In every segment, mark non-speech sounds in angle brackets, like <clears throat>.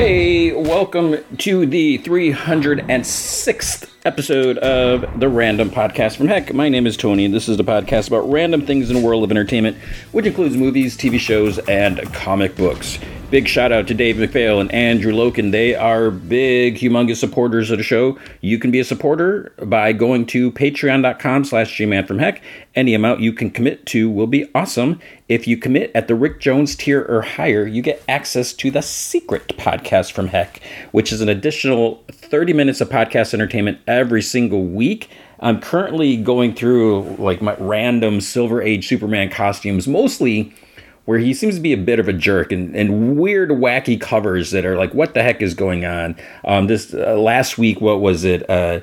Hey, welcome to the 306th episode of the Random Podcast from Heck. My name is Tony, and this is the podcast about random things in the world of entertainment, which includes movies, TV shows, and comic books. Big shout out to Dave McPhail and Andrew Loken. They are big, humongous supporters of the show. You can be a supporter by going to patreon.com slash gman from heck. Any amount you can commit to will be awesome. If you commit at the Rick Jones tier or higher, you get access to the secret podcast from heck, which is an additional 30 minutes of podcast entertainment every single week. I'm currently going through like my random Silver Age Superman costumes, mostly where he seems to be a bit of a jerk and, and weird, wacky covers that are like, what the heck is going on? Um, this uh, last week, what was it? Uh,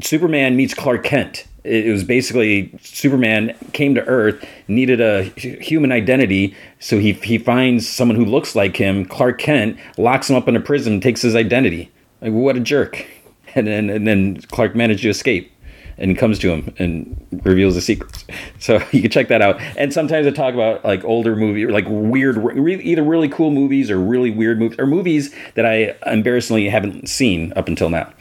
Superman meets Clark Kent. It, was basically Superman came to Earth, needed a human identity, so he he finds someone who looks like him, Clark Kent, locks him up in a prison, takes his identity. Like what a jerk! <laughs> And then and then Clark managed to escape and comes to him and reveals the secrets. <laughs> So you can check that out. And sometimes I talk about like older movie, like weird, either really cool movies or really weird movies, or movies that I embarrassingly haven't seen up until now.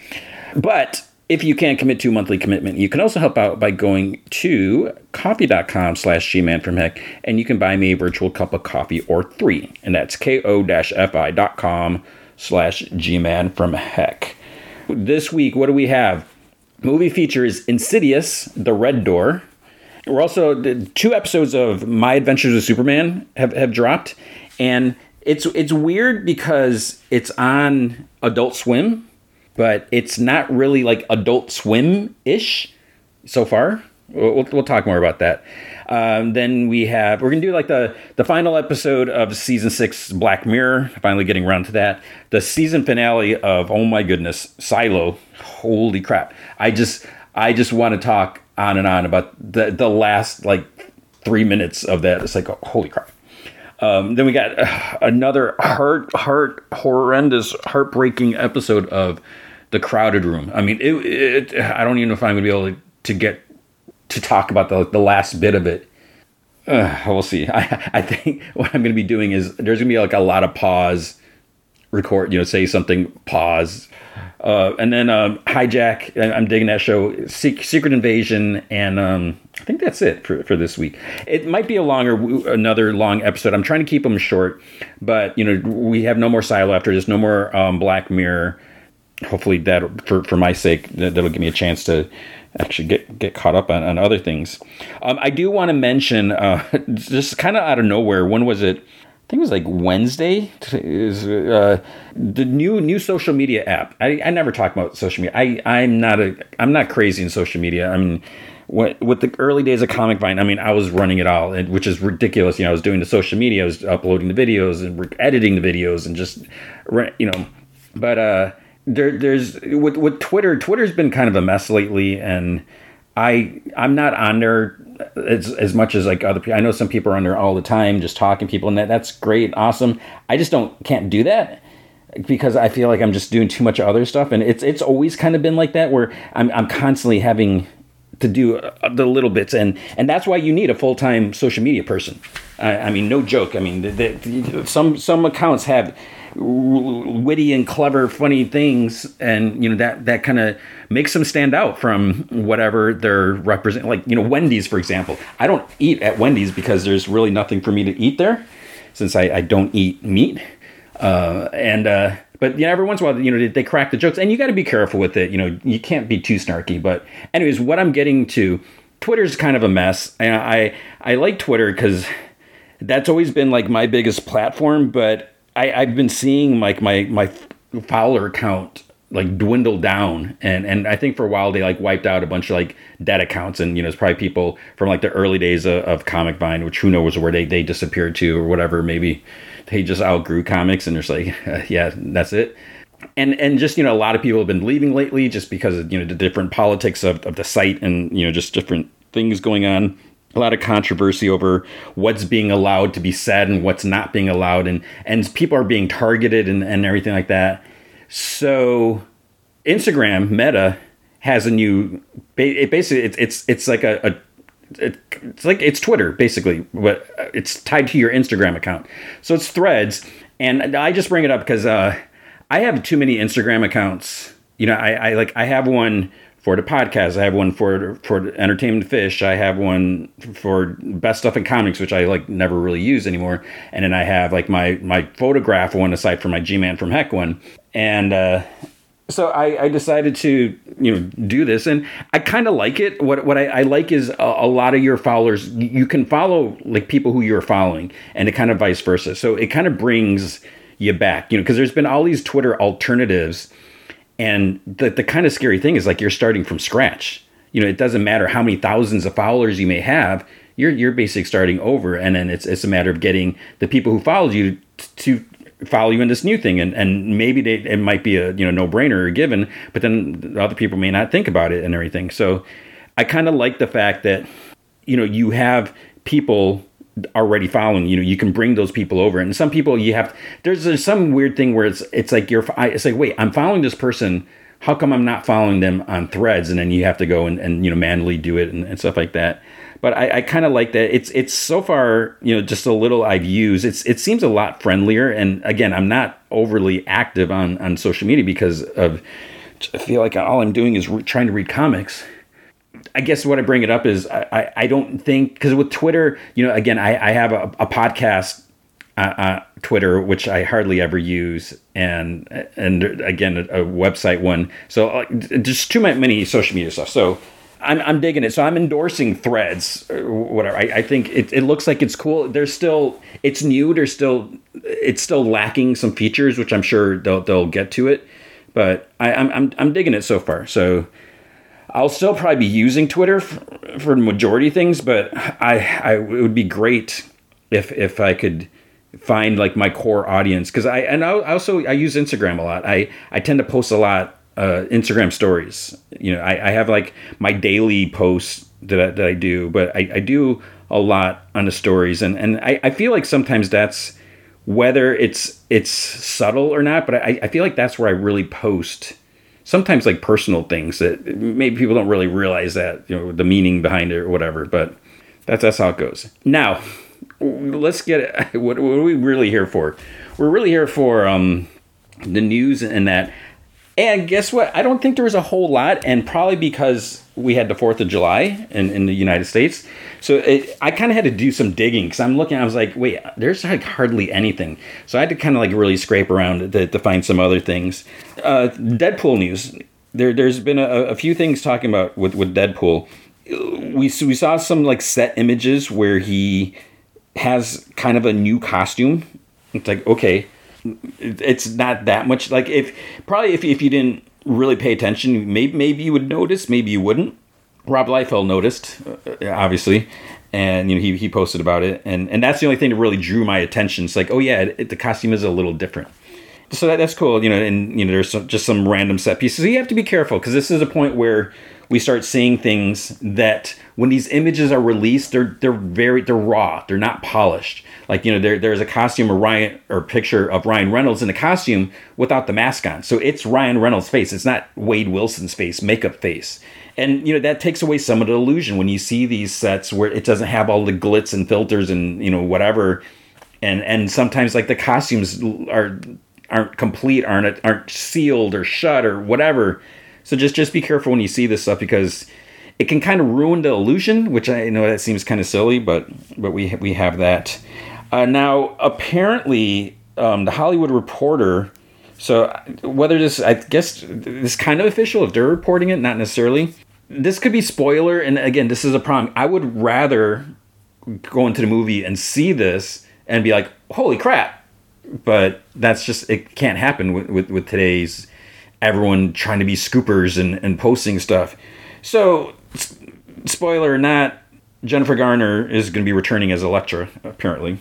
But if you can't commit to a monthly commitment, you can also help out by going to ko-fi.com slash gman from heck, and you can buy me a virtual cup of coffee or three. And that's ko-fi.com slash gman from heck. This week, what do we have? Movie features Insidious, The Red Door. We're also two episodes of My Adventures with Superman have, have dropped, and it's it's weird because it's on Adult Swim, but it's not really like Adult Swim ish so far. We'll, we'll talk more about that. Um, then we have we're gonna do like the the final episode of season six Black Mirror. Finally getting around to that. The season finale of oh my goodness Silo. Holy crap! I just I just want to talk on and on about the the last like three minutes of that. It's like oh, holy crap. Um, then we got uh, another heart heart horrendous heartbreaking episode of the crowded room. I mean, it, it I don't even know if I'm gonna be able to, to get to talk about the the last bit of it. Uh, we'll see. <laughs> I I think what I'm going to be doing is there's going to be like a lot of pause, record. You know, say something, pause, uh, and then um, hijack. I'm digging that show, Secret Invasion, and um, I think that's it for, for this week. It might be a longer, another long episode. I'm trying to keep them short, but you know, we have no more Silo after this, no more um, Black Mirror. Hopefully, that for for my sake, that, that'll give me a chance to actually get get caught up on, on other things. Um, I do want to mention uh, <laughs> just kind of out of nowhere. When was it? I think it was like Wednesday. Is uh, the new new social media app? I, I never talk about social media. I I'm not a I'm not crazy in social media. I mean. With the early days of Comic Vine, I mean, I was running it all, which is ridiculous. You know, I was doing the social media, I was uploading the videos and editing the videos, and just, you know, but uh, there, there's with with Twitter. Twitter's been kind of a mess lately, and I I'm not on there as as much as like other people. I know some people are on there all the time, just talking people, and that that's great, awesome. I just don't can't do that because I feel like I'm just doing too much other stuff, and it's it's always kind of been like that where I'm I'm constantly having to do uh, the little bits, and and that's why you need a full time social media person. I, I, mean, no joke. I mean, the, the, some some accounts have witty and clever, funny things, and you know that that kind of makes them stand out from whatever they're representing. Like you know, Wendy's, for example. I don't eat at Wendy's because there's really nothing for me to eat there, since I, I don't eat meat. Uh, and uh, but you know, every once in a while, you know, they, they crack the jokes, and you got to be careful with it. You know, you can't be too snarky. But anyways, what I'm getting to, Twitter's kind of a mess. I I, I like Twitter because that's always been like my biggest platform, but I, I've been seeing like my my follower count like dwindle down. And and I think for a while they like wiped out a bunch of like dead accounts. And you know it's probably people from like the early days of, of Comic Vine which who knows where they they disappeared to or whatever. Maybe they just outgrew comics and there's like <laughs> yeah that's it. And and just you know a lot of people have been leaving lately just because of you know the different politics of, of the site and you know just different things going on a lot of controversy over what's being allowed to be said and what's not being allowed and and people are being targeted and, and everything like that so instagram meta has a new it basically it's it's, it's like a, a it's like it's twitter basically but it's tied to your instagram account so it's threads and i just bring it up because uh, I have too many Instagram accounts. You know, I, I like I have one for the podcast. I have one for for Entertainment Fish. I have one for Best Stuff in Comics, which I like never really use anymore. And then I have like my my photograph one aside from my G Man from Heck one. And uh, so I, I, decided to you know do this, and I kind of like it. What what I, I like is a, a, lot of your followers. You can follow like people who you're following, and it kind of vice versa. So it kind of brings you back, you know, because there's been all these Twitter alternatives and the, the kind of scary thing is like you're starting from scratch. You know, it doesn't matter how many thousands of followers you may have. You're you're basically starting over, and then it's it's a matter of getting the people who followed you to follow you in this new thing and and maybe they it might be a you know no brainer or given but then other people may not think about it and everything so i kind of like the fact that you know you have people already following you know you can bring those people over. And some people you have there's, there's some weird thing where it's it's like you're it's like wait i'm following this person. How come i'm not following them on threads? And then you have to go and, and you know manually do it and, and stuff like that. But i, I kind of like that. It's it's so far you know just a little i've used. It's it seems a lot friendlier. And again i'm not overly active on on social media because of i feel like all i'm doing is re- trying to read comics I guess what I bring it up is I, I don't think because with Twitter, you know, again, I, I have a, a podcast, uh, uh, Twitter, which I hardly ever use, and and again a, a website one. So uh, just too many social media stuff. So I'm I'm digging it. So I'm endorsing Threads, whatever. I, I think it, it looks like it's cool. There's still it's new. There's still it's still lacking some features, which I'm sure they'll they'll get to it. But I, I'm I'm I'm digging it so far. So I'll still probably be using Twitter for, for majority things, but I, I it would be great if if I could find like my core audience because I and I also I use Instagram a lot. I I tend to post a lot uh, Instagram stories. You know, I, I have like my daily posts that I, that I do, but I, I do a lot on the stories, and and I, I feel like sometimes that's whether it's it's subtle or not, but I, I feel like that's where I really post sometimes like personal things that maybe people don't really realize that you know the meaning behind it or whatever but that's that's how it goes. Now let's get <laughs> what, what are we really here for? We're really here for um the news and that and guess what? I don't think there was a whole lot and probably because we had the fourth of july in, in the united states. So it, i kind of had to do some digging because i'm looking i was like wait there's like hardly anything. So i had to kind of like really scrape around to, to find some other things. Uh, deadpool news. There, there's been a, a few things talking about with, with deadpool. We, we saw some like set images where he has kind of a new costume. It's like okay it's not that much like if probably if, if you didn't really pay attention maybe maybe you would notice maybe you wouldn't rob liefeld noticed uh, obviously and you know he, he posted about it and and that's the only thing that really drew my attention it's like oh yeah it, the costume is a little different so that, that's cool you know and you know there's some, just some random set pieces so you have to be careful because this is a point where we start seeing things that when these images are released, they're they're very they're raw. They're not polished. Like you know, there there's a costume of Ryan or picture of Ryan Reynolds in the costume without the mask on. So it's Ryan Reynolds' face. It's not Wade Wilson's face, makeup face. And you know that takes away some of the illusion when you see these sets where it doesn't have all the glitz and filters and you know whatever. And and sometimes like the costumes are aren't complete, aren't aren't sealed or shut or whatever so just just be careful when you see this stuff because it can kind of ruin the illusion, which I know that seems kind of silly, but but we we have that. Uh, now apparently, um, the Hollywood Reporter. So whether this, I guess this kind of official if they're reporting it, not necessarily. This could be spoiler, and again, this is a problem. I would rather go into the movie and see this and be like, "Holy crap!" But that's just it can't happen with, with, with today's everyone trying to be scoopers and, and posting stuff. So, spoiler or not, Jennifer Garner is going to be returning as Elektra, apparently.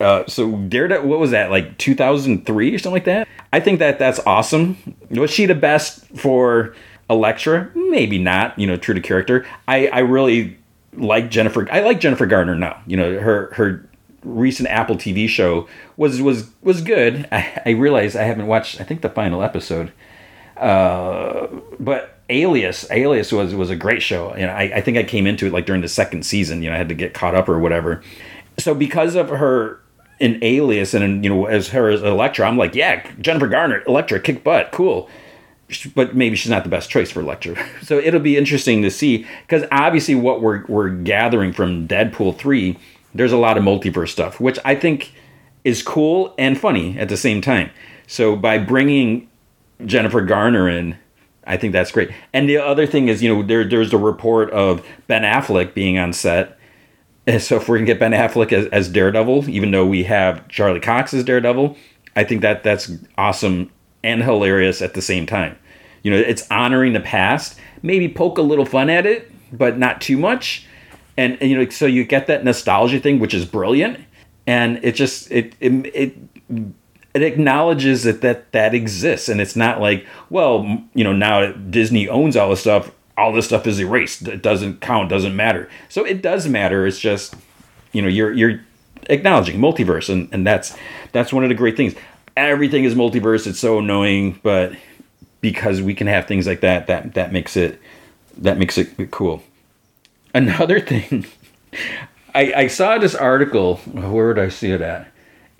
Uh, so Daredevil, what was that, like 2003 or something like that? I think that that's awesome. Was she the best for Elektra? Maybe not, you know, true to character. I, I really like Jennifer. I like Jennifer Garner now. You know, her her recent Apple TV show was was was good. I, I realize I haven't watched. I think the final episode. Uh, but Alias, Alias was was a great show. Know, I, I think I came into it like during the second season. You know, I had to get caught up or whatever. So because of her in alias and you know as her as Elektra, I'm like, yeah, Jennifer Garner, Elektra, kick butt, cool. But maybe she's not the best choice for Elektra. <laughs> So it'll be interesting to see because obviously what we're we're gathering from Deadpool three, there's a lot of multiverse stuff, which I think is cool and funny at the same time. So by bringing Jennifer Garner in, I think that's great. And the other thing is, you know, there there's a report of Ben Affleck being on set. And so if we're gonna get Ben Affleck as, as Daredevil, even though we have Charlie Cox as Daredevil, I think that that's awesome and hilarious at the same time. You know, it's honoring the past, maybe poke a little fun at it, but not too much. And, and you know, so you get that nostalgia thing, which is brilliant. And it just it it, it it acknowledges that that that exists. And it's not like well you know now disney owns all this stuff all this stuff is erased. It doesn't count doesn't matter. So it does matter. It's just you know you're you're acknowledging multiverse and and that's that's one of the great things. Everything is multiverse. It's so annoying but because we can have things like that that that makes it that makes it cool. Another <laughs> thing i i saw this article. Where did i see it at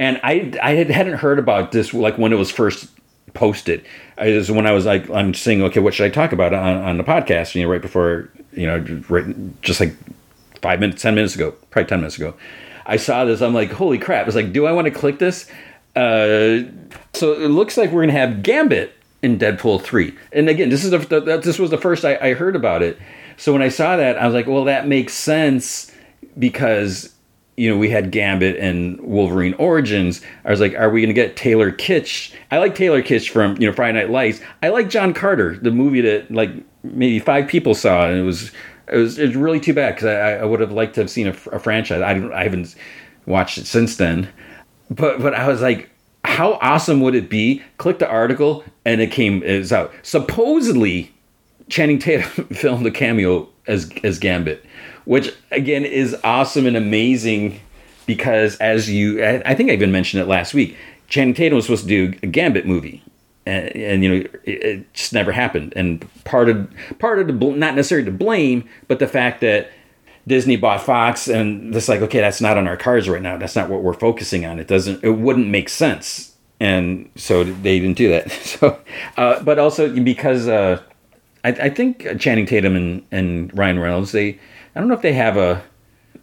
and I I hadn't heard about this like when it was first posted. I was when I was like I'm saying okay, what should I talk about on, on the podcast? You know, right before you know, right, just like five minutes, ten minutes ago, probably ten minutes ago, I saw this. I'm like, holy crap! It's like, do I want to click this? Uh, so it looks like we're gonna have Gambit in Deadpool three. And again, this is the, the this was the first I, I heard about it. So when I saw that, I was like, well, that makes sense because you know, we had Gambit and Wolverine Origins. I was like, are we going to get Taylor Kitsch? I like Taylor Kitsch from, you know, Friday Night Lights. I like John Carter, the movie that like maybe five people saw, and it was it was, really too bad because I, I would have liked to have seen a, a franchise. I, I haven't watched it since then, but but I was like, how awesome would it be? Click the article, and it came was out. Supposedly, Channing Tatum <laughs> filmed a cameo as as Gambit which again is awesome and amazing because as you, I think I even mentioned it last week. Channing Tatum was supposed to do a Gambit movie, and, and you know it, it, just never happened. And part of part of the not necessarily to blame, but the fact that Disney bought Fox, and it's like okay, that's not on our cards right now. That's not what we're focusing on. It doesn't. It wouldn't make sense, and so they didn't do that. <laughs> So, uh, but also because uh, I, I, think Channing Tatum and, and Ryan Reynolds they I don't know if they have a.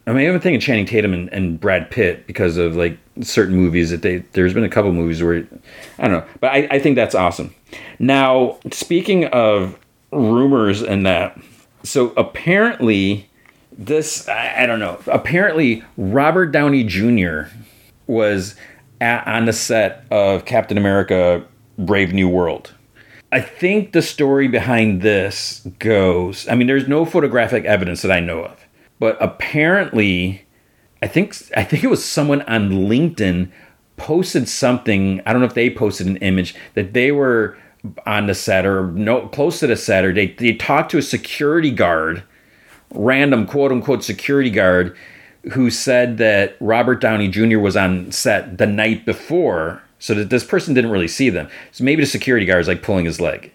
I mean, I'm thinking Channing Tatum and, and Brad Pitt because of like certain movies that they. There's been a couple movies where I don't know, but I, I think that's awesome. Now, speaking of rumors and that, so apparently this I, I don't know. Apparently, Robert Downey Jr. was at, on the set of Captain America: Brave New World I think the story behind this goes I mean, there's no photographic evidence that I know of, but apparently, I think I think it was someone on LinkedIn posted something. I don't know if they posted an image that they were on the set or no close to the set, or they they talked to a security guard, random quote unquote security guard, who said that Robert Downey Jr. was on set the night before so that this person didn't really see them. So maybe the security guard is like pulling his leg,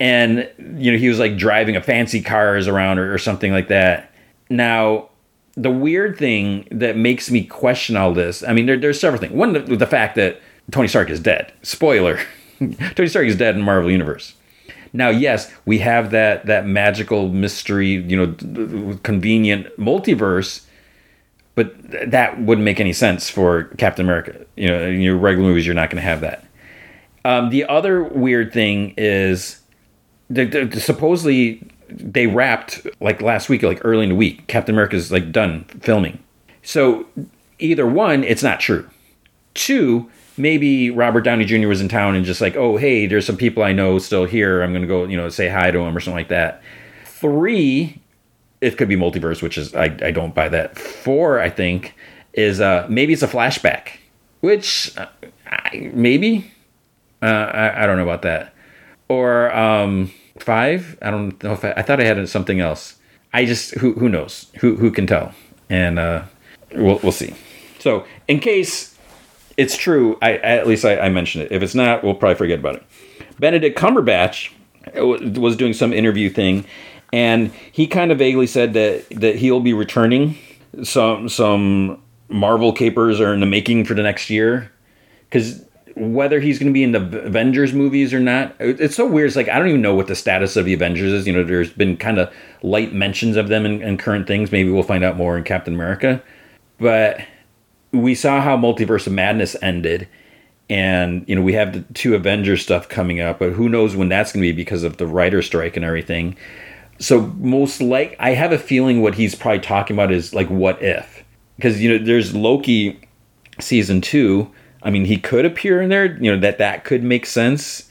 and you know he was like driving a fancy cars around or, or something like that. Now, the weird thing that makes me question all this, I mean, there, there's several things. One, the, the fact that Tony Stark is dead. Spoiler: <laughs> Tony Stark is dead in Marvel Universe. Now, yes, we have that that magical mystery, you know, convenient multiverse but that wouldn't make any sense for Captain America. You know, in your regular movies, you're not going to have that. Um, the other weird thing is, the, the, supposedly they wrapped like last week, like early in the week. Captain America's like done filming. So either one, it's not true. Two, maybe Robert Downey Jr. was in town and just like, oh hey, there's some people I know still here. I'm going to go, you know, say hi to them or something like that. Three, it could be multiverse, which is I, I don't buy that. Four, I think, is uh, maybe it's a flashback, which uh, I, maybe uh, I, I don't know about that. Or um, five, I don't know if I, I thought I had something else. I just who who knows who who can tell, and uh, we'll we'll see. So in case it's true, I at least I, I mentioned it. If it's not, we'll probably forget about it. Benedict Cumberbatch was doing some interview thing and he kind of vaguely said that that he'll be returning some some Marvel capers are in the making for the next year because whether he's going to be in the Avengers movies or not, it's so weird. It's like I don't even know what the status of the Avengers is. You know, there's been kind of light mentions of them in, in current things. Maybe we'll find out more in Captain America, but we saw how Multiverse of Madness ended, and you know we have the two Avengers stuff coming up, but who knows when that's going to be because of the writer strike and everything. So most like I have a feeling what he's probably talking about is like what if because you know there's Loki season two I mean, he could appear in there. You know that that could make sense.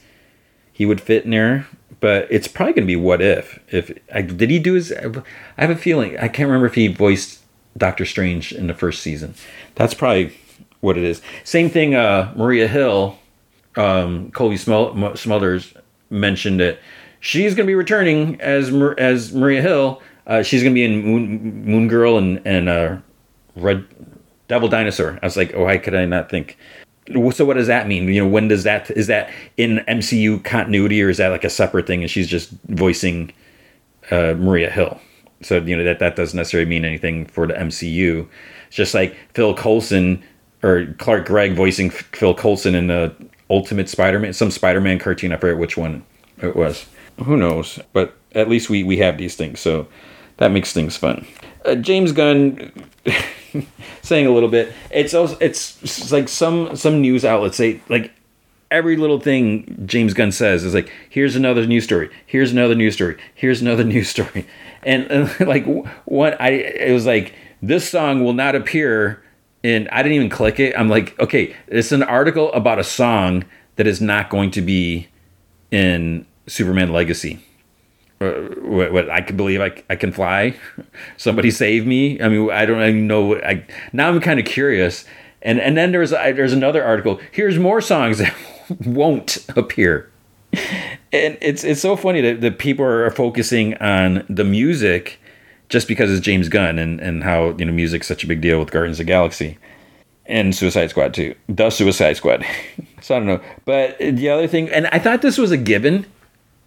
He would fit in there, but it's probably going to be what if. If I, did he do his? I have a feeling I can't remember if he voiced Doctor Strange in the first season. That's probably what it is. Same thing. Uh, Maria Hill, um, Cobie Smulders mentioned it. She's going to be returning as as Maria Hill. Uh, she's going to be in Moon, Moon Girl and and uh, Red Devil Dinosaur. I was like, oh, why could I not think? so what does that mean you know when does that is that in mcu continuity or is that like a separate thing and she's just voicing uh, maria hill so you know that that doesn't necessarily mean anything for the mcu it's just like phil coulson or clark gregg voicing phil coulson in the ultimate spider-man some spider-man cartoon i forget which one it was who knows but at least we we have these things so that makes things fun uh, james gunn <laughs> saying a little bit. It's also it's, it's like some some news outlets say like every little thing James Gunn says is like, here's another news story, here's another news story, here's another <laughs> news story, and, and <laughs> like what I it was like this song will not appear and I didn't even click it. I'm like, okay, it's an article about a song that is not going to be in Superman Legacy. Uh, what, what, I can believe I, I can fly. <laughs> Somebody save me. I mean, I don't even know. I now I'm kind of curious. And and then there's there's another article. Here's more songs <laughs> that won't appear. And it's it's so funny that, that people are focusing on the music just because it's James Gunn and, and how you know music's such a big deal with Guardians of Galaxy and Suicide Squad too. The Suicide Squad. <laughs> so I don't know. But the other thing, and I thought this was a given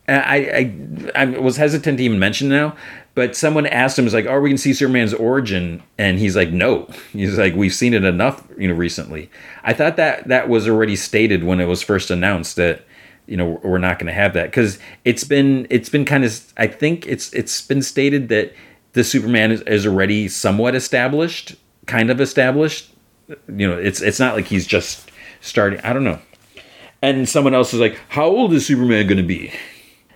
I, I, I was hesitant to even mention now, but someone asked him, "Is like, are we gonna see Superman's origin?" And he's like, "No." He's like, "We've seen it enough, you know, recently." I thought that that was already stated when it was first announced that you know we're not going to have that because it's been it's been kind of I think it's it's been stated that the Superman is, is already somewhat established, kind of established. You know, it's it's not like he's just starting. I don't know. And someone else is like, "How old is Superman going to be?"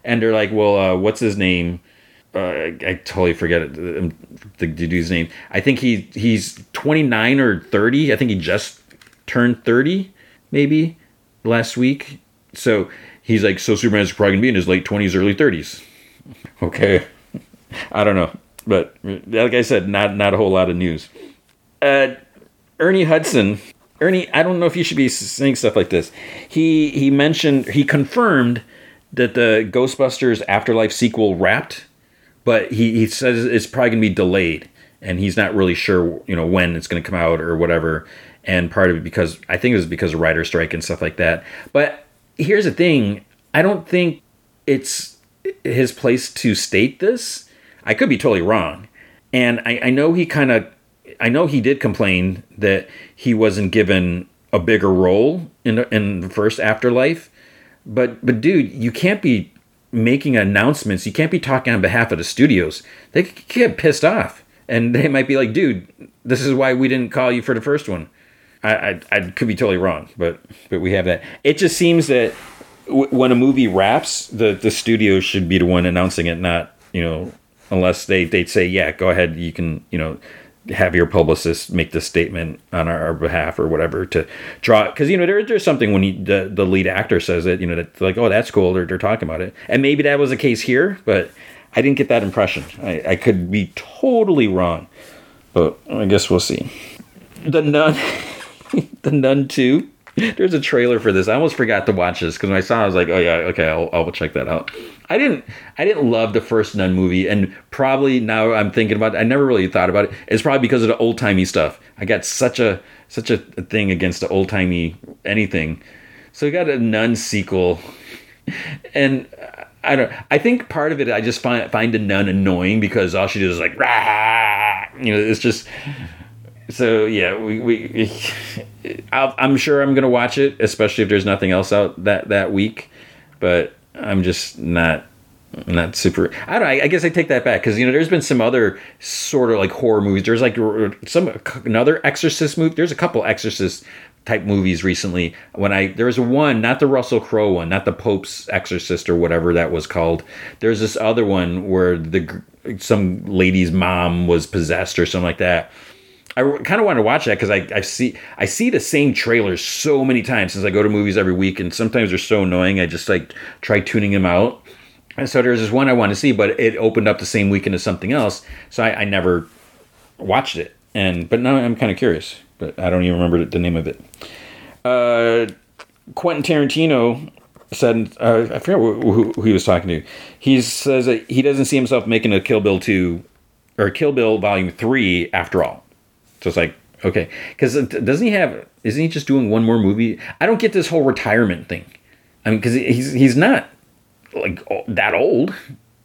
And they're like, well, uh, what's his name? Uh, I totally forget it, the, the dude's name. I think he he's 29 or 30. I think he just turned 30, maybe last week. So he's like, so Superman's probably gonna be in his late 20s, early 30s. <laughs> Okay, <laughs> I don't know, but like I said, not not a whole lot of news. Uh, Ernie Hudson. Ernie, I don't know if you should be saying stuff like this. He he mentioned he confirmed that the Ghostbusters Afterlife sequel wrapped, but he, he says it's probably going to be delayed, and he's not really sure, you know, when it's going to come out or whatever. And part of it because I think it was because of writer strike and stuff like that. But here's the thing: I don't think it's his place to state this. I could be totally wrong, and I, I know he kind of, I know he did complain that he wasn't given a bigger role in in the first Afterlife but but dude, you can't be making announcements. You can't be talking on behalf of the studios. They get pissed off, and they might be like, "Dude, this is why we didn't call you for the first one." I I, I could be totally wrong, but but we have that. It just seems that w- when a movie wraps, the the studio should be the one announcing it, not you know, unless they they say, "Yeah, go ahead, you can," you know have your publicist make the statement on our, behalf or whatever to draw because you know there, there's something when he, the the lead actor says it you know that like oh that's cool they're, they're talking about it. And maybe that was the case here but I didn't get that impression. I, I could be totally wrong but I guess we'll see. The nun <laughs> the nun 2 there's a trailer for this I almost forgot to watch this because when I saw it I was like oh yeah okay I'll, I'll check that out I didn't I didn't love the first Nun movie, and probably now I'm thinking about it, I never really thought about it. It's probably because of the old timey stuff. I got such a such a thing against the old timey anything. So we got a Nun sequel, and I don't. I think part of it I just find find a nun annoying because all she does is like rah. You know, it's just so yeah, we, we <laughs> i am sure I'm gonna watch it, especially if there's nothing else out that that week. But I'm just not not super. I don't. I, I guess I take that back because you know there's been some other sort of like horror movies. There's like some another Exorcist movie. There's a couple Exorcist type movies recently. When I there was one, not the Russell Crowe one, not the Pope's Exorcist or whatever that was called. There's this other one where the some lady's mom was possessed or something like that. I kind of want to watch that because I, I see I see the same trailers so many times since I go to movies every week, and sometimes they're so annoying. I just like try tuning them out. And so there's this one I want to see, but it opened up the same weekend as something else, so I, I never watched it. And but now I'm kind of curious but I don't even remember the name of it. Uh, Quentin Tarantino said, uh, I forget who, who, he was talking to. He says that he doesn't see himself making a Kill Bill 2 or Kill Bill Volume 3 after all. So it's like, okay. Because doesn't he have, isn't he just doing one more movie? I don't get this whole retirement thing. I mean, because he's, he's not like that old.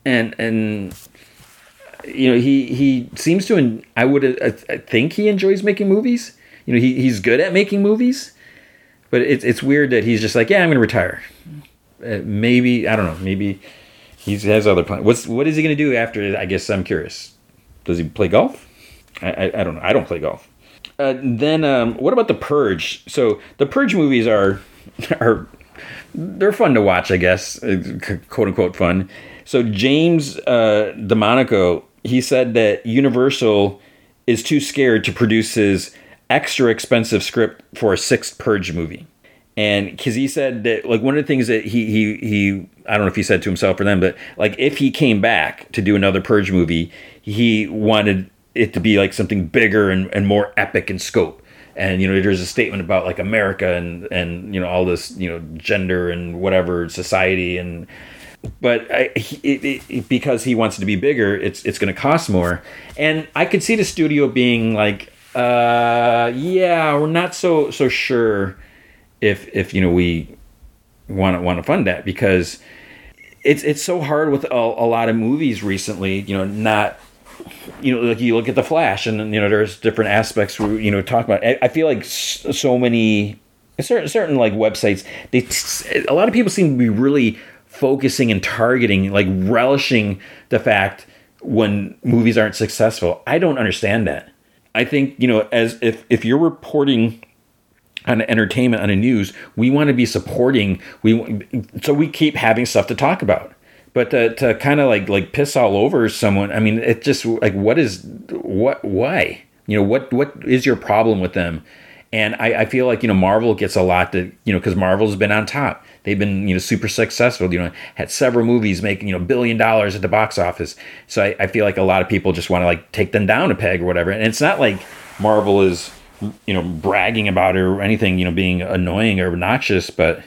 And, and you know, he, he seems to, I would uh, think he enjoys making movies you know he, he's good at making movies but it's it's weird that he's just like yeah i'm gonna retire uh, maybe i don't know maybe he has other plans what's what is he gonna do after i guess i'm curious does he play golf i i, I don't know. I don't play golf. Uh, then um, what about the purge? So the purge movies are <laughs> are they're fun to watch i guess. Uh, quote unquote fun. So james uh, DeMonaco he said that universal is too scared to produce his extra expensive script for a sixth Purge movie. And because he said that, like, one of the things that he, he, he, I don't know if he said to himself or them, but like, if he came back to do another Purge movie, he wanted it to be like something bigger and, and more epic in scope. And, you know, there's a statement about like America and, and, you know, all this, you know, gender and whatever society. And, but I, it, it, because he wants it to be bigger, it's, it's going to cost more. And I could see the studio being like, uh, yeah, we're not so so sure if if you know we want to want to fund that because it's it's so hard with a, a lot of movies recently. You know, not you know like you look at the Flash and you know there's different aspects we you know talk about. I, feel like so many certain certain like websites they a lot of people seem to be really focusing and targeting like relishing the fact when movies aren't successful. I don't understand that. I think you know as if if you're reporting on entertainment on the news, we want to be supporting. We so we keep having stuff to talk about. But to, to kind of like like piss all over someone, I mean, it just like what is what why you know what what is your problem with them? And I, I feel like you know Marvel gets a lot to you know because Marvel's been on top. They've been you know super successful. You know had several movies making you know billion dollars at the box office. So I, I feel like a lot of people just want to like take them down a peg or whatever. And it's not like Marvel is you know bragging about it or anything you know being annoying or obnoxious, but.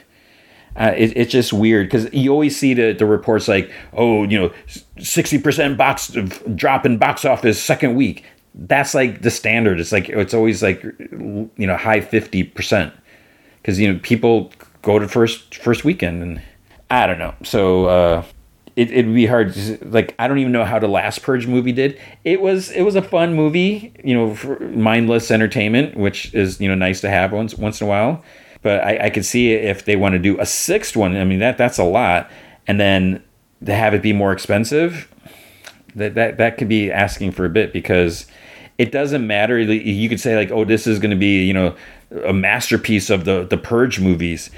Uh, it, it's just weird because you always see the, the reports like, oh, you know, 60% box drop in box office second week that's like the standard. It's like it's always like you know high fifty percent because you know people go to first first weekend and I don't know. So uh, it it'd be hard. To, like I don't even know how the last Purge movie did. It was it was a fun movie, you know, mindless entertainment, which is you know nice to have once once in a while. But I, I could see if they want to do a sixth one. I mean that that's a lot, and then to have it be more expensive, that that that could be asking for a bit because it doesn't matter. You could say like, oh, this is going to be you know a masterpiece of the the Purge movies.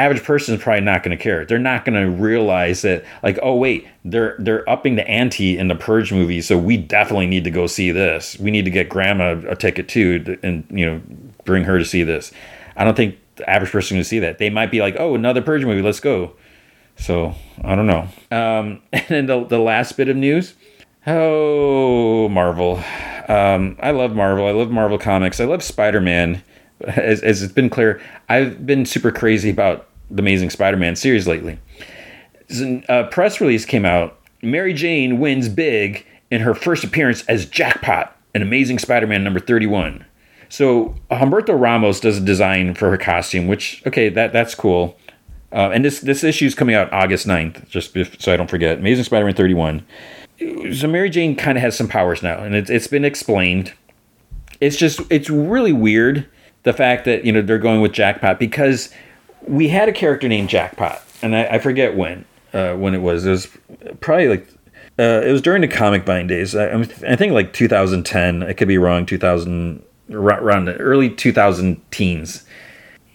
Average person is probably not going to care. They're not going to realize that like, oh wait, they're they're upping the ante in the Purge movie, so we definitely need to go see this. We need to get Grandma a ticket too, and you know bring her to see this. I don't think the average person to see that. They might be like, oh, another Purge movie, let's go. So I don't know. Um, <laughs> and then the, the last bit of news. Oh, Marvel. Um, I love Marvel. I love Marvel comics. I love Spider Man. As, as it's been clear, I've been super crazy about the Amazing Spider Man series lately. A press release came out. Mary Jane wins big in her first appearance as Jackpot in Amazing Spider Man number 31. So Humberto Ramos does a design for her costume, which, okay, that that's cool. Uh, and this, this issue is coming out August 9th, just so I don't forget. Amazing Spider Man 31 so Mary Jane kind of has some powers now, and it's it's been explained. it's just it's really weird the fact that you know they're going with Jackpot because we had a character named Jackpot, and I, I forget when uh, when it was. It was probably like uh, it was during the comic buying days. I, I, think like 2010. I could be wrong. 2000 around the early 2000 teens.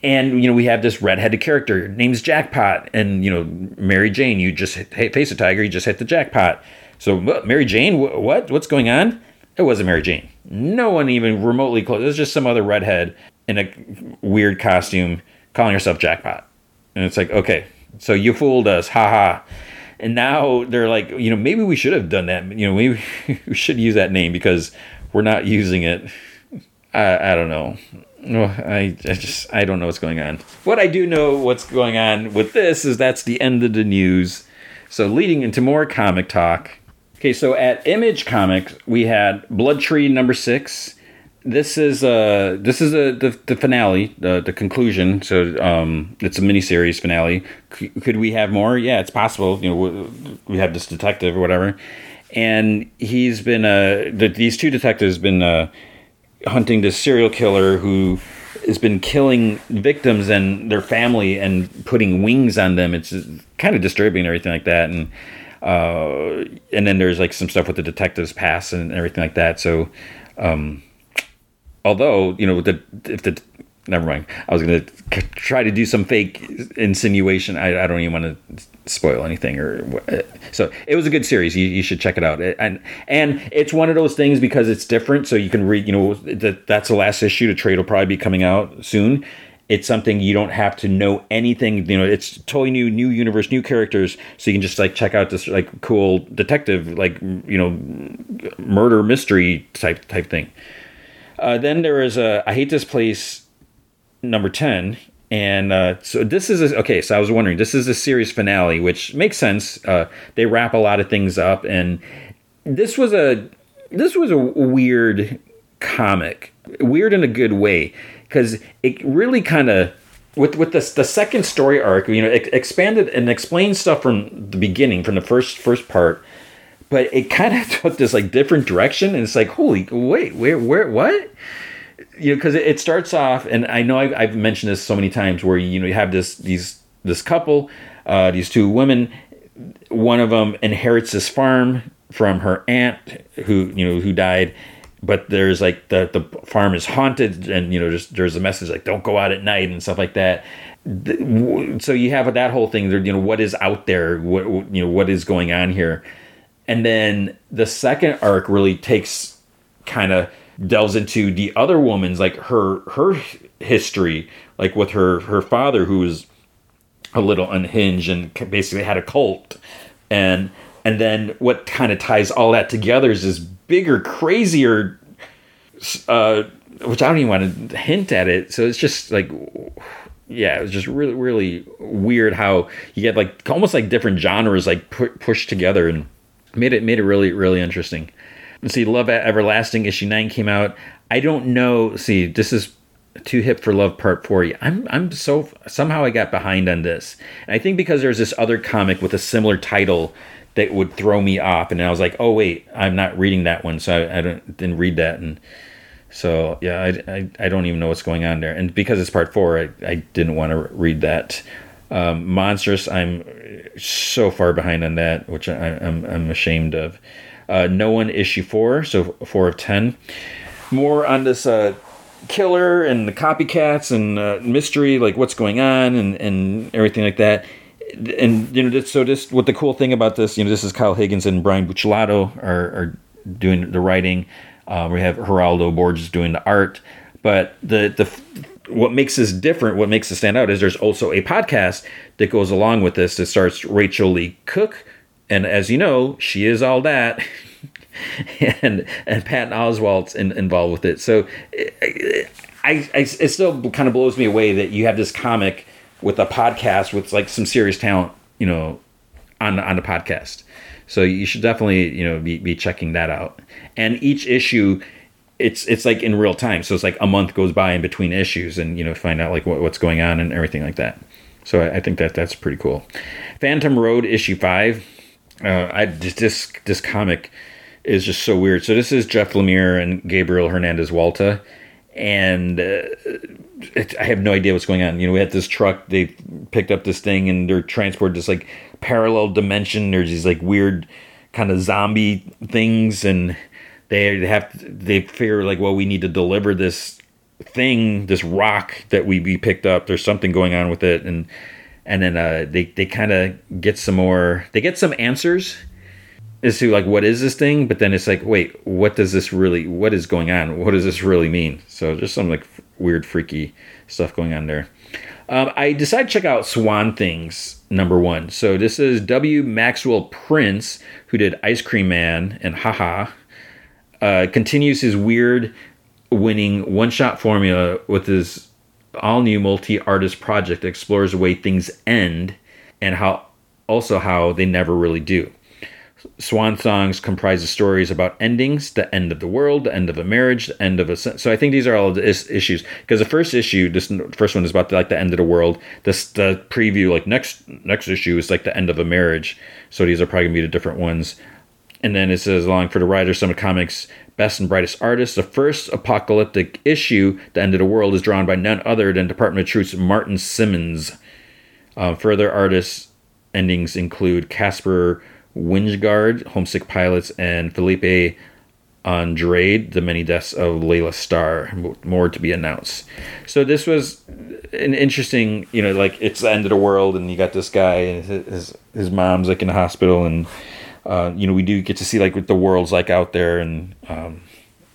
And you know we have this redheaded character named Jackpot, and you know Mary Jane. You just hit, face a tiger. You just hit the jackpot. So Mary Jane, what what's going on? It wasn't Mary Jane. No one even remotely close. It was just some other redhead in a weird costume calling herself Jackpot. And it's like, okay, so you fooled us, haha. And now they're like, you know, maybe we should have done that. You know, maybe <laughs> we should use that name because we're not using it. I, I don't know. I, I just I don't know what's going on. What I do know what's going on with this is that's the end of the news. So leading into more comic talk. Okay, so at Image Comics we had Blood Tree number six this is uh this is a the, the finale the, the conclusion so um it's a miniseries finale C- could we have more yeah it's possible you know we have this detective or whatever and he's been uh the, these two detectives been uh hunting this serial killer who has been killing victims and their family and putting wings on them. It's kind of disturbing and everything like that. And uh and then there's like some stuff with the detectives past and everything like that. So um although you know the if the never mind. I was going to try to do some fake insinuation. I, I don't even want to spoil anything or so it was a good series. You, you should check it out. And and it's one of those things because it's different so you can read you know that that's the last issue. The trade will probably be coming out soon. It's something you don't have to know anything you know it's totally new new universe new characters so you can just like check out this like cool detective like you know murder mystery type type thing. Uh, then there is a I hate this place number ten, and uh, so this is a, okay. So I was wondering, this is a series finale, which makes sense. Uh, they wrap a lot of things up, and this was a this was a weird comic, weird in a good way, because it really kind of with with the the second story arc, you know, it expanded and explained stuff from the beginning, from the first first part but it kind of <laughs> took this like different direction and it's like holy wait where where what you know because it, it, starts off and i know I've, I've, mentioned this so many times where you know you have this these this couple uh, these two women. One of them inherits this farm from her aunt who you know who died but there's like the the farm is haunted and you know just there's a message like don't go out at night and stuff like that. So you have that whole thing there you know what is out there? What you know what is going on here? And then the second arc really takes kind of delves into the other woman's like her her history like with her her father who was a little unhinged and basically had a cult and and then what kind of ties all that together is this bigger crazier uh which I don't even want to hint at it so it's just like yeah, it was just really, really weird how you get like almost like different genres like pu- pushed together and made it made it really really interesting. Let's see, Love Everlasting issue nine came out. I don't know. See, this is too hip for love part four. I'm I'm so somehow I got behind on this. And I think because there's this other comic with a similar title that would throw me off, and I was like, oh wait, I'm not reading that one, so I, I didn't read that, and so yeah, I, I, I don't even know what's going on there. And because it's part four, I, I didn't want to read that. Um, Monstrous, I'm so far behind on that, which I, I'm, I'm ashamed of. Uh, no one issue four, so four of ten. More on this uh, killer and the copycats and uh, mystery, like what's going on and, and everything like that. And you know, so this what the cool thing about this, you know, this is Kyle Higgins and Brian Buccellato are, are doing the writing. Uh, we have Geraldo Borges doing the art, but the the what makes this different, what makes it stand out, is there's also a podcast that goes along with this that starts Rachael Leigh Cook, and as you know, she is all that. <laughs> and and Patton Oswalt's in, involved with it. So I, I, it still kind of blows me away that you have this comic with a podcast with like some serious talent, you know, on on the podcast. So you should definitely you know be, be checking that out. And each issue it's it's like in real time. So it's like a month goes by in between issues, and you know find out like what, what's going on and everything like that. So I, I think that that's pretty cool. Phantom Road issue five. Uh, I this this comic is just so weird. So this is Jeff Lemire and Gabriel Hernandez Walta, and uh, it, I have no idea what's going on. You know, we had this truck. They picked up this thing and they're transported this like parallel dimension. There's these like weird kind of zombie things, and they have to, they figure like, well, we need to deliver this thing, this rock that we, we picked up. There's something going on with it, and and then uh, they they kind of get some more. They get some answers as to like what is this thing, but then it's like, wait, what does this really? What is going on? What does this really mean? So just some like weird, freaky stuff going on there. Um, I decided to check out Swan Things number one. So this is W. Maxwell Prince, who did Ice Cream Man and Haha. Uh, continues his weird winning one shot formula with his all new multi artist project explores the way things end and how also how they never really do. Swan songs comprise of stories about endings, the end of the world, the end of a marriage, the end of a. So I think these are all the is- issues because the first issue, this first one is about the, like the end of the world. This the preview, like next next issue is like the end of a marriage. So these are probably gonna be the different ones. And then it says along for the writer, Summit Comics best and brightest artists. The first apocalyptic issue, the end of the world, is drawn by none other than Department of Truth's Martin Simmonds. Uh, further artists endings include Casper Wijngaard, Homesick Pilots, and Filipe Andrade, The Many Deaths of Laila Starr. More to be announced. So this was an interesting, you know, like it's the end of the world, and you got this guy, and his his mom's like in the hospital, and uh, you know we do get to see like what the world's like out there, and um,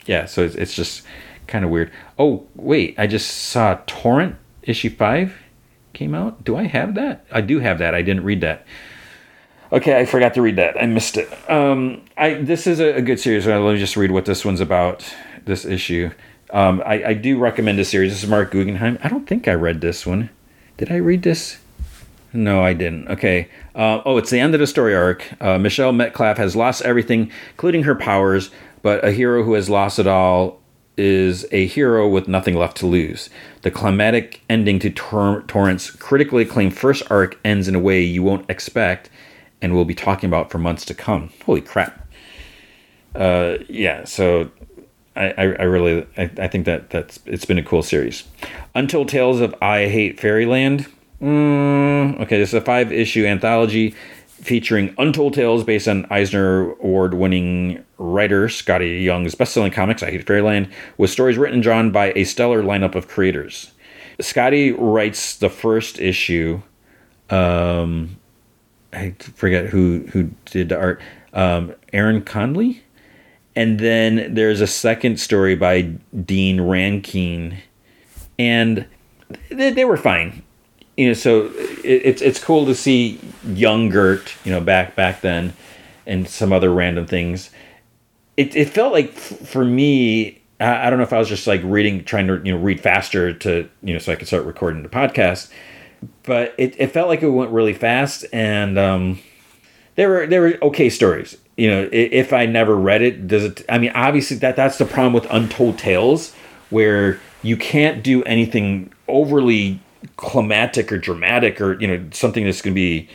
yeah, so it's, it's just kind of weird. Oh wait, I just saw Torrent issue five came out. Do I have that? I do have that. I didn't read that. Okay, I forgot to read that. I missed it. Um, I this is a, a good series. Let me just read what this one's about. This issue. Um, I, I do recommend this series. This is Marc Guggenheim. I don't think I read this one. Did I read this? No, I didn't. Okay. Uh, oh, it's the end of the story arc. Uh, Michelle Metcalf has lost everything, including her powers, but a hero who has lost it all is a hero with nothing left to lose. The climatic ending to Tor- Torrent's critically acclaimed first arc ends in a way you won't expect and we'll be talking about for months to come. Holy crap! Uh, yeah, so I, I, really I, I, think that that's it's been a cool series. Untold Tales of I Hate Fairyland. Mm, okay, this is a five issue anthology featuring untold tales based on Eisner Award winning writer Skottie Young's best selling comics, I Hate Fairyland, with stories written and drawn by a stellar lineup of creators. Skottie writes the first issue. Um, I forget who who did the art. Um, Aaron Conley, and then there's a second story by Dean Rankine. and they, they were fine. You know, so it, it's it's cool to see young Gert, you know, back back then, and some other random things. It it felt like for me, I, I don't know if I was just like reading, trying to you know read faster to you know so I could start recording the podcast but it, it felt like it went really fast and um, there were there were okay stories you know if i never read it does it i mean obviously that that's the problem with untold tales where you can't do anything overly climatic or dramatic or you know something that's going to be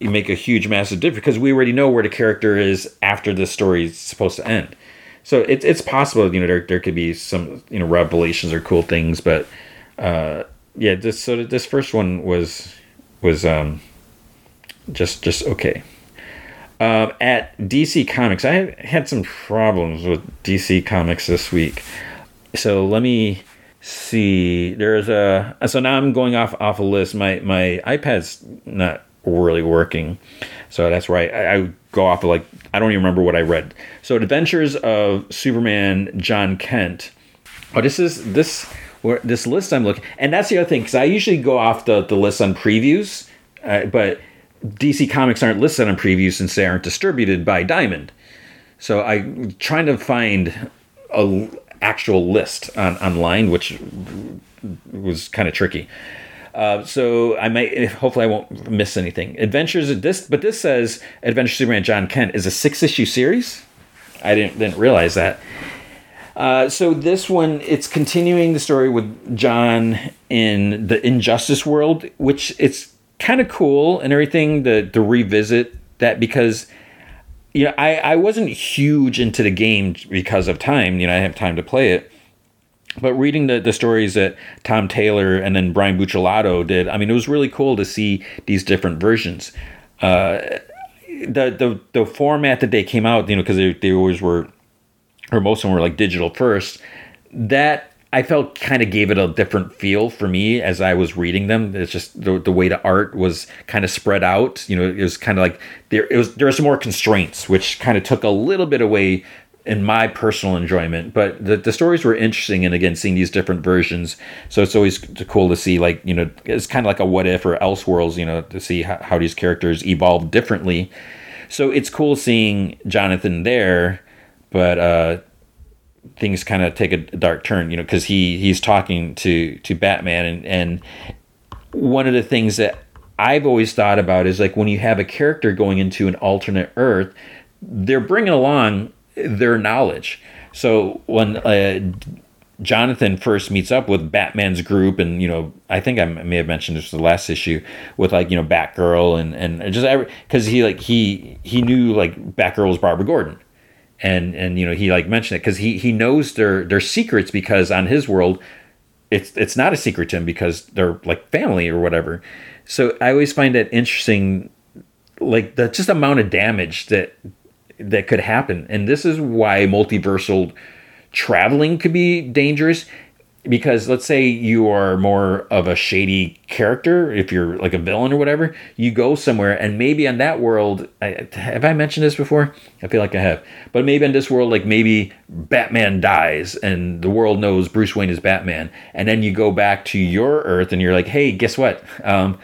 make a huge massive difference because we already know where the character is after the story is supposed to end so it's it's possible you know there, there could be some you know revelations or cool things but uh yeah, this so this first one was was um just just okay. Um, at DC Comics, I had some problems with DC Comics this week. So let me see. There's a so now I'm going off off a list. My my iPad's not really working, so that's why I, I go off of like I don't even remember what I read. So Adventures of Superman Jon Kent. Oh, this is this where this list I'm looking, and that's the other thing because I usually go off the the list on previews, uh, but DC Comics aren't listed on previews since they aren't distributed by Diamond. So I'm trying to find a actual list on online, which was kind of tricky. Uh, so I might, hopefully, I won't miss anything. Adventures of this, but this says Adventures Superman Jon Kent is a six issue series. I didn't didn't realize that. Uh, so this one, it's continuing the story with Jon in the Injustice world, which it's kind of cool and everything to, to revisit that because you know, I, I wasn't huge into the game because of time. You know, I have time to play it. But reading the, the stories that Tom Taylor and then Brian Buccellato did, I mean, it was really cool to see these different versions. Uh, the, the the format that they came out, you know, because they, they always were, or most of them were like digital first. That I felt kind of gave it a different feel for me as I was reading them. It's just the, the way the art was kind of spread out. You know, it was kind of like there it was there were some more constraints, which kind of took a little bit away in my personal enjoyment. But the, the stories were interesting, and again, seeing these different versions. So it's always cool to see, like you know, it's kind of like a what if or else worlds. You know, to see how, how these characters evolve differently. So it's cool seeing Jonathan there, but uh, things kind of take a dark turn, you know, because he he's talking to to Batman, and and one of the things that I've always thought about is like when you have a character going into an alternate Earth, they're bringing along their knowledge. So when uh, Jonathan first meets up with Batman's group, and you know, I think I may have mentioned this the last issue with like you know Batgirl and and just because he like he he knew like Batgirl was Barbara Gordon and and you know he like mentioned it because he he knows their their secrets because on his world it's it's not a secret to him because they're like family or whatever. So i always find that interesting like the just amount of damage that that could happen. And this is why multiversal traveling could be dangerous because let's say you are more of a shady character if you're like a villain or whatever you go somewhere and maybe on that world I, have i mentioned this before? I feel like i have. But maybe in this world like maybe batman dies and the world knows bruce wayne is batman. And then you go back to your earth and you're like hey guess what? Um,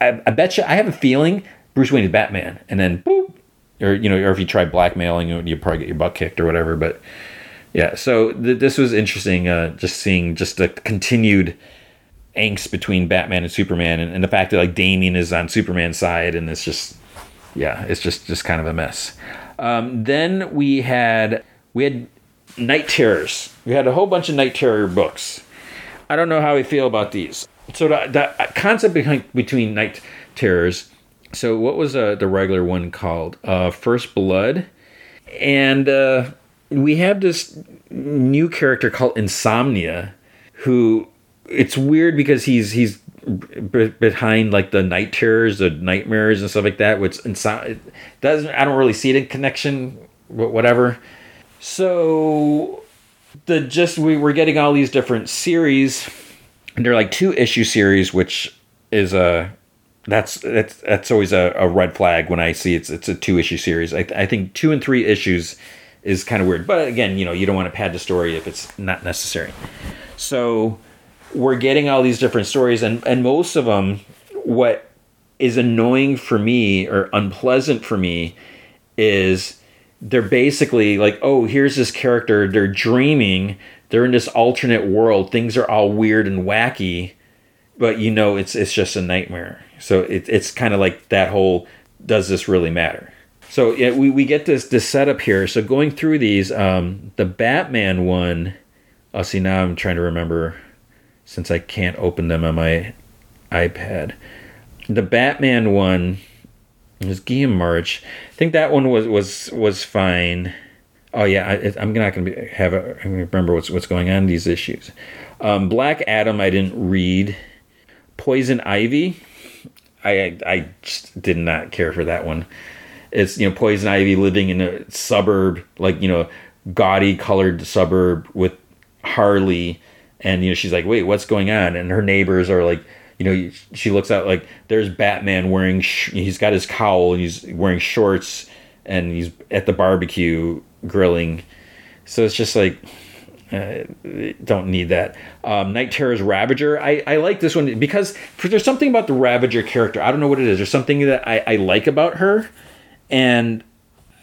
I, I bet you i have a feeling bruce wayne is batman. And then boop or you know or if you try blackmailing you probably get your butt kicked or whatever. But yeah so th- this was interesting uh, just seeing just a continued angst between batman and superman and, and, the fact that like Damian is on superman's side and it's just yeah it's just just kind of a mess. Um, then we had we had Knight Terrors. We had a whole bunch of Knight Terror books. I don't know how we feel about these. So the, the concept behind between Knight Terrors so what was uh, the regular one called? Uh, first blood and uh, we have this new character called Insomnia, who it's weird because he's he's b- behind like the night terrors, the nightmares and stuff like that. Which inso- doesn't I don't really see it in connection, but whatever. So the just we were getting all these different series, and they're like two issue series, which is a that's that's that's always a, a red flag when I see it's it's a two issue series. I, I think two and three issues is kind of weird. But again, you know, you don't want to pad the story if it's not necessary. So we're getting all these different stories, and and most of them, what is annoying for me or unpleasant for me is they're basically like, oh, here's this character, they're dreaming, they're in this alternate world, things are all weird and wacky, but you know it's it's just a nightmare. So it, it's kind of like that whole does this really matter? So yeah, we, we get this this setup here. So going through these, um, the Batman one, oh, see now I'm trying to remember since I can't open them on my iPad. The Batman one was Guillem March. I think that one was was was fine. Oh yeah, I, am not going to have a. I'm to remember what's what's going on in these issues. Um, Black Adam, I didn't read. Poison Ivy, I I just did not care for that one it's you know poison ivy living in a suburb like you know gaudy colored suburb with harley and you know she's like wait what's going on and her neighbors are like you know she looks out like there's batman wearing sh- he's got his cowl and he's wearing shorts and he's at the barbecue grilling so it's just like uh, don't need that. Um, Knight Terror's Ravager. I, I like this one because there's something about the Ravager character. I don't know what it is. There's something that I, I like about her and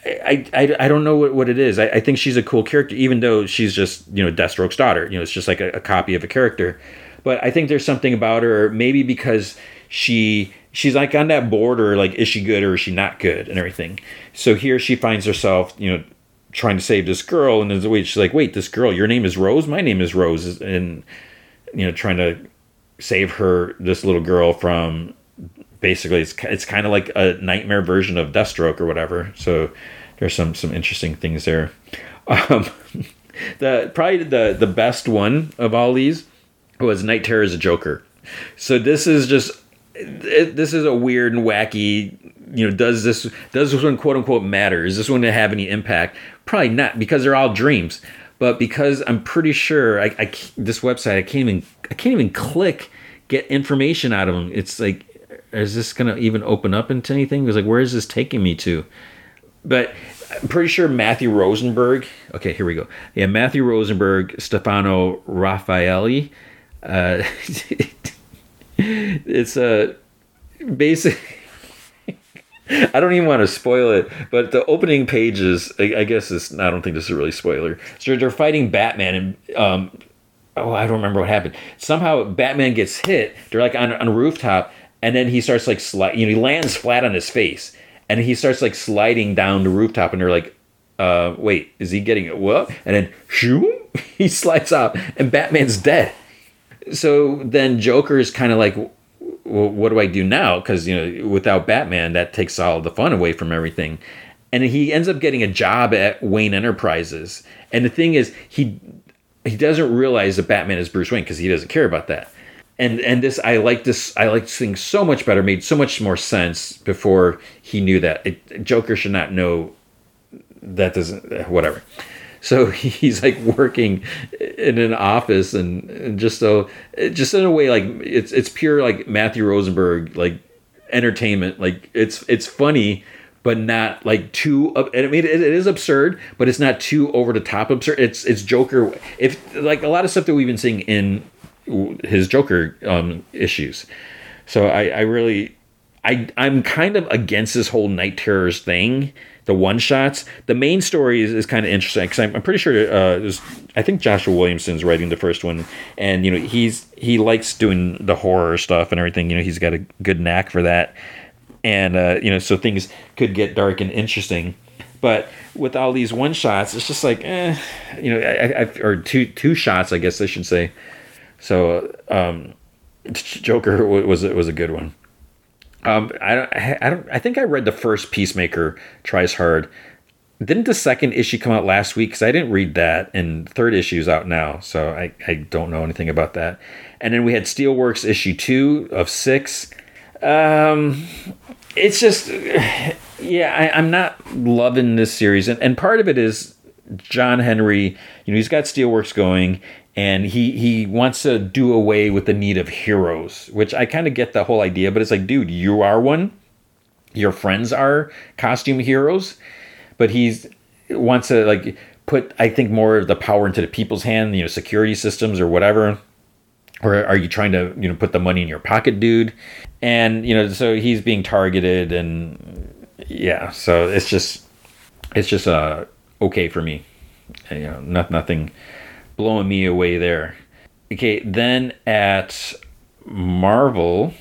I, I, I don't know what, what it is. I, I think she's a cool character, even though she's just, you know, Deathstroke's daughter. You know, it's just like a, a copy of a character. But I think there's something about her, maybe because she she's like on that border, like, is she good or is she not good and everything. So here she finds herself, you know, trying to save this girl. And there's a way she's like, wait, this girl, your name is Rose? My name is Rose. And, you know, trying to save her, this little girl from basically it's it's kind of like a nightmare version of Deathstroke or whatever. So there's some some interesting things there. Um, <laughs> the probably the the best one of all these was Knight Terror as a Joker. So this is just it, this is a weird and wacky. You know, does this does this one quote unquote matter? Is this one to have any impact? Probably not because they're all dreams. But because I'm pretty sure I, I this website I can't even I can't even click get information out of them. It's like is this gonna even open up into anything? It's like where is this taking me to? But I'm pretty sure Matthew Rosenberg. Okay, here we go. Yeah, Matthew Rosenberg, Stefano Raffaele. Uh, <laughs> it's a uh, basic. <laughs> I don't even want to spoil it, but the opening pages, I, I guess is I don't think this is really spoiler. So they're fighting Batman, and um, oh, I don't remember what happened. Somehow Batman gets hit. They're like on, on a rooftop, and then he starts like slide. You know, he lands flat on his face, and he starts like sliding down the rooftop, and they're like, uh, "Wait, is he getting it? What?" And then shoo, <laughs> he slides off, and Batman's dead. So then Joker is kind of like, well, what do I do now? Because you know, without Batman, that takes all the fun away from everything. And he ends up getting a job at Wayne Enterprises. And the thing is, he he doesn't realize that Batman is Bruce Wayne because he doesn't care about that. And and this I like this I like this thing so much better, made so much more sense before he knew that. It, Joker should not know that doesn't whatever. So <laughs> he's like working in an office and, and just so just in a way like it's it's pure like Matthew Rosenberg like entertainment. Like it's it's funny but not like too. And I mean, it, it is absurd, but it's not too over the top absurd. It's it's Joker. If like a lot of stuff that we've been seeing in his Joker um, issues. So I, I really, I I'm kind of against this whole Knight Terrors thing. The one shots. The main story is, is kind of interesting because I'm, I'm, pretty sure uh, was, I think Joshua Williamson's writing the first one, and you know he's he likes doing the horror stuff and everything. You know he's got a good knack for that and uh, you know, so things could get dark and interesting. But with all these one shots, it's just like, eh, you know, I, I, or two two shots, I guess I should say. So, um, Joker was was a good one. Um, I don't, I don't, I think I read the first Peacemaker tries hard. Didn't the second issue come out last week? Because I didn't read that, and third issue's out now, so I, I don't know anything about that. And then we had Steelworks issue two of six. Um, it's just, <sighs> yeah, I, am not loving this series, and, and part of it is John Henry. You know, he's got Steelworks going, and he he wants to do away with the need of heroes, which I kind of get the whole idea, but it's like, dude, you are one. Your friends are costume heroes, but he's wants to like put I think more of the power into the people's hand, you know, security systems or whatever. Or are you trying to, you know, put the money in your pocket, dude? and you know so he's being targeted and yeah so it's just it's just uh okay for me. Uh, you know not, nothing blowing me away there. Okay then at marvel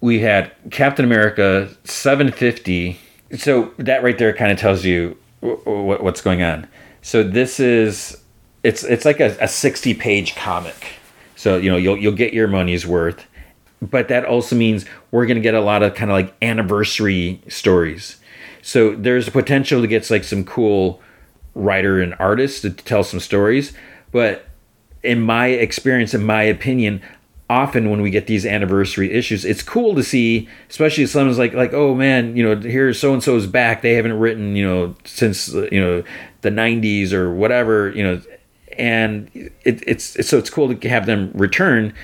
we had captain america 750 so that right there kind of tells you what's going on. So this is it's it's like a, a 60 page comic. So you know you'll you'll get your money's worth. But that also means we're going to get a lot of kind of like anniversary stories. So there's a potential to get like some cool writer and artist to tell some stories. But in my experience, in my opinion, often when we get these anniversary issues, it's cool to see, especially if someone's like, like, oh man, you know, here's so and so's back. They haven't written, you know, since you know the '90s or whatever, you know, and it, it's, so it's cool to have them return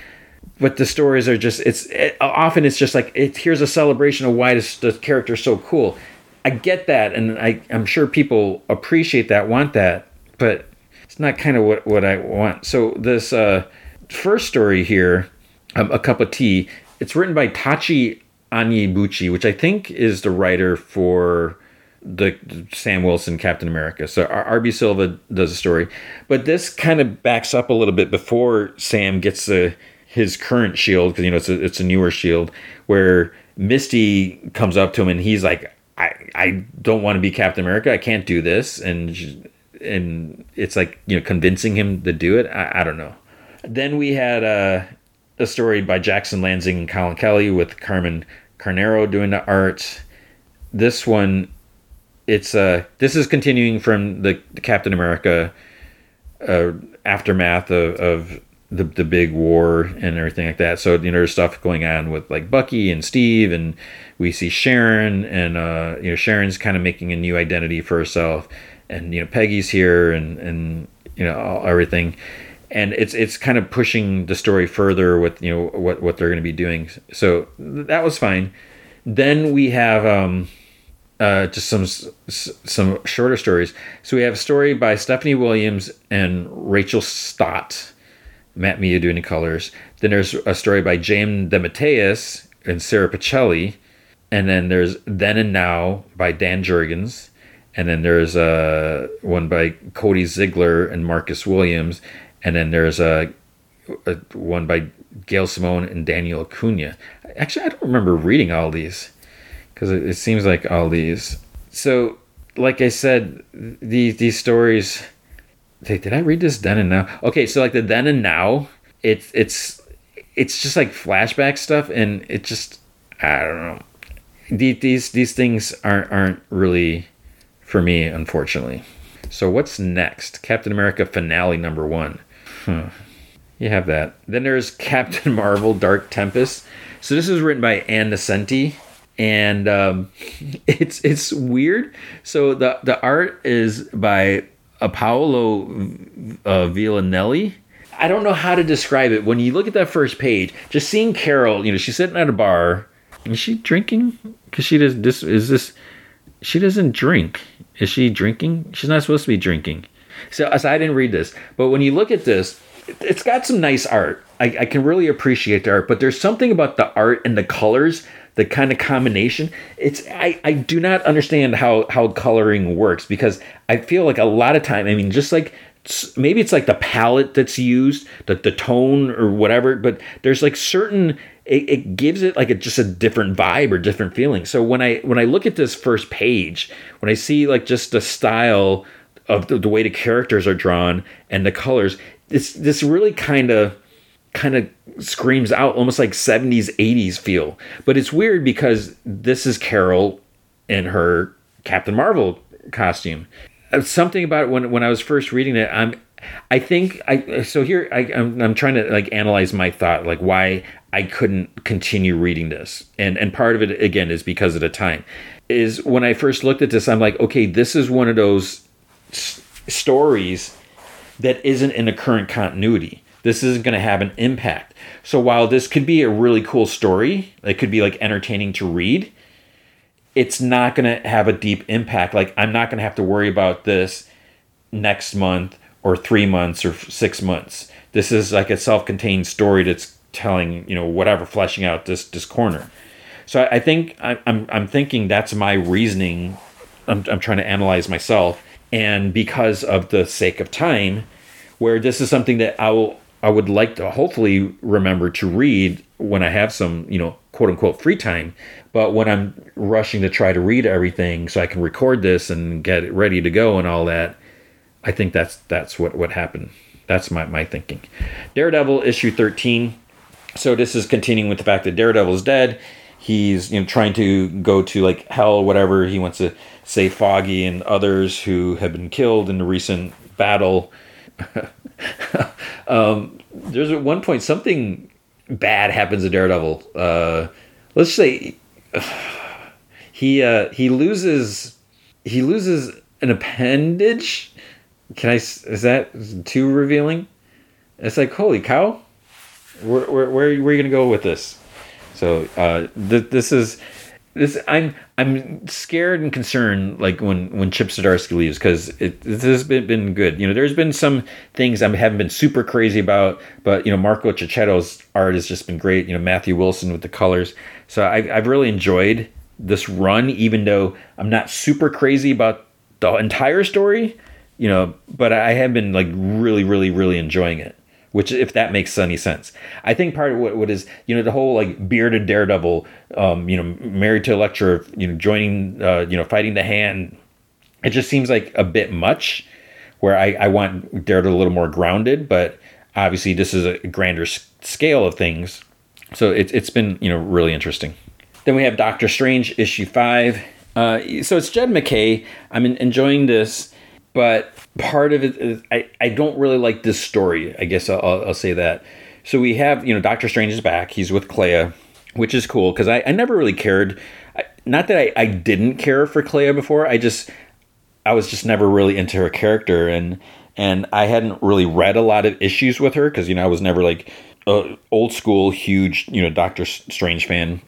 but the stories are just it's it, often it's just like it, here's a celebration of why this, the character is so cool i get that and I, i'm sure people appreciate that want that but it's not kind of what, what i want so this uh, first story here um, a cup of tea it's written by Tochi Onyebuchi, which i think is the writer for the Sam Wilson Captain America. So RB Silva does a story, but this kind of backs up a little bit before Sam gets the his current shield because you know it's a, it's a newer shield where Misty comes up to him and he's like, I don't want to be Captain America. I can't do this, and and it's like you know convincing him to do it. I, I don't know. Then we had a, a story by Jackson Lanzing and Collin Kelly with Carmen Carnero doing the art. This one, it's uh, this is continuing from the, the Captain America uh, aftermath of, of the the big war and everything like that. So you know, there's stuff going on with like Bucky and Steve, and we see Sharon, and uh, you know, Sharon's kind of making a new identity for herself, and you know, Peggy's here, and and you know, all, everything, and it's it's kind of pushing the story further with you know what what they're going to be doing. So that was fine. Then we have um, uh, just some some shorter stories. So we have a story by Stephanie Williams and Rachael Stott Matt Milla doing colors. Then there's a story by James DeMatteis and Sara Pichelli. And then there's Then and Now by Dan Jurgens. And then there's uh, one by Cody Ziglar and Marcus Williams. And then there's a, a one by Gail Simone and Daniel Acuna. Actually, I don't remember reading all these because it, it seems like all these. So, like I said, these these stories did I read this then and now? Okay, so like the then and now, it's it's it's just like flashback stuff, and it just I don't know. These these things aren't aren't really for me, unfortunately. So what's next? Captain America finale number one. You have that. Then there's <laughs> Captain Marvel: Dark Tempest. So this is written by Ann Nocenti, and um, <laughs> it's it's weird. So the the art is by Paolo uh, Villanelli. I don't know how to describe it. When you look at that first page, just seeing Carol, you know, she's sitting at a bar. Is she drinking? Because she does. This is this. She doesn't drink. Is she drinking? She's not supposed to be drinking. So, so I didn't read this, but when you look at this, it's got some nice art. I, I can really appreciate the art, but there's something about the art and the colors the kind of combination it's I, I do not understand how how coloring works because i feel like a lot of time i mean just like maybe it's like the palette that's used the, the tone or whatever but there's like certain it, it gives it like a, just a different vibe or different feeling. So when i when i look at this first page when i see like just the style of the, the way the characters are drawn and the colors this this really kind of kind of screams out almost like 70s 80s feel. But it's weird because this is carol in her captain marvel costume. Uh, something about it when when i was first reading it i'm i think i so here I, I'm, I'm trying to like analyze my thought like why i couldn't continue reading this and and part of it again is because of the time is when i first looked at this i'm like okay this is one of those s- stories that isn't in the current continuity this isn't going to have an impact. So while this could be a really cool story, it could be like entertaining to read, it's not going to have a deep impact. Like I'm not going to have to worry about this next month or 3 months or 6 months. This is like a self-contained story that's telling, you know, whatever fleshing out this this corner. So I, I think I, I'm I'm thinking that's my reasoning. I'm I'm trying to analyze myself and because of the sake of time where this is something that I will I would like to hopefully remember to read when I have some, you know, quote unquote free time. But when I'm rushing to try to read everything so I can record this and get it ready to go and all that, I think that's that's what what happened. That's my my thinking. Daredevil issue 13. So this is continuing with the fact that Daredevil's dead. He's you know trying to go to like hell whatever. He wants to save Foggy and others who have been killed in the recent battle. <laughs> um, there's at one point something bad happens to Daredevil. Uh, let's say <sighs> he uh, he loses he loses an appendage. Can I? Is that too revealing? It's like holy cow. Where where where, are you gonna go with this? So uh, th- this is this I'm I'm scared and concerned like when when Chip Zdarsky leaves because it this has been, been good. You know, there's been some things I haven't been super crazy about, but you know, Marco Checchetto's art has just been great. You know, Matthew Wilson with the colors. So I, I've really enjoyed this run, even though I'm not super crazy about the entire story. You know, but I have been like really, really, really enjoying it which if that makes any sense i think part of what, what is you know the whole like bearded daredevil um, you know married to Elektra you know joining uh, you know fighting the hand it just seems like a bit much where i, I want daredevil a little more grounded but obviously this is a grander scale of things so it's, it's been you know really interesting Then we have Doctor Strange issue five. Uh, so it's Jed MacKay. I'm enjoying this, but part of it is I, I don't really like this story. I guess I'll, I'll say that. So we have you know Doctor Strange is back. He's with Clea, which is cool because I, I never really cared. Not that I, I didn't care for Clea before. I just I was just never really into her character and and I hadn't really read a lot of issues with her because you know I was never like a old school huge you know Doctor Strange fan,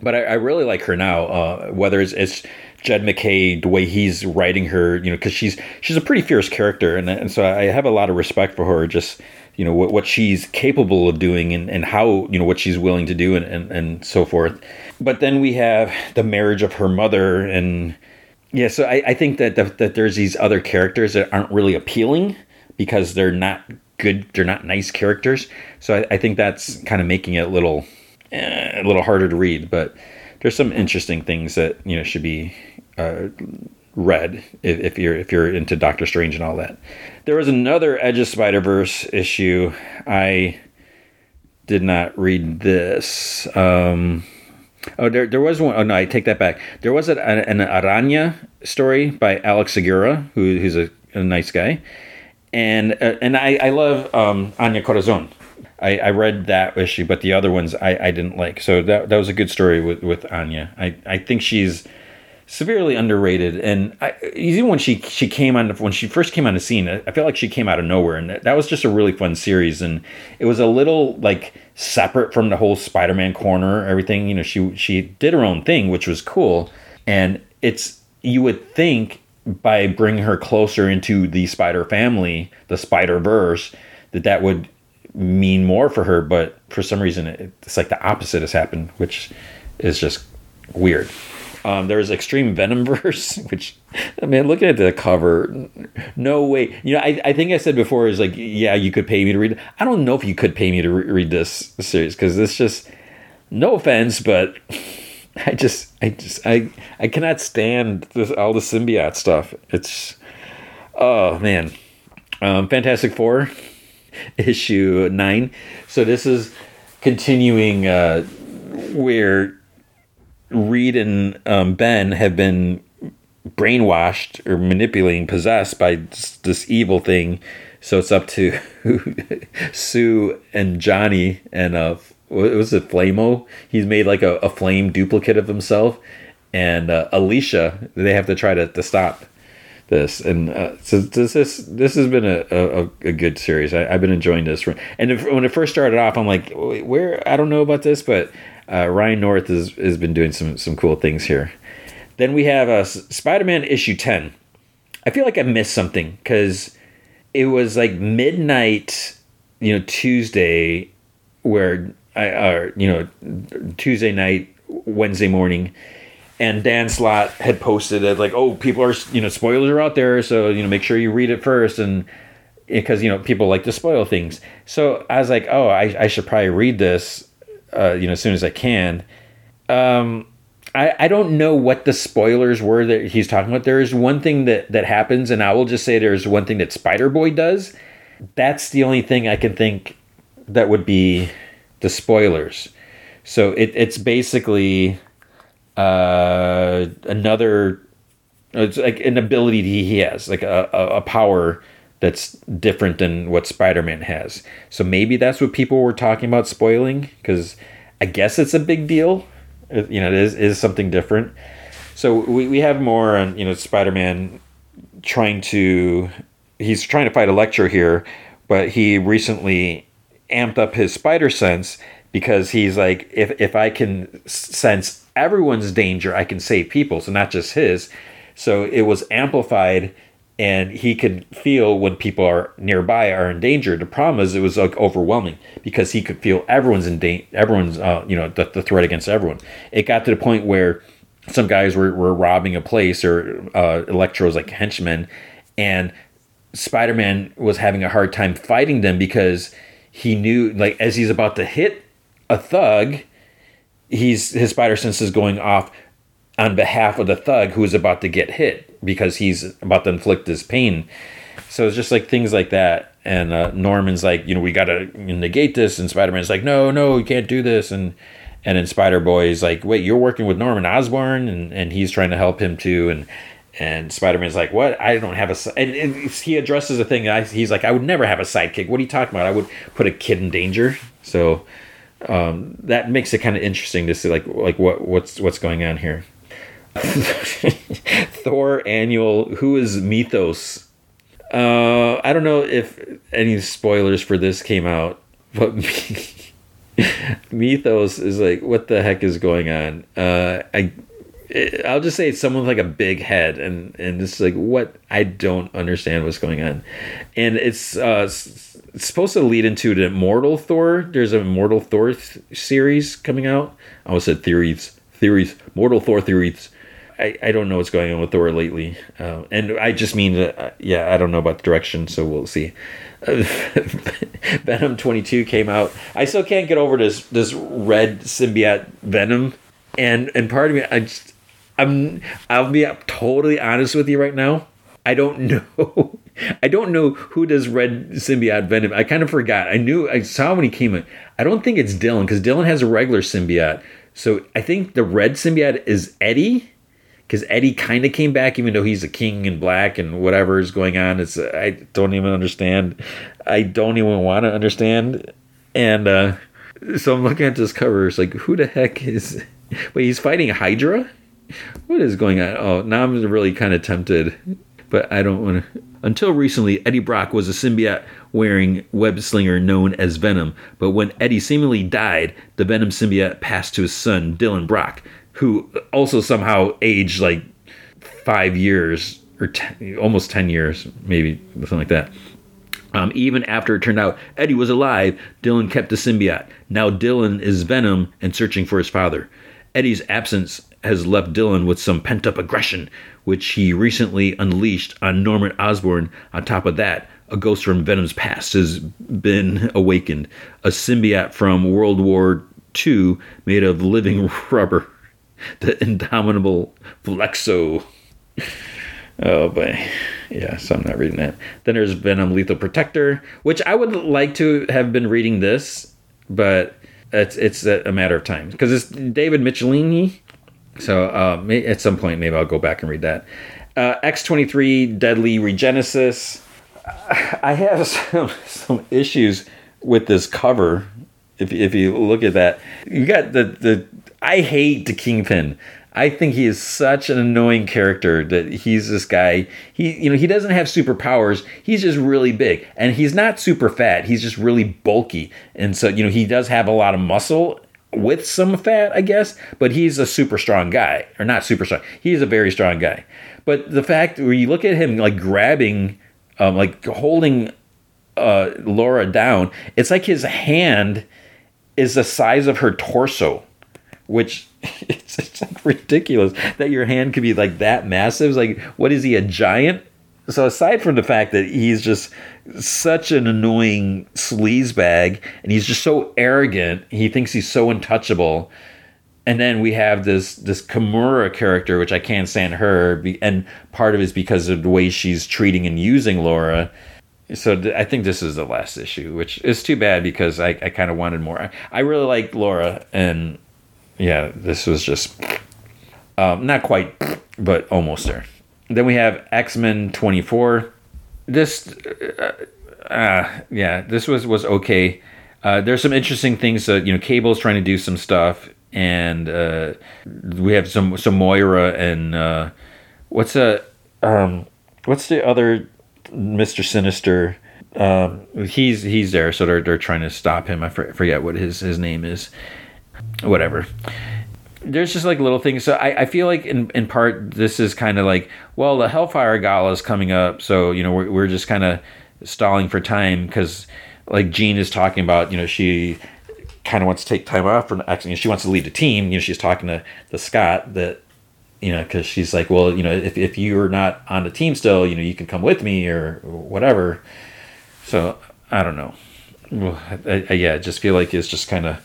but I, I really like her now. Uh, whether it's, it's Jed MacKay, the way he's writing her, you know, because she's she's a pretty fierce character, and and so I have a lot of respect for her. Just you know what what she's capable of doing, and and how you know what she's willing to do, and and, and so forth. But then we have the marriage of her mother, and yeah, so I, I think that the, that there's these other characters that aren't really appealing because they're not good, they're not nice characters. So I, I think that's kind of making it a little eh, a little harder to read. But there's some interesting things that you know should be uh, read if, if, you're if you're into Doctor Strange and all that. There was another Edge of Spider Verse issue. I did not read this. Um, Oh, there, there was one. Oh no, I take that back. There was an, an Araña story by Alex Segura, who, who's a, a nice guy, and uh, and I, I love um, Anya Corazon. I, I read that issue, but the other ones I, I didn't like. So that that was a good story with, with Anya. I, I think she's severely underrated. And I, even when she she came on when she first came on the scene, I feel like she came out of nowhere, and that was just a really fun series. And it was a little like separate from the whole Spider-Man corner, everything. You know, she she did her own thing, which was cool. And it's you would think by bringing her closer into the Spider family, the Spider Verse, that that would mean more for her. But for some reason, it's like the opposite has happened, which is just weird. Um, Extreme Venomverse, <laughs> which I mean, looking at the cover, no way. You know, I, I think I said before is like, yeah, you could pay me to read. I don't know if you could pay me to re- read this series because it's just no offense, but <laughs> I just, I just, I, I cannot stand this, all the symbiote stuff. It's, oh man, um, Fantastic Four <laughs> issue nine. So this is continuing uh, where Reed and um, Ben have been brainwashed or manipulating, possessed by this, evil thing. So it's up to <laughs> Sue and Johnny and uh, what was it, Flamo? He's made like a, a flame duplicate of himself, and uh, Alicia. They have to try to, to stop this, and uh, so this this this has been a, a, a good series. I, have been enjoying this, and if, when it first started off, I'm like, where I don't know about this, but uh, Ryan North has, has been doing some, some cool things here. Then we have uh, Spider Man issue 10. I feel like I missed something because it was like midnight, you know, Tuesday, where I, uh, you know, Tuesday night, Wednesday morning, and Dan Slott had posted it like, oh, people are, you know, spoilers are out there, so you know, make sure you read it first, and because you know people like to spoil things. So I was like, oh, I, I should probably read this uh, you know, as soon as I can. Um, I, I don't know what the spoilers were that he's talking about. There is one thing that, that happens, and I will just say there's one thing that Spider Boy does. That's the only thing I can think that would be the spoilers. So it, it's basically uh, another, it's like an ability he has, like a, a, power that's different than what Spider-Man has. So maybe that's what people were talking about spoiling because I guess it's a big deal. You know, it is, is something different. So we, we have more on, you know, Spider-Man trying to, he's trying to fight Electro here, but he recently amped up his spider sense because he's like, if, if I can sense everyone's danger, I can save people. So not just his. So it was amplified and he could feel when people are nearby are in danger. The problem is it was like overwhelming because he could feel everyone's in danger, everyone's uh, you know the, the threat against everyone. It got to the point where some guys were, were robbing a place or uh, Electro's like henchmen, and Spider Man was having a hard time fighting them because he knew like as he's about to hit a thug, he's his spider sense is going off on behalf of the thug who is about to get hit because he's about to inflict this pain. So it's just like things like that. And uh, Norman's like, you know, we got to negate this. And Spider Man's like, no, no, you can't do this. And and then Spider Boy is like, wait, you're working with Norman Osborn, and and he's trying to help him too, and and Spider Man's like, what? I don't have a. And, and he addresses a thing. I, he's like, I would never have a sidekick. What are you talking about? I would put a kid in danger. So um, that makes it kind of interesting to see like like what what's what's going on here. <laughs> Thor annual. Who is Mythos? Uh, I don't know if any spoilers for this came out, <laughs> but Mythos is like, what the heck is going on? Uh, I I'll just say it's someone with like a big head, and and it's like what I don't understand what's going on, and it's uh it's supposed to lead into the Immortal Thor. There's a Immortal Thor th- series coming out. I almost said theories, theories, Mortal Thor theories. I, I don't know what's going on with Thor lately, uh, and I just mean uh, yeah I don't know about the direction, so we'll see. <laughs> Venom 22 came out. I still can't get over this this red symbiote Venom, and and part of me I just I'm I'll be totally honest with you right now. I don't <laughs> know. I don't know who does red symbiote venom. I kind of forgot. I knew I saw when he came in. I don't think it's Dylan because Dylan has a regular symbiote. So I think the red symbiote is Eddie because Eddie kind of came back even though he's a king in black and whatever is going on. It's I don't even understand. I don't even want to understand. And uh, so I'm looking at this cover. It's like who the heck is? Wait, he's fighting Hydra what is going on? Oh, now I'm really kind of tempted, but I don't want to. Until recently, Eddie Brock was a symbiote wearing web slinger known as Venom, but when Eddie seemingly died, the Venom symbiote passed to his son, Dylan Brock, who also somehow aged like five years or ten, almost 10 years, maybe something like that. Um, even after it turned out Eddie was alive, Dylan kept the symbiote. Now Dylan is Venom and searching for his father. Eddie's absence has left Dylan with some pent up aggression, which he recently unleashed on Norman Osborn. On top of that, a ghost from Venom's past has been awakened. A symbiote from World War II made of living <laughs> rubber. The indomitable Flexo. Oh boy. Yeah, so I'm not reading that. Then there's Venom Lethal Protector, which I would like to have been reading this, but it's it's a matter of time because it's David Michelinie so uh, at some point, maybe I'll go back and read that. Uh, X23 Deadly Regenesis. I have <laughs> some, some issues with this cover. If, if you look at that, you got the, the I hate the Kingpin. I think he is such an annoying character that he's this guy. He you know he doesn't have superpowers. He's just really big, and he's not super fat. He's just really bulky, and so you know he does have a lot of muscle with some fat, I guess, but he's a super strong guy, or not super strong. He's a very strong guy. But the fact where you look at him like grabbing, um, like holding uh, Laura down, it's like his hand is the size of her torso, which <laughs> it's, it's like ridiculous that your hand could be like that massive. It's like, what is he, a giant? So aside from the fact that he's just such an annoying sleazebag and he's just so arrogant, he thinks he's so untouchable. And then we have this this Kimura character, which I can't stand her, and part of it is because of the way she's treating and using Laura. So I think this is the last issue, which is too bad because I, I kind of wanted more. I, I really like Laura, and yeah, this was just um, not quite, but almost there. Then we have X Men 24. This, uh, uh, yeah, this was was okay. Uh, there's some interesting things. Uh, you know, Cable's trying to do some stuff, and uh, we have some some Moira and uh, what's a um, what's the other Mister Sinister? Um, he's he's there, so they're they're trying to stop him. I forget what his his name is. Whatever there's just like little things. So I, I feel like in, in part this is kind of like, well, the Hellfire Gala is coming up, so you know we're we're just kind of stalling for time because like Jean is talking about, you know, she kind of wants to take time off from acting. She wants to lead the team. You know, she's talking to the Scott that you know because she's like, well, you know, if if you're not on the team still, you know, you can come with me or whatever. So I don't know. Well, I, I, yeah, I just feel like it's just kind of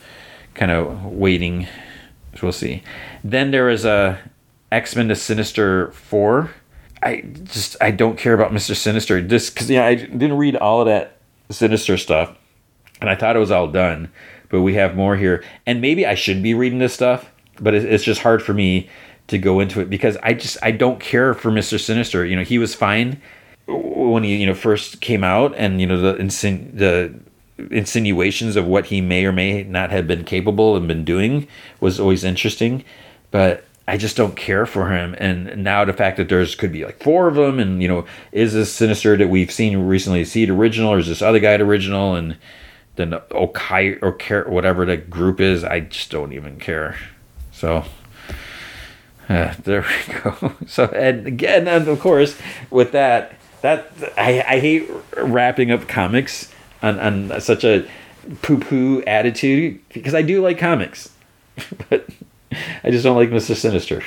kind of waiting we'll see. Then there is a X Men to Sinister Four. I just I don't care about Mister Sinister just because yeah I didn't read all of that Sinister stuff, and I thought it was all done. but we have more here. And maybe I should be reading this stuff, but it's just hard for me to go into it because I just I don't care for Mister Sinister. You know, he was fine when he you know first came out, and you know the the insinuations of what he may or may not have been capable and been doing was always interesting, but I just don't care for him. And now the fact that there's could be like four of them, and you know, is this Sinister that we've seen recently? Is he original, or is this other guy original? And then Okai or care whatever the group is, I just don't even care. So uh, there we <laughs> go. So and again, and of course, with that, that I, I hate wrapping up comics on, on such a poo-poo attitude because I do like comics, <laughs> but I just don't like Mister Sinister.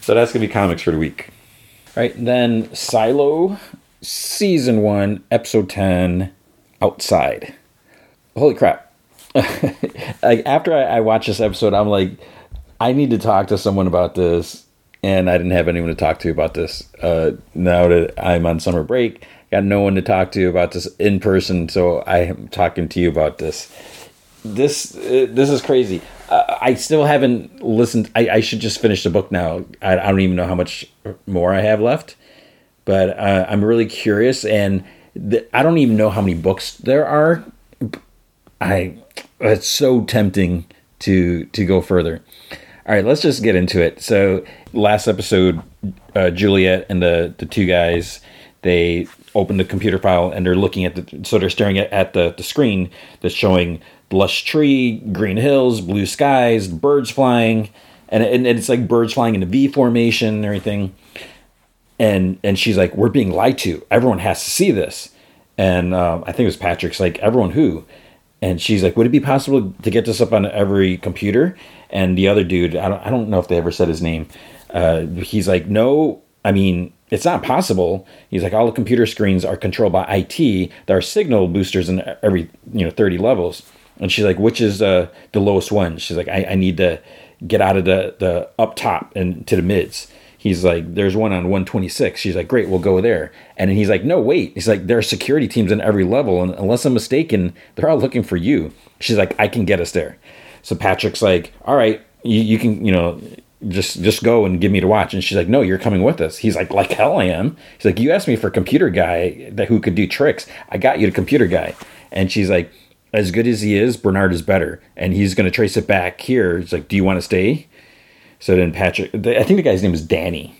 so that's gonna be comics for the week. All right, then Silo, season one, episode ten, outside. Holy crap! <laughs> like after I, I watched this episode, I'm like I need to talk to someone about this, and I didn't have anyone to talk to about this. Uh, now that I'm on summer break, got no one to talk to about this in person, so I am talking to you about this. This uh, this is crazy. Uh, I still haven't listened. I, I, should just finish the book now. I, I, don't even know how much more I have left, but uh, I'm really curious, and I don't even know how many books there are. I it's so tempting to to go further. All right, let's just get into it. So, last episode, uh, Juliet and the the two guys they open the computer file and they're looking at the so they're staring at, at the the screen that's showing lush tree, green hills, blue skies, birds flying, and, and it's like birds flying in a V formation and everything. And and she's like, "We're being lied to. Everyone has to see this." And um, I think it was Patrick's like, "Everyone who?" And she's like, "Would it be possible to get this up on every computer?" and the other dude, I don't, I don't know if they ever said his name. Uh, he's like, no, I mean, it's not possible. He's like, all the computer screens are controlled by IT. There are signal boosters in every, you know, 30 levels. And she's like, which is uh, the lowest one? She's like, I, I need to get out of the, the up top and to the mids. He's like, there's one on 126. She's like, great, we'll go there. And he's like, no, wait. He's like, there are security teams in every level. And unless I'm mistaken, they're all looking for you. She's like, I can get us there. So Patrick's like, all right, you, you can, you know, just just go and give me to watch. And she's like, no, you're coming with us. He's like, like hell I am. He's like, you asked me for a computer guy that who could do tricks. I got you the computer guy. And she's like, as good as he is, Bernard is better. And he's going to trace it back here. He's like, do you want to stay? So then Patrick, I think the guy's name is Danny.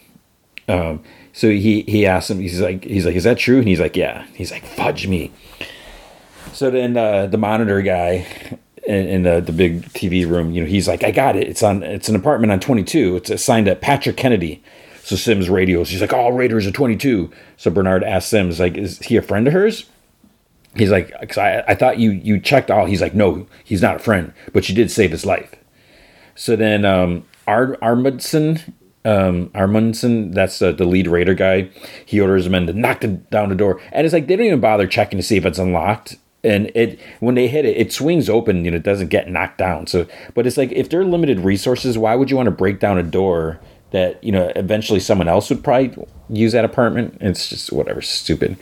Um, so he he asks him, he's like, he's like, is that true? And he's like, yeah. He's like, fudge me. So then uh, the monitor guy in, in the, the big TV room, you know, he's like, I got it. It's on, it's an apartment on 22. It's assigned to Patrick Kennedy. So Sims radios. He's like, all Raiders are 22. So Bernard asks Sims, like, is he a friend of hers? He's like, Cause I, I thought you you checked all. He's like, no, he's not a friend, but she did save his life. So then um, Ar- Armundson, um, Armundson, that's uh, the lead Raider guy. He orders in to knock down the door, and it's like they don't even bother checking to see if it's unlocked and it when they hit it, it swings open. Know, it doesn't get knocked down. So, but it's like if they're limited resources, why would you want to break down a door that you know eventually someone else would probably use that apartment? It's just whatever, stupid.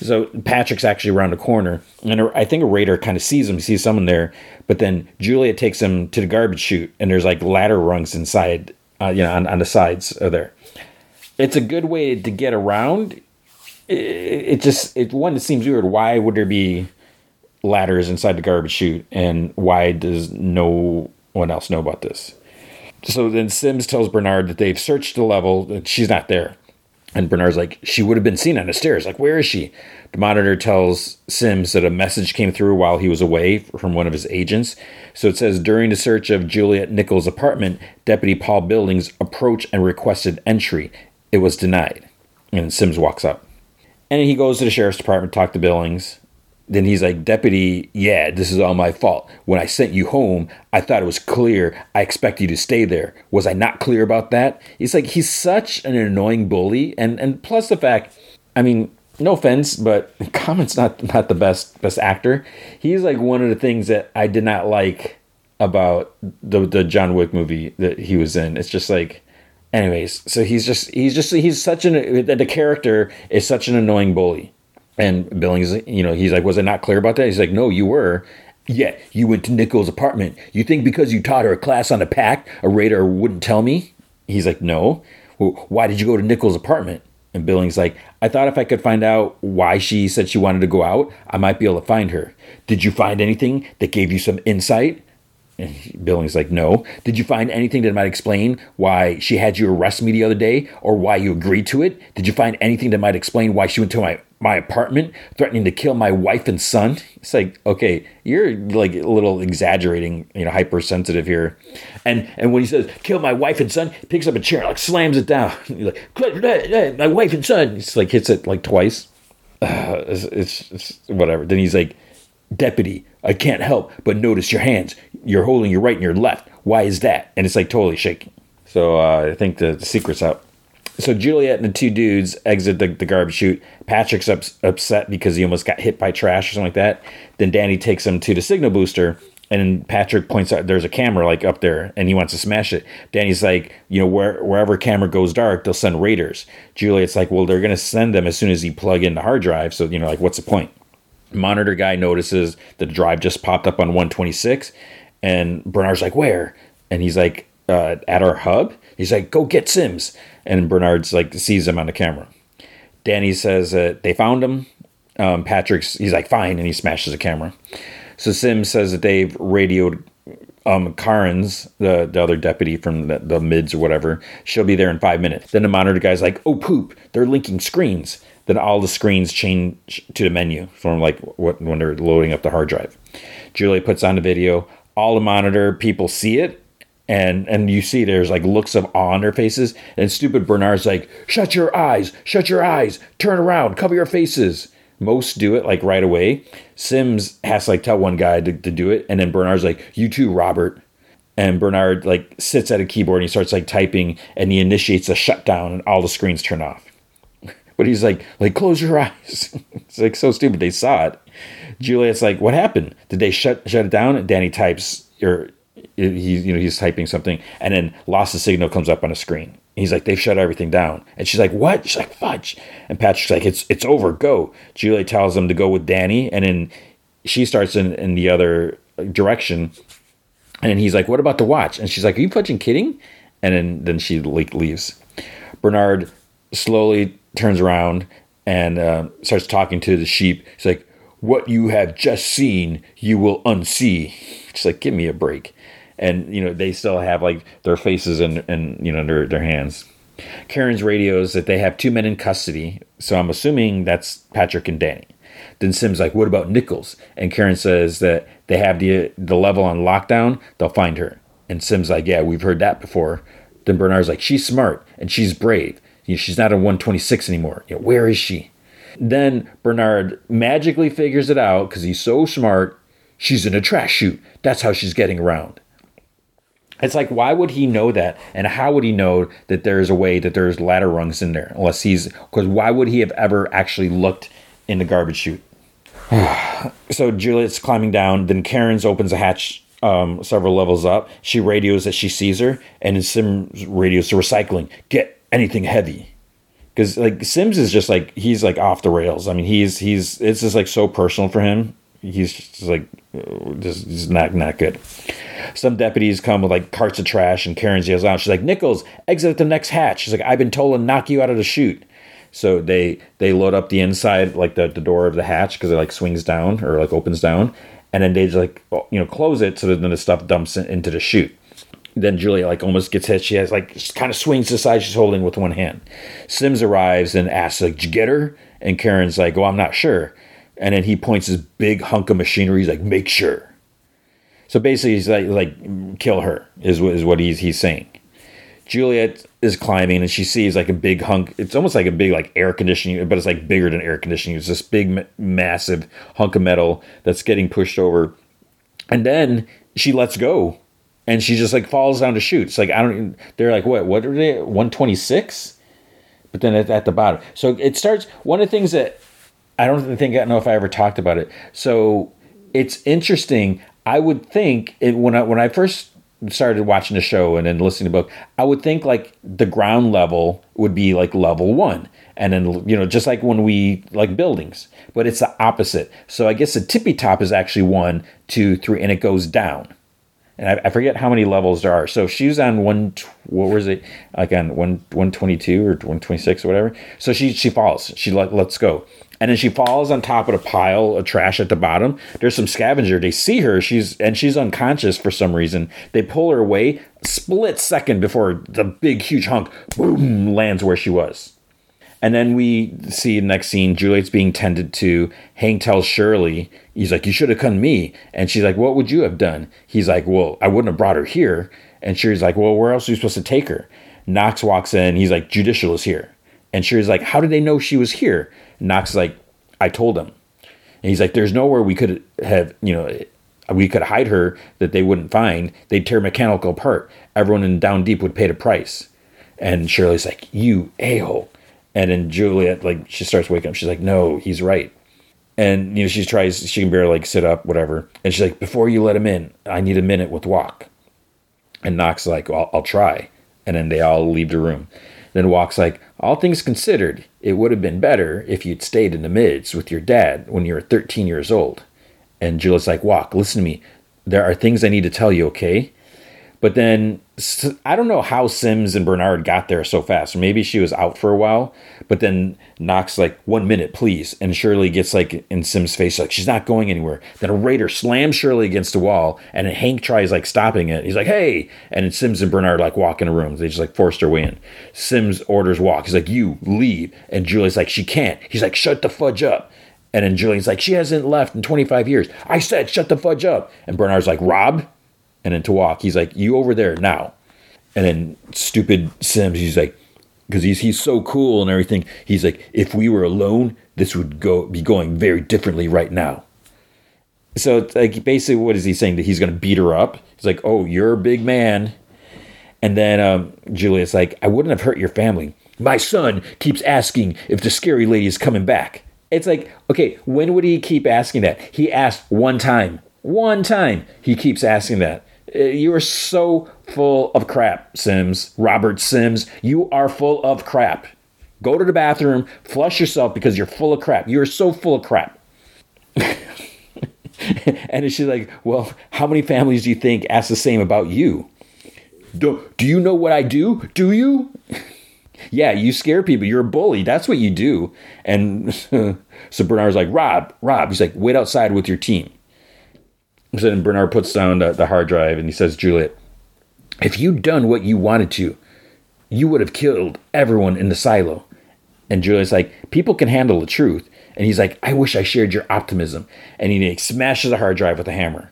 So Patrick's actually around the corner, and I think a raider kind of sees him, he sees someone there, but then Julia takes him to the garbage chute, and there's like ladder rungs inside, uh, you know, on, on the sides of there. It's a good way to get around. It, it just it one it seems weird. Why would there be ladders inside the garbage chute, and why does no one else know about this? So then Sims tells Bernard that they've searched the level, that she's not there. And Bernard's like, she would have been seen on the stairs. Like, where is she? The monitor tells Sims that a message came through while he was away from one of his agents. So it says during the search of Juliet Nichols' apartment, Deputy Paul Billings approached and requested entry. It was denied. And Sims walks up. And he goes to the sheriff's department to talk to Billings then he's like, Deputy, yeah, this is all my fault. When I sent you home, I thought it was clear. I expect you to stay there. Was I not clear about that? He's like, he's such an annoying bully. And and plus the fact, I mean, no offense, but <laughs> Common's not not the best best actor. He's like one of the things that I did not like about the the John Wick movie that he was in. It's just like anyways, so he's just he's just he's such an the character is such an annoying bully and Billings, you know, he's like, was I not clear about that? He's like, no, you were. Yeah, you went to Nichols' apartment. You think because you taught her a class on a pack, a radar wouldn't tell me? He's like, no. Well, why did you go to Nichols' apartment? And Billings like, I thought if I could find out why she said she wanted to go out, I might be able to find her. Did you find anything that gave you some insight? And Billings like, no. Did you find anything that might explain why she had you arrest me the other day, or why you agreed to it? Did you find anything that might explain why she went to my my apartment, threatening to kill my wife and son. It's like, okay, you're like a little exaggerating, you know, hypersensitive here. And and when he says kill my wife and son, picks up a chair, like slams it down. <laughs> He's like, my wife and son. He's like hits it like twice. Uh, <sighs> it's, it's, it's whatever. Then he's like, deputy, I can't help but notice your hands. You're holding your right and your left. Why is that? And it's like totally shaking. So uh, I think the, the secret's out so Juliet and the two dudes exit the, the garbage chute. Patrick's ups, upset because he almost got hit by trash or something like that. Then Danny takes him to the signal booster, and Patrick points out there's a camera like up there, and he wants to smash it. Danny's like, you know, where, wherever camera goes dark, they'll send raiders. Juliet's like, well, they're gonna send them as soon as you plug in the hard drive. So you know, like, what's the point? Monitor guy notices the drive just popped up on 126, and Bernard's like, where? And he's like, uh, at our hub. He's like, go get Sims and Bernard's like sees him on the camera. Danny says that they found him. Um, Patrick's he's like fine, and he smashes the camera. So Sims says that they've radioed um, the, the other deputy from the, the, mids or whatever. She'll be there in five minutes. Then the monitor guy's like, oh poop, they're linking screens. Then all the screens change to the menu from like what when they're loading up the hard drive. Julie puts on the video. All the monitor people see it, and and you see there's like looks of awe on their faces and stupid bernard's like shut your eyes shut your eyes turn around cover your faces most do it like right away sims has to like tell one guy to, to do it and then bernard's like you too robert and bernard like sits at a keyboard and he starts like typing and he initiates a shutdown and all the screens turn off but he's like like close your eyes. <laughs> It's like so stupid. They saw it. Juliet's like what happened? Did they shut shut it down? And danny types or he's you know he's typing something. And then loss of signal comes up on a screen. He's like they've shut everything down. And she's like what? She's like fudge. And patrick's like it's it's over. Go. Julie tells him to go with danny. And then she starts in, in the other direction. And he's like what about the watch? And she's like are you fucking kidding? And then then she like leaves. Bernard slowly turns around and uh, starts talking to the sheep he's like what you have just seen you will unsee she's like give me a break and you know they still have like their faces and and you know their their hands. Karen's radios that they have two men in custody, so I'm assuming that's Patrick and Danny. Then Sim's like, "What about Nichols?" And Karen says that they have the the level on lockdown. They'll find her. And Sim's like, "Yeah, we've heard that before." Then Bernard's like, "She's smart and she's brave. You know, she's not a 126 anymore. You know, where is she?" Then Bernard magically figures it out because he's so smart. She's in a trash chute. That's how she's getting around. It's like, why would he know that? And how would he know that there's a way that there's ladder rungs in there? Unless he's, because why would he have ever actually looked in the garbage chute? <sighs> so Juliet's climbing down. Then Karen's opens a hatch um, several levels up. She radios that she sees her, and Sim radios to recycling. Get anything heavy. Because like Sims is just like he's like off the rails. I mean he's he's it's just like so personal for him. He's just like just, just not not good. Some deputies come with like carts of trash, and Karen yells out. She's like, "Nichols, exit at the next hatch." She's like, "I've been told to knock you out of the chute." So they they load up the inside, like the, the door of the hatch, because it like swings down or like opens down, and then they just like you know close it so that then the stuff dumps into the chute. Then Julia like almost gets hit. She has like kind of swings the side. She's holding with one hand. Sims arrives and asks like, "Did you get her?" And Karen's like, "Oh, I'm not sure." And then he points his big hunk of machinery. He's like, "Make sure." So basically, he's like, like kill her is what is what he's he's saying. Juliet is climbing and she sees like a big hunk. It's almost like a big like air conditioning, but it's like bigger than air conditioning. It's this big massive hunk of metal that's getting pushed over, and then she lets go, and she just like falls down to. It's like I don't. They're like what? What are they? One twenty six. But then at, at the bottom, so it starts. One of the things that I don't think I know if I ever talked about it. So it's interesting. I would think it, when I when I first started watching the show and then listening to the book, I would think like the ground level would be like level one. And then, you know, just like when we like buildings, but it's the opposite. So I guess the tippy top is actually one, two, three, and it goes down. And I, I forget how many levels there are. So she's on one, what was it? Like on one, 122 or 126 or whatever. So she, she falls. She let, let's go and then she falls on top of a pile of trash at the bottom. There's some scavenger. They see her. She's and she's unconscious for some reason. They pull her away. Split second before the big huge hunk boom lands where she was. And then we see the next scene. Juliet's being tended to. Hank tells Shirley, he's like, "You should have come to me." And she's like, "What would you have done?" He's like, "Well, I wouldn't have brought her here." And Shirley's like, "Well, where else are you supposed to take her?" Knox walks in. He's like, "Judicial is here." And Shirley's like, "How did they know she was here?" Knox is like, I told him. And he's like, there's nowhere we could have, you know, we could hide her that they wouldn't find. They'd tear mechanical apart. Everyone in Down Deep would pay the price. And Shirley's like, you a-hole. And then Juliet, like, she starts waking up. She's like, no, he's right. And, you know, she tries, she can barely, like, sit up, whatever. And she's like, before you let him in, I need a minute with Walk. And Knox like, well, I'll try. And then they all leave the room. Then Walk's like, all things considered, it would have been better if you'd stayed in the mids with your dad when you were 13 years old. And Juliet's like, Walk, listen to me. There are things I need to tell you, okay? But then I don't know how Sims and Bernard got there so fast. Maybe she was out for a while, but then Knox like one minute, please, and Shirley gets like in Sims' face like she's not going anywhere. Then a raider slams Shirley against the wall, and Hank tries like stopping it. He's like, "Hey!" And Sims and Bernard like walk in a room. They just like forced their way in. Sims orders walk. He's like, "You leave," and Julie's like, "She can't." He's like, "Shut the fudge up." And then Julian's like, she hasn't left in 25 years. I said, shut the fudge up. And Bernard's like, Rob? And then to walk, he's like, you over there now. And then stupid Sims, he's like, because he's he's so cool and everything. He's like, if we were alone, this would go be going very differently right now. So like basically, what is he saying that he's going to beat her up? He's like, oh, you're a big man. And then um, Juliet's like, I wouldn't have hurt your family. My son keeps asking if the scary lady is coming back. It's like, okay, when would he keep asking that? He asked one time. One time he keeps asking that. Uh, you are so full of crap, Sims. Robert Sims, you are full of crap. Go to the bathroom, flush yourself because you're full of crap. You're so full of crap. <laughs> and she's like, Well, how many families do you think ask the same about you? Do, do you know what I do? Do you? <laughs> yeah, you scare people. You're a bully. That's what you do. And <laughs> so Bernard's like, Rob, Rob. He's like, Wait outside with your team. So then Bernard puts down the, the hard drive and he says, Juliet, if you'd done what you wanted to, you would have killed everyone in the silo. And Juliet's like, people can handle the truth. And he's like, I wish I shared your optimism. And he smashes the hard drive with a hammer.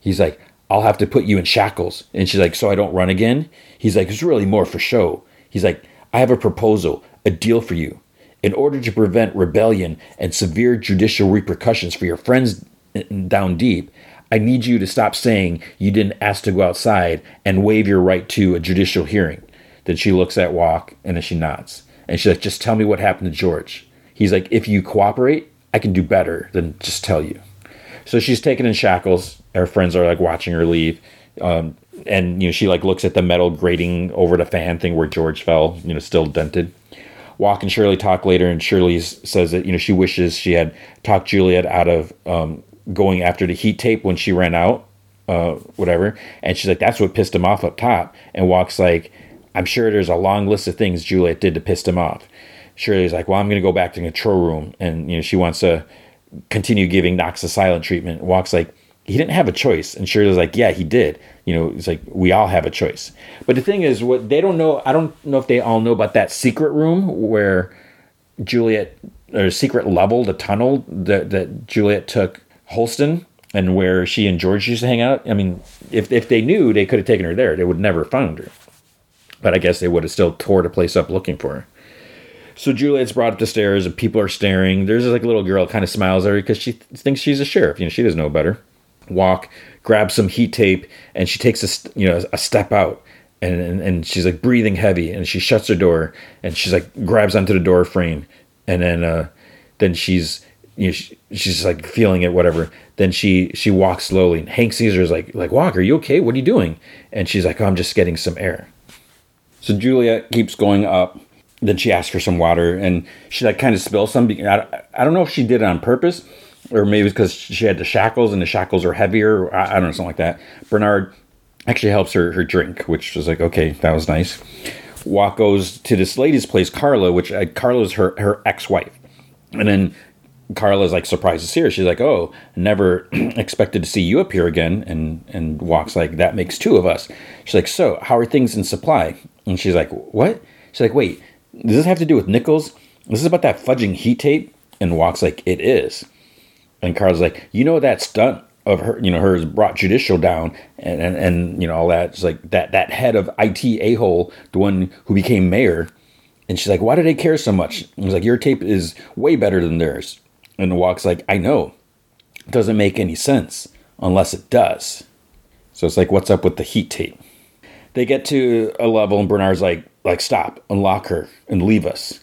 He's like, I'll have to put you in shackles. And she's like, so I don't run again? He's like, it's really more for show. He's like, I have a proposal, a deal for you. In order to prevent rebellion and severe judicial repercussions for your friends eh, eh, down deep, I need you to stop saying you didn't ask to go outside and waive your right to a judicial hearing. Then she looks at Walk and then she nods. And she's like, just tell me what happened to George. He's like, if you cooperate, I can do better than just tell you. So she's taken in shackles. Her friends are like watching her leave. Um, and you know, she like looks at the metal grating over the fan thing where George fell, you know, still dented. Walk and Shirley talk later, and Shirley says that you know she wishes she had talked Juliet out of um, going after the heat tape when she ran out, uh, whatever. And she's like, that's what pissed him off up top. And Walk's like, I'm sure there's a long list of things Juliet did to piss him off. Shirley's like, well, I'm going to go back to the control room. And, you know, she wants to continue giving Knox the silent treatment. Walk's like, he didn't have a choice. And Shirley's like, yeah, he did. You know, it's like, we all have a choice. But the thing is, what they don't know, I don't know if they all know about that secret room where Juliet, or secret level, the tunnel that, that Juliet took Holston and where she and George used to hang out. I mean, if if they knew, they could have taken her there. They would never found her. But I guess they would have still tore the place up looking for her. So Juliet's brought up the stairs and people are staring. There's like a little girl kind of smiles at her because she thinks she's a sheriff. You know, she doesn't know better. Walk, grabs some heat tape, and she takes a you know a step out. And, and, and she's like breathing heavy and she shuts her door and she's like grabs onto the door frame and then uh then she's you know, she, she's like feeling it, whatever. Then she she walks slowly. And Hank her is like like Walk, are you okay? What are you doing? And she's like, oh, I'm just getting some air. So Julia keeps going up. Then she asks for some water, and she like kind of spills some. I, I don't know if she did it on purpose, or maybe it's because she had the shackles and the shackles are heavier. I, I don't know something like that. Bernard actually helps her her drink, which was like okay, that was nice. Walk goes to this lady's place, Carla, which uh, Carla's her her ex wife, and then Carla's like surprised to see her. She's like, "Oh, never <clears throat> expected to see you up here again." And and walks like that makes two of us. She's like, "So, how are things in supply?" And she's like, "What?" She's like, "Wait, does this have to do with Nichols? This is about that fudging heat tape." And walks like, "It is." And Carla's like, "You know that stunt of her, you know, hers brought judicial down, and and, and you know all that. It's like that that head of IT a hole, the one who became mayor." And she's like, "Why do they care so much?" And he's like, "Your tape is way better than theirs." And Walk's like, I know. It doesn't make any sense unless it does. So it's like, what's up with the heat tape? They get to a level and Bernard's like, like, stop, unlock her, and leave us.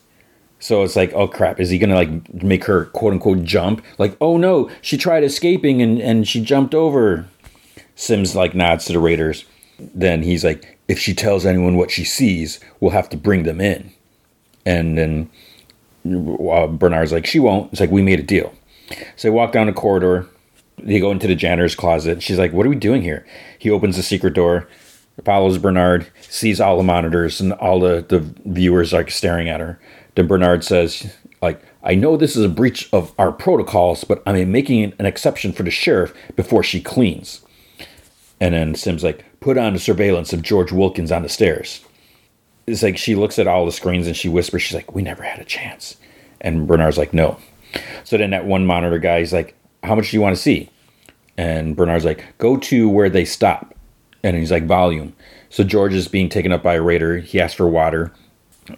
So it's like, oh crap, is he gonna like make her quote unquote jump? Like, oh no, she tried escaping and, and she jumped over. Sims like nods to the Raiders. Then he's like, if she tells anyone what she sees, we'll have to bring them in. And then uh, Bernard's like, she won't. It's like, we made a deal. So they walk down a corridor. They go into the janitor's closet. She's like, what are we doing here? He opens the secret door, follows Bernard, sees all the monitors and all the, the viewers like staring at her. Then Bernard says, like, I know this is a breach of our protocols, but I'm making an exception for the sheriff before she cleans. And then Sim's like, put on the surveillance of George Wilkins on the stairs it's like she looks at all the screens and she whispers, she's like, "We never had a chance." And Bernard's like, "No." So then that one monitor guy, he's like, "How much do you want to see?" And Bernard's like, "Go to where they stop." And he's like, "Volume." So George is being taken up by a raider. He asks for water,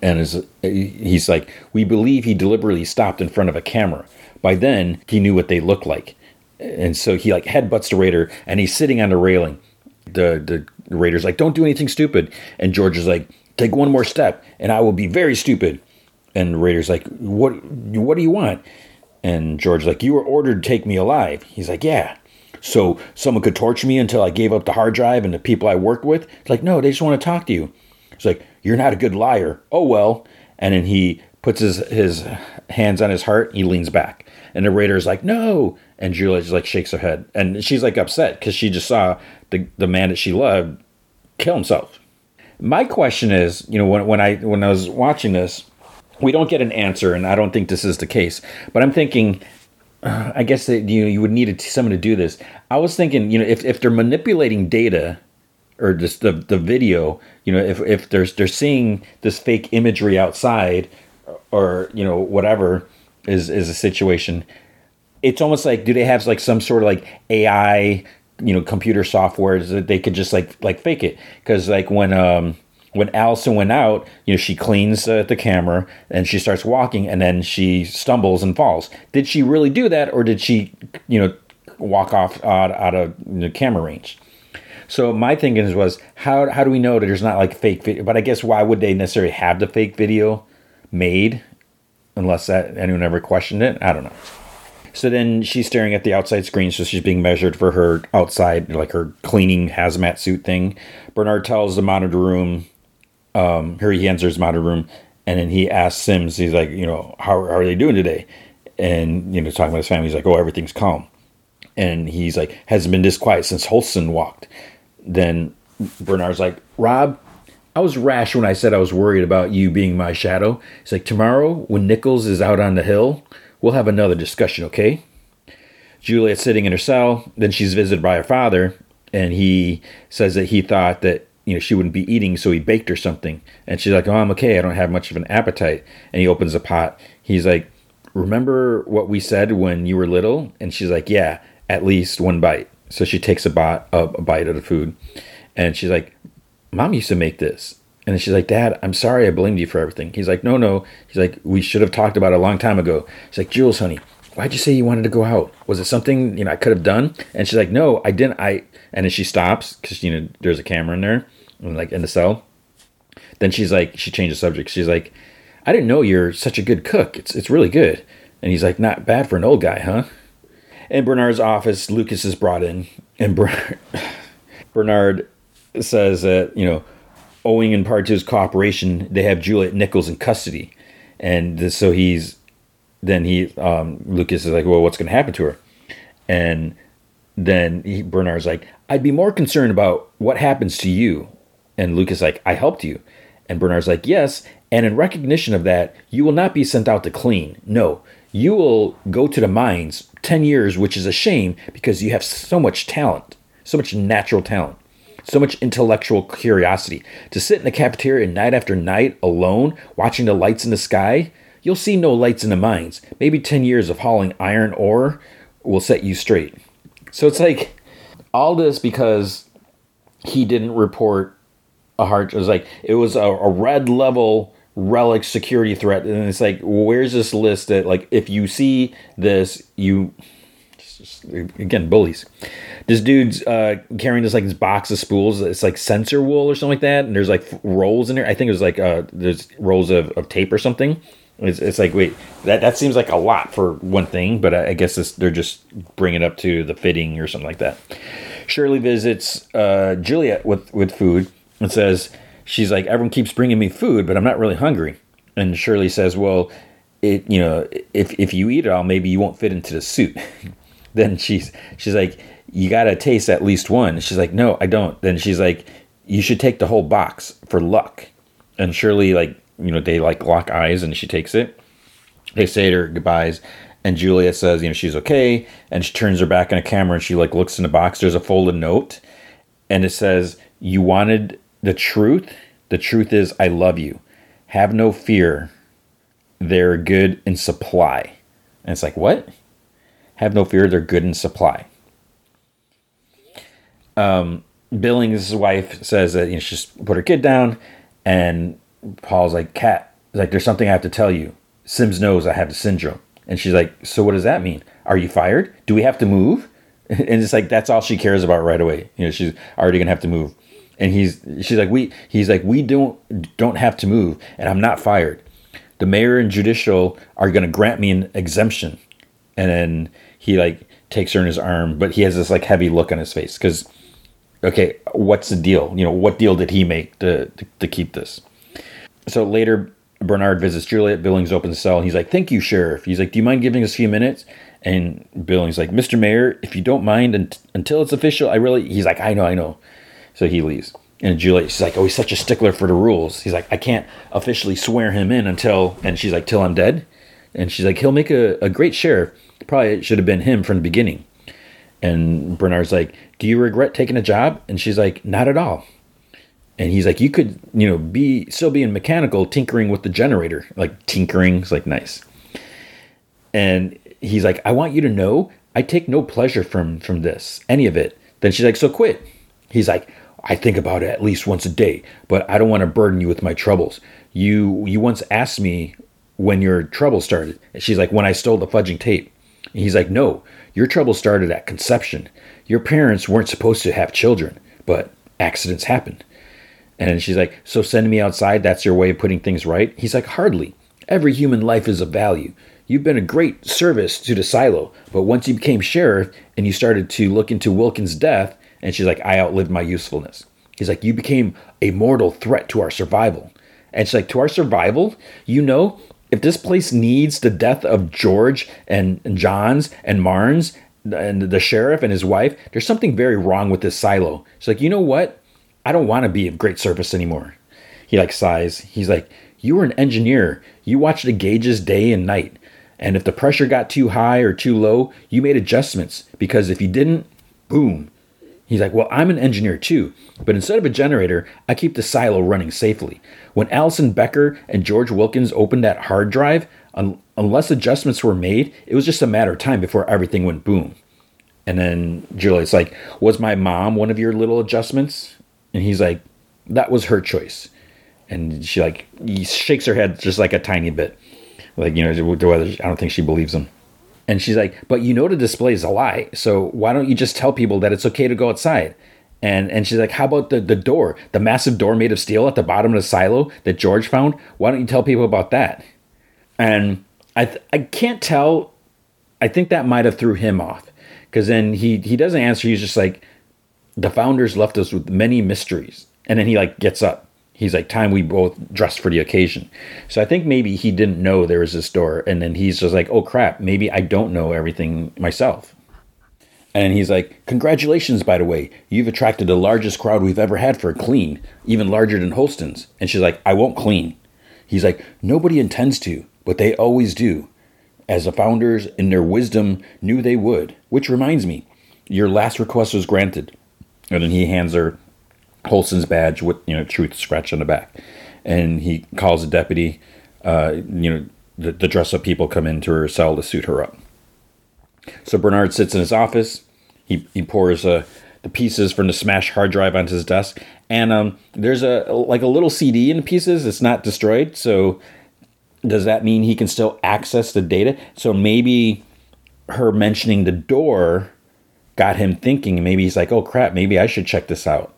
and is he's like, "We believe he deliberately stopped in front of a camera." By then, he knew what they looked like, and so he like headbutts the raider, and he's sitting on the railing. The the raider's like, "Don't do anything stupid," and George is like, Take one more step, and I will be very stupid. And Raider's like, what? What do you want? And George's like, you were ordered to take me alive. He's like, yeah. So someone could torture me until I gave up the hard drive and the people I worked with. It's like, no, they just want to talk to you. It's like, you're not a good liar. Oh well. And then he puts his his hands on his heart. He leans back, and the Raider's like, no. And Julia just like shakes her head, and she's like upset because she just saw the the man that she loved kill himself. My question is, you know, when, when I when I was watching this, we don't get an answer, and I don't think this is the case. But I'm thinking, uh, I guess that you know, you would need someone to do this. I was thinking, you know, if, if they're manipulating data or just the the video, you know, if if there's they're seeing this fake imagery outside, or you know, whatever is is a situation. It's almost like do they have like some sort of like AI you know computer software is that they could just like like fake it because like when um when Allison went out, you know, she cleans uh, the camera and she starts walking and then she stumbles and falls. Did she really do that or did she, you know, walk off out, out of the camera range? So my thinking was, how, how do we know that there's not like fake video? But I guess why would they necessarily have the fake video made unless that anyone ever questioned it? I don't know. So then she's staring at the outside screen, so she's being measured for her outside, like her cleaning hazmat suit thing. Bernard tells the monitor room, um, here he enters monitor room, and then he asks Sims, he's like, you know, how, how are they doing today? And, you know, talking about his family, he's like, oh, everything's calm. And he's like, hasn't been this quiet since Holston walked. Then Bernard's like, Rob, I was rash when I said I was worried about you being my shadow. He's like, tomorrow when Nichols is out on the hill, We'll have another discussion, okay? Juliet's sitting in her cell. Then she's visited by her father, and he says that he thought that you know she wouldn't be eating, so he baked her something. And she's like, "Oh, I'm okay. I don't have much of an appetite." And he opens a pot. He's like, "Remember what we said when you were little?" And she's like, "Yeah, at least one bite." So she takes a bite, a bite of the food, and she's like, "Mom used to make this." And she's like, Dad, I'm sorry I blamed you for everything. He's like, No, no. He's like, We should have talked about it a long time ago. She's like, Jules, honey, why'd you say you wanted to go out? Was it something, you know, I could have done? And she's like, No, I didn't. I, and then she stops because, you know, there's a camera in there, like in the cell. Then she's like, she changed the subject. She's like, I didn't know you're such a good cook. It's, it's really good. And he's like, Not bad for an old guy, huh? In Bernard's office, Lucas is brought in, and Bernard, <laughs> Bernard says that, you know, owing in part to his cooperation, they have Juliet Nichols in custody. And so he's, then he, um, Lucas is like, Well, what's going to happen to her? And then he, Bernard's like, I'd be more concerned about what happens to you. And Lucas like, I helped you. And Bernard's like, Yes. And in recognition of that, you will not be sent out to clean. No, you will go to the mines 10 years, which is a shame because you have so much talent, so much natural talent, so much intellectual curiosity. To sit in the cafeteria night after night alone, watching the lights in the sky, you'll see no lights in the mines. Maybe 10 years of hauling iron ore will set you straight. So it's like all this because he didn't report a heart. It was like it was a, a red level relic security threat and it's like where's this list that like if you see this you again bullies this dude's uh carrying this like this box of spools it's like sensor wool or something like that and there's like rolls in there i think it was like uh there's rolls of, of tape or something it's, it's like wait that that seems like a lot for one thing but i, I guess they're just bringing it up to the fitting or something like that shirley visits uh juliet with with food and says she's like, everyone keeps bringing me food, but I'm not really hungry. And Shirley says, well, it, you know, if, if you eat it all, maybe you won't fit into the suit. <laughs> then she's, she's like, you got to taste at least one. She's like, no, I don't. Then she's like, you should take the whole box for luck. And surely, like, you know, they like lock eyes and she takes it. They say her goodbyes. And Julia says, you know, she's okay. And she turns her back on a camera and she like looks in the box. There's a folded note. And it says, you wanted the truth, the truth is, I love you. Have no fear. They're good in supply. And it's like, what? Have no fear. They're good in supply. Um, Billings' wife says that you know, she just put her kid down, and Paul's like, "Cat, like there's something I have to tell you. Sims knows I have the syndrome." And she's like, "So what does that mean? Are you fired? Do we have to move?" <laughs> And it's like that's all she cares about right away. You know, she's already gonna have to move and he's she's like we he's like we don't don't have to move and i'm not fired the mayor and judicial are to grant me an exemption and then he like takes her in his arm but he has this like heavy look on his face because okay what's the deal you know what deal did he make to, to, to keep this so later bernard visits juliet billings opens the cell and he's like thank you sheriff he's like do you mind giving us a few minutes and billings like mr mayor if you don't mind and, until it's official i really he's like i know i know so he leaves. And Juliet, she's like, oh, he's such a stickler for the rules. He's like, I can't officially swear him in until, and she's like, till I'm dead. And she's like, he'll make a, a great sheriff. Probably it should have been him from the beginning. And Bernard's like, do you regret taking a job? And she's like, not at all. And he's like, you could, you know, be still being mechanical, tinkering with the generator, like tinkering. It's like nice. And he's like, I want you to know, I take no pleasure from from this, any of it. Then she's like, so quit. He's like, I think about it at least once a day, but I don't want to burden you with my troubles. You you once asked me when your trouble started. And she's like, when I stole the fudging tape. And he's like, no, your trouble started at conception. Your parents weren't supposed to have children, but accidents happen. And she's like, so sending me outside, that's your way of putting things right? He's like, hardly. Every human life is of value. You've been a great service to the silo, but once you became sheriff and you started to look into Wilkins' death, and she's like, I outlived my usefulness. He's like, You became a mortal threat to our survival. And she's like, To our survival? You know, if this place needs the death of George and, and Jahns and Marnes and the sheriff and his wife, there's something very wrong with this silo. She's like, You know what? I don't want to be of great service anymore. He like sighs. He's like, You were an engineer. You watched the gauges day and night. And if the pressure got too high or too low, you made adjustments because if you didn't, boom, He's like, Well, I'm an engineer too, but instead of a generator, I keep the silo running safely. When Allison Becker and George Wilkins opened that hard drive, un- unless adjustments were made, it was just a matter of time before everything went boom. And then Juliet's like, Was my mom one of your little adjustments? And he's like, That was her choice. And she like shakes her head just like a tiny bit. Like, you know, I don't think she believes him. And she's like, but you know the display is a lie. So why don't you just tell people that it's okay to go outside? And and she's like, how about the, the door, the massive door made of steel at the bottom of the silo that George found? Why don't you tell people about that? And I th- I can't tell. I think that might have threw him off because then he he doesn't answer. He's just like, the founders left us with many mysteries, and then he like gets up. He's like, time we both dressed for the occasion. So I think maybe he didn't know there was this door, and then he's just like, oh crap, maybe I don't know everything myself. And he's like, Congratulations, by the way. You've attracted the largest crowd we've ever had for a clean, even larger than Holston's. And she's like, I won't clean. He's like, Nobody intends to, but they always do. As the founders, in their wisdom, knew they would. Which reminds me, your last request was granted. And then he hands her Holston's badge with, you know, truth scratch on the back. And he calls a deputy. Uh, you know, the, the dress up people come into her cell to suit her up. So Bernard sits in his office he he pours uh, the pieces from the smashed hard drive onto his desk, and um, there's a like a little CD in pieces. It's not destroyed, so does that mean he can still access the data? So maybe her mentioning the door got him thinking. Maybe he's like, "Oh crap, maybe I should check this out."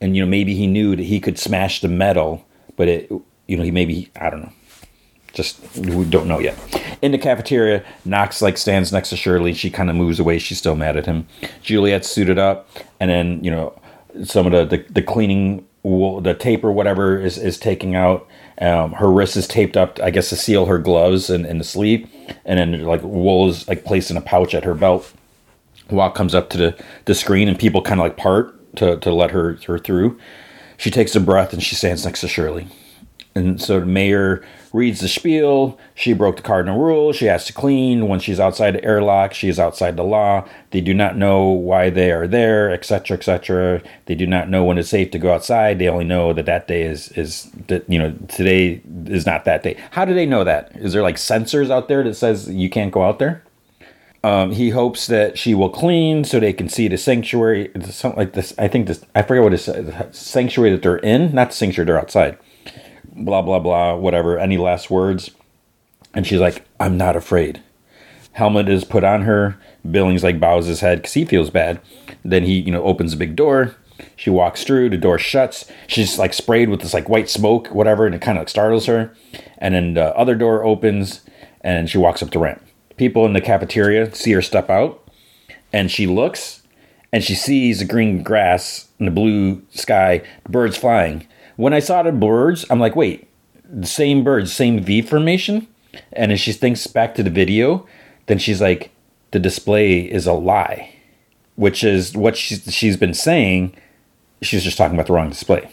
And you know, maybe he knew that he could smash the metal, but it, you know, he maybe I don't know. Just we don't know yet. In the cafeteria, Knox like stands next to Shirley. She kind of moves away. She's still mad at him. Juliet's suited up, and then you know some of the the, the cleaning the tape or whatever is is taking out. Um, her wrist is taped up, I guess, to seal her gloves and, the sleeve, and then like wool is like placed in a pouch at her belt. Walk comes up to the, the screen, and people kind of like part to, to let her her through. She takes a breath and she stands next to Shirley. And so the mayor reads the spiel. She broke the cardinal rule. She has to clean. When she's outside the airlock, she is outside the law. They do not know why they are there, etc., etc. They do not know when it's safe to go outside. They only know that that day is is that you know today is not that day. How do they know that? Is there like sensors out there that says you can't go out there? Um, he hopes that she will clean so they can see the sanctuary. Something like this. I think this. I forget what it's the sanctuary that they're in. Not the sanctuary they're outside blah, blah, blah, whatever. Any last words? And she's like, I'm not afraid. Helmet is put on her. Billings like bows his head because he feels bad. Then he, you know, opens a big door. She walks through. The door shuts. She's like sprayed with this like white smoke, whatever, and it kind of like startles her. And then the other door opens, and she walks up the ramp. People in the cafeteria see her step out, and she looks, and she sees the green grass and the blue sky, birds flying, when I saw the birds, I'm like, wait, the same birds, same V formation? And as she thinks back to the video, then she's like, the display is a lie, which is what she's, she's been saying. She's just talking about the wrong display.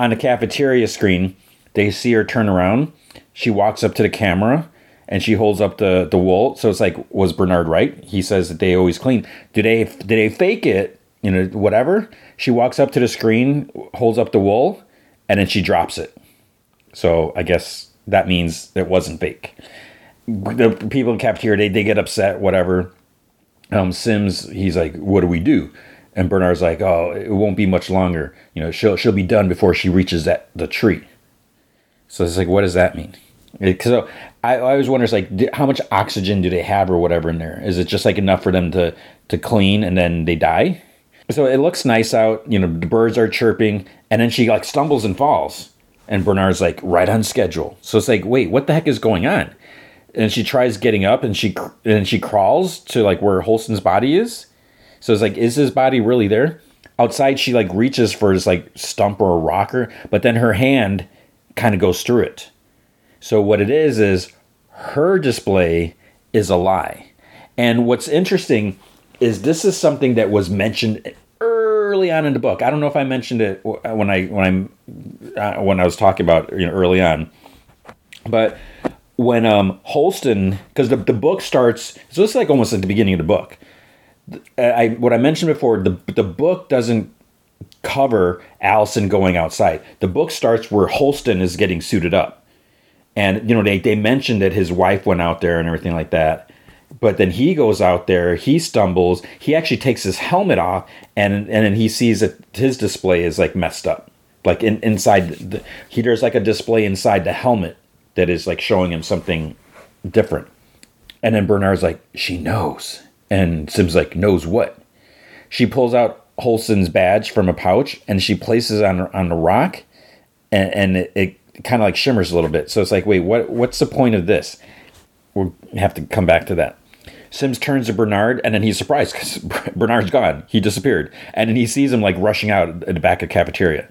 On the cafeteria screen, they see her turn around. She walks up to the camera and she holds up the, the wool. So it's like, was Bernard right? He says that they always clean. Do they did they fake it? You know, whatever. She walks up to the screen, holds up the wool, and then she drops it. So I guess that means it wasn't fake. The people in cafeteria they, they get upset, whatever. Um, Sims he's like, "What do we do?" And Bernard's like, "Oh, it won't be much longer. You know, she'll she'll be done before she reaches that the tree." So it's like, what does that mean? so I, I always wonder, it's like, how much oxygen do they have or whatever in there? Is it just like enough for them to to clean and then they die? So it looks nice out. You know, the birds are chirping, and then she like stumbles and falls. And Bernard's like right on schedule. So it's like, wait, what the heck is going on? And she tries getting up, and she and she crawls to like where Holston's body is. So it's like, is his body really there? Outside, she like reaches for his like stump or a rocker, but then her hand kind of goes through it. So what it is is her display is a lie. And what's interesting is this is something that was mentioned early on in the book. I don't know if I mentioned it when I when I'm uh, when I was talking about you know early on, but when um Holston because the the book starts so it's like almost at the beginning of the book. I what I mentioned before the the book doesn't cover Allison going outside. The book starts where Holston is getting suited up. And you know they they mentioned that his wife went out there and everything like that but then he goes out there he stumbles he actually takes his helmet off and and then he sees that his display is like messed up. Like in, inside the, he there's like a display inside the helmet that is like showing him something different. And then bernard's like she knows. And sim's like knows what? She pulls out Holston's badge from a pouch and she places it on on the rock and, and it, it kind of like shimmers a little bit. So it's like wait what what's the point of this? We'll have to come back to that. Sims turns to Bernard, and then he's surprised because <laughs> Bernard's gone. He disappeared, and then he sees him like rushing out at the back of the cafeteria.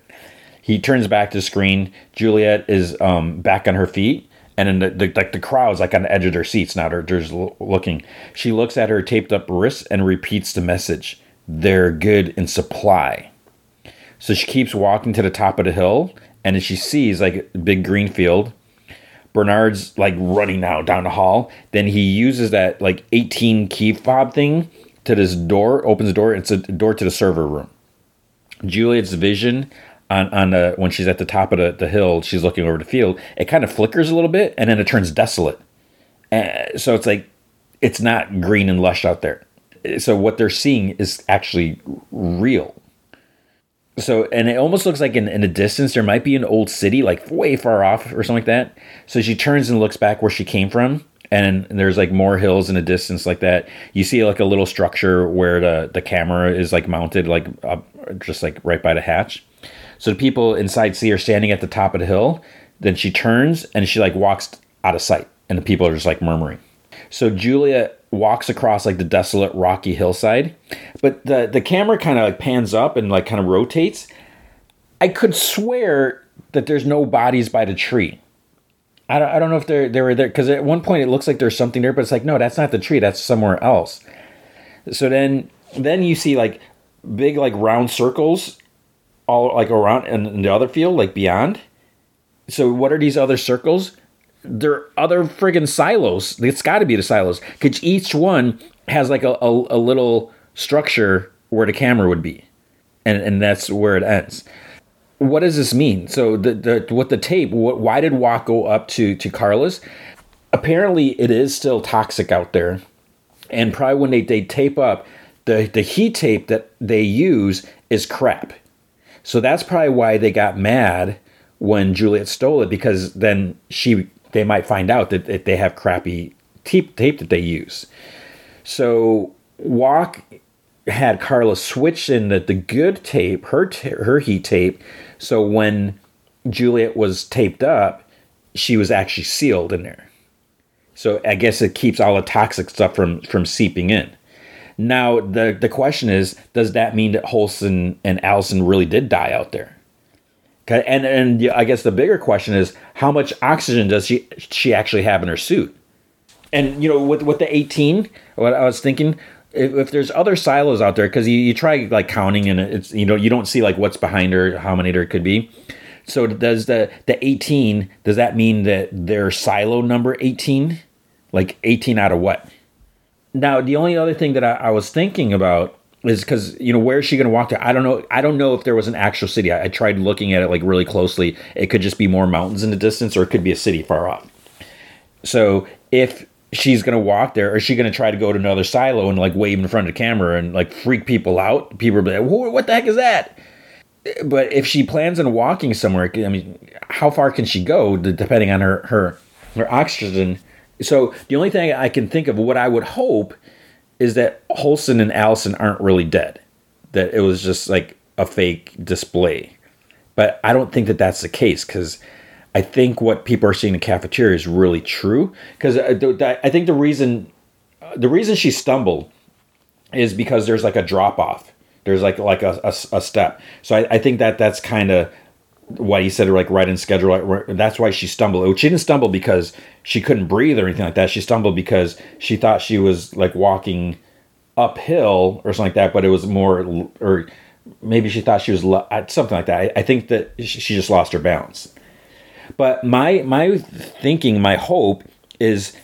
He turns back to the screen. Juliet is um, back on her feet, and then the, the like the crowd's like on the edge of their seats now. They're just looking. She looks at her taped up wrists and repeats the message: "They're good in supply." So she keeps walking to the top of the hill, and as she sees like a big green field, Bernard's like running now down the hall. Then he uses that like 18 key fob thing to this door, opens the door. It's a door to the server room. Juliet's vision on on the when she's at the top of the, the hill, she's looking over the field. It kind of flickers a little bit, and then it turns desolate. Uh, so it's like it's not green and lush out there. So what they're seeing is actually real so and it almost looks like in, in the distance there might be an old city like way far off or something like that. So she turns and looks back where she came from and there's like more hills in the distance like that. You see like a little structure where the the camera is like mounted like up, just like right by the hatch. So the people inside see her standing at the top of the hill. Then she turns and she like walks out of sight and the people are just like murmuring. So julia walks across like the desolate rocky hillside but the the camera kind of like pans up and like kind of rotates. I could swear that there's no bodies by the tree. I don't, I don't know if they're they were there because at one point it looks like there's something there but it's like no that's not the tree that's somewhere else. So then then you see like big like round circles all like around in, in the other field like beyond. So what are these other circles there are other friggin' silos. It's got to be the silos because each one has like a, a, a, little structure where the camera would be, and and that's where it ends. What does this mean? So the the what the tape? What, why did Walk go up to to Carla's? Apparently, it is still toxic out there, and probably when they they tape up the the heat tape that they use is crap. So that's probably why they got mad when Juliette stole it because then she they might find out that, that they have crappy tape, tape that they use. So Walk had Carla switch in the, the good tape, her her heat tape, so when Juliette was taped up, she was actually sealed in there. So I guess it keeps all the toxic stuff from from seeping in. Now the the question is, does that mean that Holston and Allison really did die out there? And and I guess the bigger question is how much oxygen does she she actually have in her suit? And you know, with with the eighteen, what I was thinking, if, if there's other silos out there, because you, you try like counting and it's you know you don't see like what's behind her, how many there could be. So does the the eighteen? Does that mean that their silo number eighteen? Like eighteen out of what? Now the only other thing that I, I was thinking about is because you know where is she going to walk to? I don't know. I don't know if there was an actual city. I, I, tried looking at it like really closely. It could just be more mountains in the distance, or it could be a city far off. So if she's going to walk there, or is she going to try to go to another silo and like wave in front of the camera and like freak people out? People be like, "What the heck is that?" But if she plans on walking somewhere, I mean, how far can she go depending on her her her oxygen? So the only thing I can think of, what I would hope is that Holston and Allison aren't really dead. That it was just like a fake display. But I don't think that that's the case because I think what people are seeing in the cafeteria is really true. Because uh, I think the reason the reason she stumbled is because there's like a drop off. There's like like a, a, a step. So I, I think that that's kind of why he said like right in schedule. That's why she stumbled. She didn't stumble because she couldn't breathe or anything like that. She stumbled because she thought she was like walking uphill or something like that, but it was more or maybe she thought she was something like that. I, think that she just lost her balance. But my my thinking, my hope is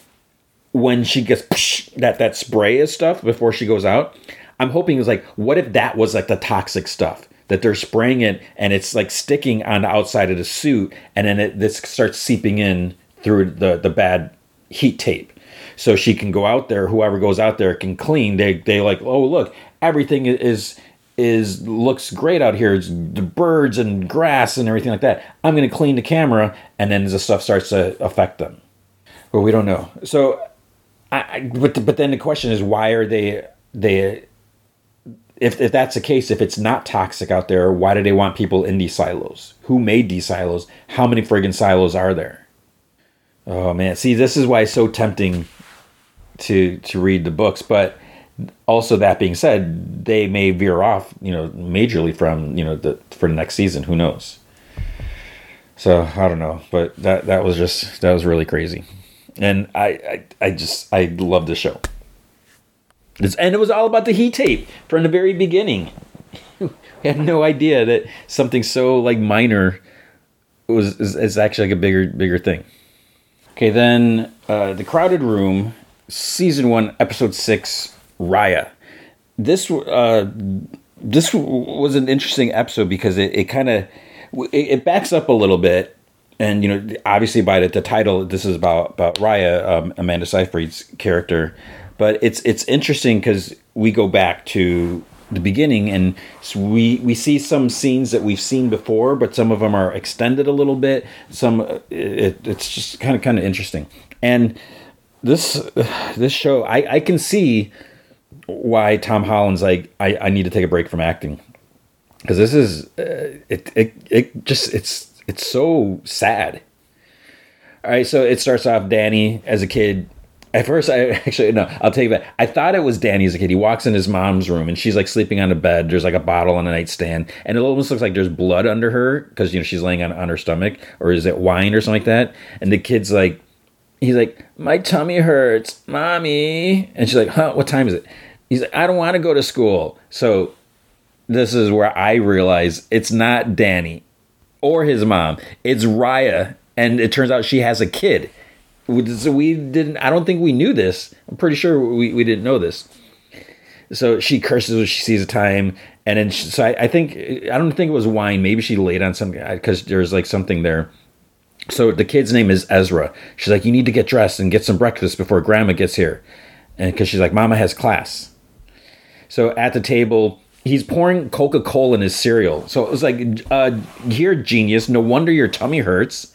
when she gets that that spray is stuff before she goes out. I'm hoping is like, what if that was like the toxic stuff? That they're spraying it and it's like sticking on the outside of the suit and then it this starts seeping in through the the bad heat tape. So she can go out there whoever goes out there can clean. They they like oh look everything is is looks great out here. It's the birds and grass and everything like that. I'm going to clean the camera and then the stuff starts to affect them. But we don't know. So I, I but but then the question is why are they they if, if that's the case, if it's not toxic out there, why do they want people in these silos? Who made these silos? How many friggin' silos are there? Oh man, see, this is why it's so tempting to to read the books, but also that being said, they may veer off, you know, majorly from you know the for the next season. Who knows? So I don't know, but that that was just that was really crazy, and I I, I just I love the show. And it was all about the heat tape from the very beginning. <laughs> we had no idea that something so like minor was is, is actually like a bigger bigger thing. Okay, then uh, the crowded room, season one, episode six, Rya. This uh, this was an interesting episode because it, it kind of it, it, backs up a little bit, and you know, obviously by the, the title, this is about about Rya, um, Amanda Seyfried's character, but it's it's interesting because we go back to the beginning and we we see some scenes that we've seen before but some of them are extended a little bit. Some it, it's just kind of kind of interesting. And this <sighs> this show i i can see why tom holland's like i i need to take a break from acting. Because this is uh, it, it it just it's it's so sad. All right so it starts off danny as a kid at first, I <laughs> actually no. I'll tell you that I thought it was Danny as a kid. He walks in his mom's room and she's like sleeping on a bed. There's like a bottle on a nightstand, and it almost looks like there's blood under her because you know she's laying on on her stomach, or is it wine or something like that? And the kid's like, he's like, my tummy hurts, mommy, and she's like, huh? What time is it? He's like, I don't want to go to school. So this is where I realize it's not Danny or his mom. It's Rya, and it turns out she has a kid so we didn't. I don't think we knew this. I'm pretty sure we, we didn't know this. So she curses when she sees a time, and then she, so I, I think I don't think it was wine. Maybe she laid on something because there's like something there. So the kid's name is Ezra. She's like, you need to get dressed and get some breakfast before Grandma gets here, and because she's like, Mama has class. So at the table, he's pouring Coca Cola in his cereal. So it was like, uh, you're genius. No wonder your tummy hurts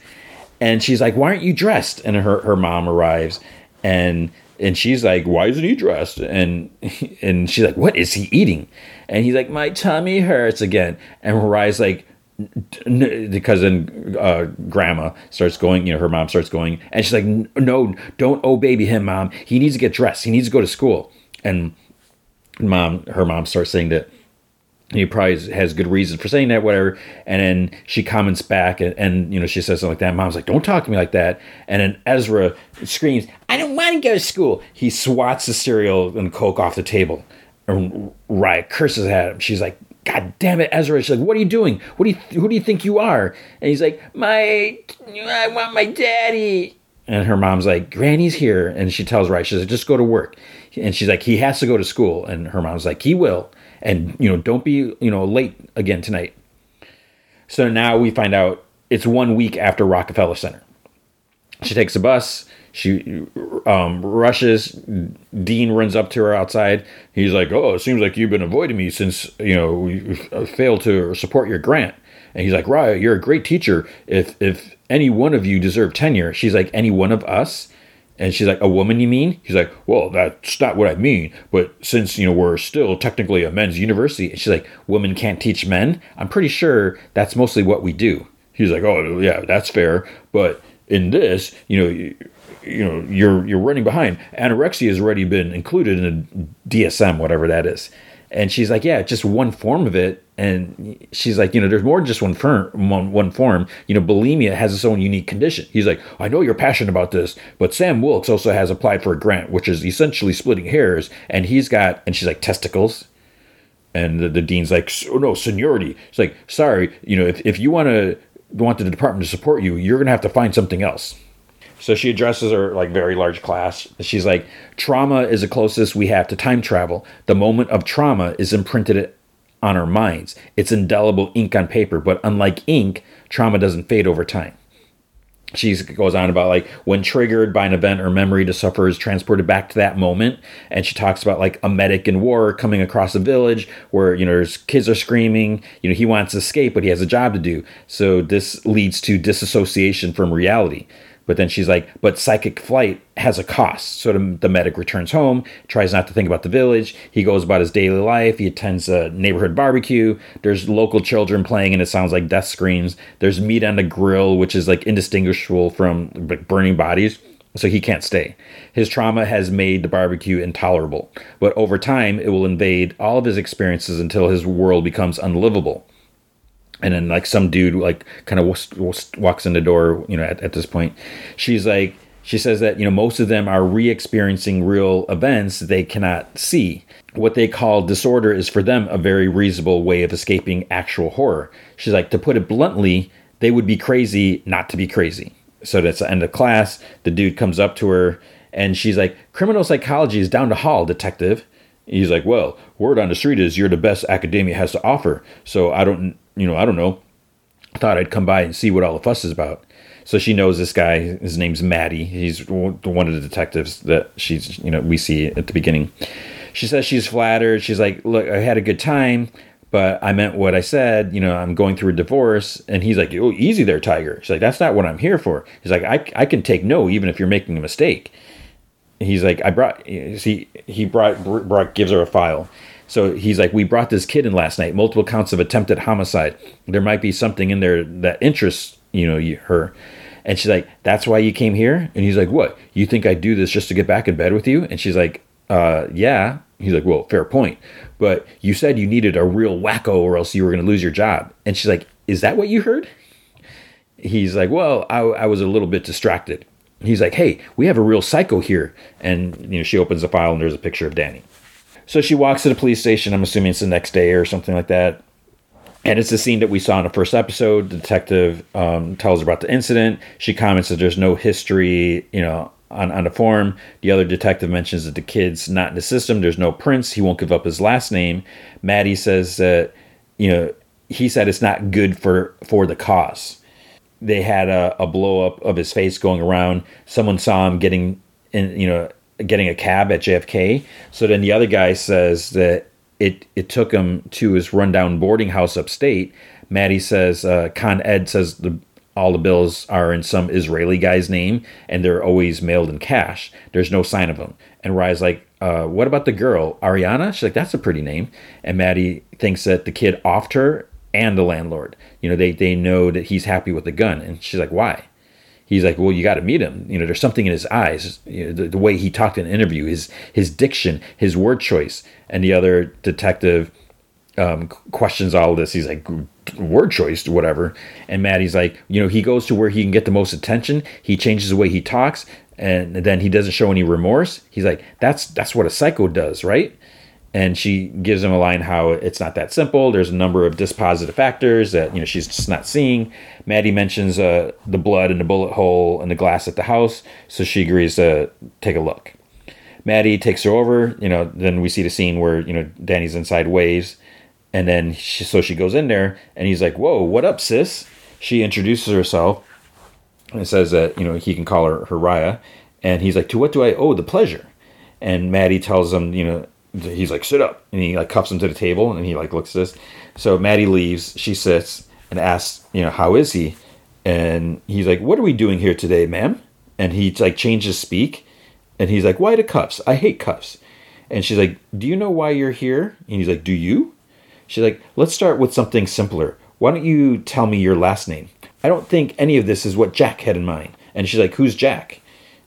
and she's like, "Why aren't you dressed?" And her her mom arrives, and and she's like, "Why isn't he dressed?" And <laughs> and she's like, "What is he eating?" And he's like, "My tummy hurts again." And Mariah's like, because then uh, grandma starts going, you know, her mom starts going, and she's like, "No, don't baby him, mom. He needs to get dressed. He needs to go to school." And mom, her mom starts saying that he probably has good reason for saying that, whatever. And then she comments back, and, and, you know she says something like that. Mom's like, "Don't talk to me like that." And then Ezra screams, "I don't want to go to school." He swats the cereal and Coke off the table, and Rya curses at him. She's like, "God damn it, Ezra!" She's like, "What are you doing? What do you who do you think you are?" And he's like, "My, I want my daddy." And her mom's like, "Granny's here," and she tells Rya, "She's like, just go to work." And she's like, "He has to go to school," and her mom's like, "He will." And you know don't be you know late again tonight. So now we find out it's one week after rockefeller center. She takes a bus. She um, rushes. Dean runs up to her outside. He's like oh it seems like you've been avoiding me since you know we failed to support your grant. And he's like raya you're a great teacher. If if any one of you deserve tenure she's like any one of us and she's like, a woman, you mean? He's like, well, that's not what I mean. But since, you know, we're still technically a men's university, and she's like, women can't teach men. I'm pretty sure that's mostly what we do. He's like, oh, yeah, that's fair. But in this, you know, you, you know, you're you're running behind. Anorexia has already been included in the DSM, whatever that is. And she's like, yeah, just one form of it. And she's like, you know, there's more than just one form. One, one form. You know, bulimia has its own unique condition. He's like, I know you're passionate about this, but Sam Wilkes also has applied for a grant, which is essentially splitting hairs. And he's got, and she's like, testicles. And the, the dean's like, oh, no, seniority. It's like, sorry, you know, if, if you want to want the department to support you, you're going to have to find something else. So she addresses her like very large class. She's like, trauma is the closest we have to time travel. The moment of trauma is imprinted on our minds. It's indelible ink on paper, but unlike ink, trauma doesn't fade over time. She goes on about like when triggered by an event or memory, the sufferer is transported back to that moment. And she talks about like a medic in war coming across a village where, you know, there's kids are screaming. You know, he wants to escape, but he has a job to do. So this leads to disassociation from reality But then she's like, but psychic flight has a cost. So the, medic returns home, tries not to think about the village. He goes about his daily life. He attends a neighborhood barbecue. There's local children playing, and it sounds like death screams. There's meat on the grill, which is like indistinguishable from like burning bodies. So he can't stay. His trauma has made the barbecue intolerable. But over time, it will invade all of his experiences until his world becomes unlivable and then like some dude like kind of walks in the door you know at, at this point. She's like she says that you know most of them are re-experiencing real events they cannot see. What they call disorder is for them a very reasonable way of escaping actual horror. She's like to put it bluntly they would be crazy not to be crazy. So that's the end of class. The dude comes up to her and she's like criminal psychology is down to hall detective. He's like well word on the street is you're the best academia has to offer. So i don't you know, I don't know. Thought I'd come by and see what all the fuss is about. So she knows this guy. His name's Maddie. He's one of the detectives that she's, you know, we see at the beginning. She says she's flattered. She's like, "Look, I had a good time, but I meant what I said. You know, I'm going through a divorce." And he's like, "Oh, easy there, Tiger." She's like, "That's not what I'm here for." He's like, "I, I can take no, even if you're making a mistake." He's like, "I brought." See, he brought, brought gives her a file. So he's like, We brought this kid in last night, multiple counts of attempted homicide. There might be something in there that interests, you know, her. And she's like, That's why you came here? And he's like, What? You think I do this just to get back in bed with you? And she's like, uh, yeah. He's like, Well, fair point. But you said you needed a real wacko or else you were going to lose your job. And she's like, Is that what you heard? He's like, Well, I, I was a little bit distracted. He's like, Hey, we have a real psycho here. And, you know, she opens the file and there's a picture of Danny. So she walks to the police station. I'm assuming it's the next day or something like that. And it's the scene that we saw in the first episode. The detective um, tells her about the incident. She comments that there's no history, you know, on, on the form. The other detective mentions that the kid's not in the system. There's no prints. He won't give up his last name. Maddie says that, you know, he said it's not good for for the cause. They had a, a blow up of his face going around. Someone saw him getting in, you know, getting a cab at JFK. So then the other guy says that it it took him to his rundown boarding house upstate. Maddie says uh, Con Ed says the all the bills are in some Israeli guy's name and they're always mailed in cash. There's no sign of them. And Rye's like, uh, what about the girl, Ariana? She's like, that's a pretty name. And Maddie thinks that the kid offed her and the landlord. You know, they, they know that he's happy with the gun. And she's like, why? He's like, well, you got to meet him. You know, there's something in his eyes, you know, the, the, way he talked in an interview, his his diction, his word choice. And the other detective um, questions all this. He's like, word choice, whatever. And Maddie's like, you know, he goes to where he can get the most attention. He changes the way he talks, and then he doesn't show any remorse. He's like, that's that's what a psycho does, right? And she gives him a line how it's not that simple. There's a number of dispositive factors that you know she's just not seeing. Maddie mentions uh, the blood and the bullet hole in the glass at the house, so she agrees to take a look. Maddie takes her over. You know, then we see the scene where you know Danny's inside waves, and then she, so she goes in there, and he's like, "Whoa, what up, sis?" She introduces herself and says that you know he can call her, her Raya, and he's like, "To what do I owe the pleasure?" And Maddie tells him, you know, he's like, sit up. And he like cuffs him to the table and he like looks at this. So Maddie leaves. She sits and asks, you know, how is he? And he's like, what are we doing here today, ma'am? And he like changes speak. And he's like, why the cuffs? I hate cuffs. And she's like, do you know why you're here? And he's like, do you? She's like, let's start with something simpler. Why don't you tell me your last name? I don't think any of this is what Jack had in mind. And she's like, who's Jack?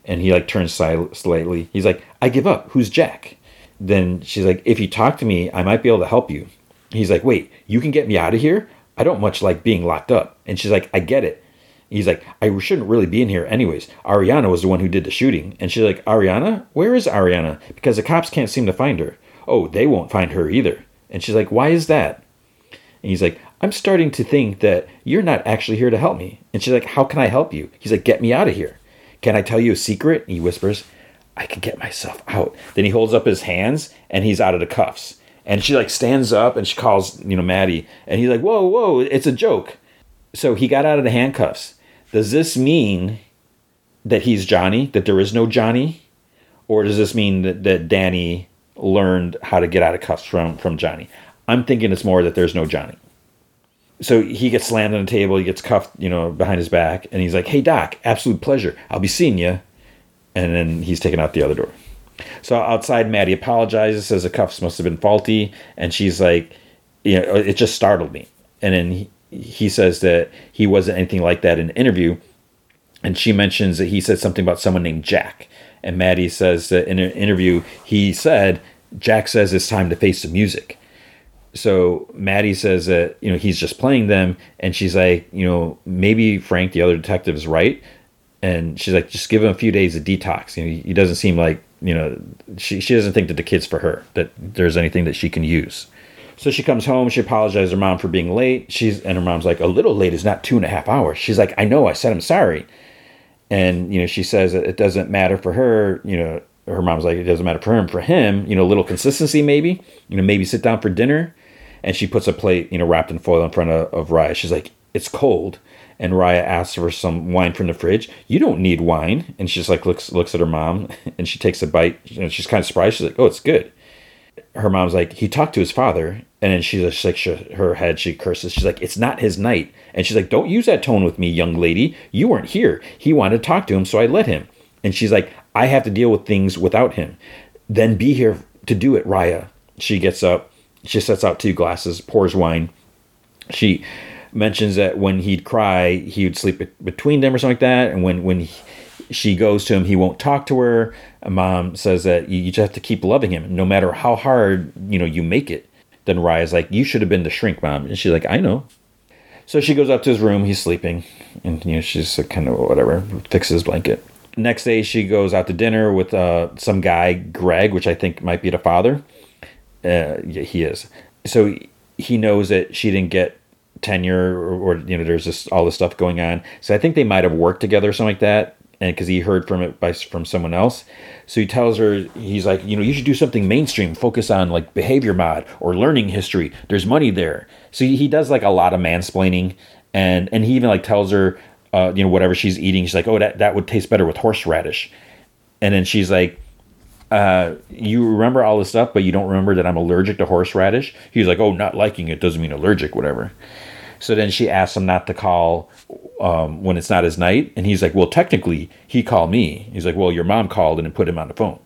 And he like turns slightly. He's like, I give up. Who's Jack? Then she's like, if you talk to me, I might be able to help you. He's like, wait, you can get me out of here? I don't much like being locked up. And she's like, I get it. He's like, I shouldn't really be in here anyways. Ariana was the one who did the shooting. And she's like, Ariana? Where is Ariana? Because the cops can't seem to find her. Oh, they won't find her either. And she's like, why is that? And he's like, I'm starting to think that you're not actually here to help me. And she's like, how can I help you? He's like, get me out of here. Can I tell you a secret? He whispers, I can get myself out. Then he holds up his hands and he's out of the cuffs. And she like stands up and she calls, you know, Maddie. And he's like, whoa, whoa, it's a joke. So he got out of the handcuffs. Does this mean that he's Johnny, that there is no Johnny? Or does this mean that, that Danny learned how to get out of cuffs from, from Johnny? I'm thinking it's more that there's no Johnny. so he gets slammed on the table. He gets cuffed, you know, behind his back, and he's like, "Hey, doc, absolute pleasure. I'll be seeing you." And then he's taken out the other door. So outside, Maddie apologizes, says the cuffs must have been faulty, and she's like, "You know, it just startled me." And then he, he says that he wasn't anything like that in an interview, and she mentions that he said something about someone named Jack, and Maddie says that in an interview he said Jack says it's time to face the music so Maddie says that you know he's just playing them, and she's like, you know, maybe Frank, the other detective, is right, and she's like, just give him a few days of detox. You know, he doesn't seem like you know she she doesn't think that the kid's for her, that there's anything that she can use. So she comes home. She apologizes her mom for being late. She's and her mom's like, a little late is not two and a half hours. She's like, I know. I said I'm sorry, and you know she says it doesn't matter for her. You know, her mom's like, it doesn't matter for him. For him, you know, a little consistency maybe. You know, maybe sit down for dinner and she puts a plate, you know, wrapped in foil in front of, of Rya. She's like, "It's cold." And Rya asks for some wine from the fridge. You don't need wine. And she's like looks looks at her mom, <laughs> and she takes a bite. And she's kind of surprised. She's like, "Oh, it's good." Her mom's like, "He talked to his father," and then she's like, she, her head, she curses. She's like, "It's not his night." And she's like, "Don't use that tone with me, young lady. You weren't here. He wanted to talk to him, so I let him." And she's like, "I have to deal with things without him. Then be here to do it, Rya." She gets up she sets out two glasses, pours wine. She mentions that when he'd cry, he would sleep between them or something like that. And when when he, she goes to him, he won't talk to her. Mom says that you just have to keep loving him, no matter how hard you know you make it. Then Rya's like, "You should have been the shrink, mom," and she's like, "I know." So she goes up to his room. He's sleeping, and you know she's like, kind of whatever fixes his blanket. Next day, she goes out to dinner with uh, some guy, Greg, which I think might be the father uh, yeah, he is. So he knows that she didn't get tenure, or, or you know, there's just all this stuff going on. So I think they might have worked together or something like that. And because he heard from it by from someone else, so he tells her he's like, you know, you should do something mainstream, focus on like behavior mod or learning history. There's money there. So he, does like a lot of mansplaining, and and he even like tells her, uh, you know, whatever she's eating, she's like, oh, that that would taste better with horseradish, and then she's like, uh, you remember all this stuff, but you don't remember that I'm allergic to horseradish. He's like, oh, not liking it doesn't mean allergic, whatever. So then she asks him not to call um, when it's not his night, and he's like, well, technically he called me. He's like, well, your mom called and put him on the phone.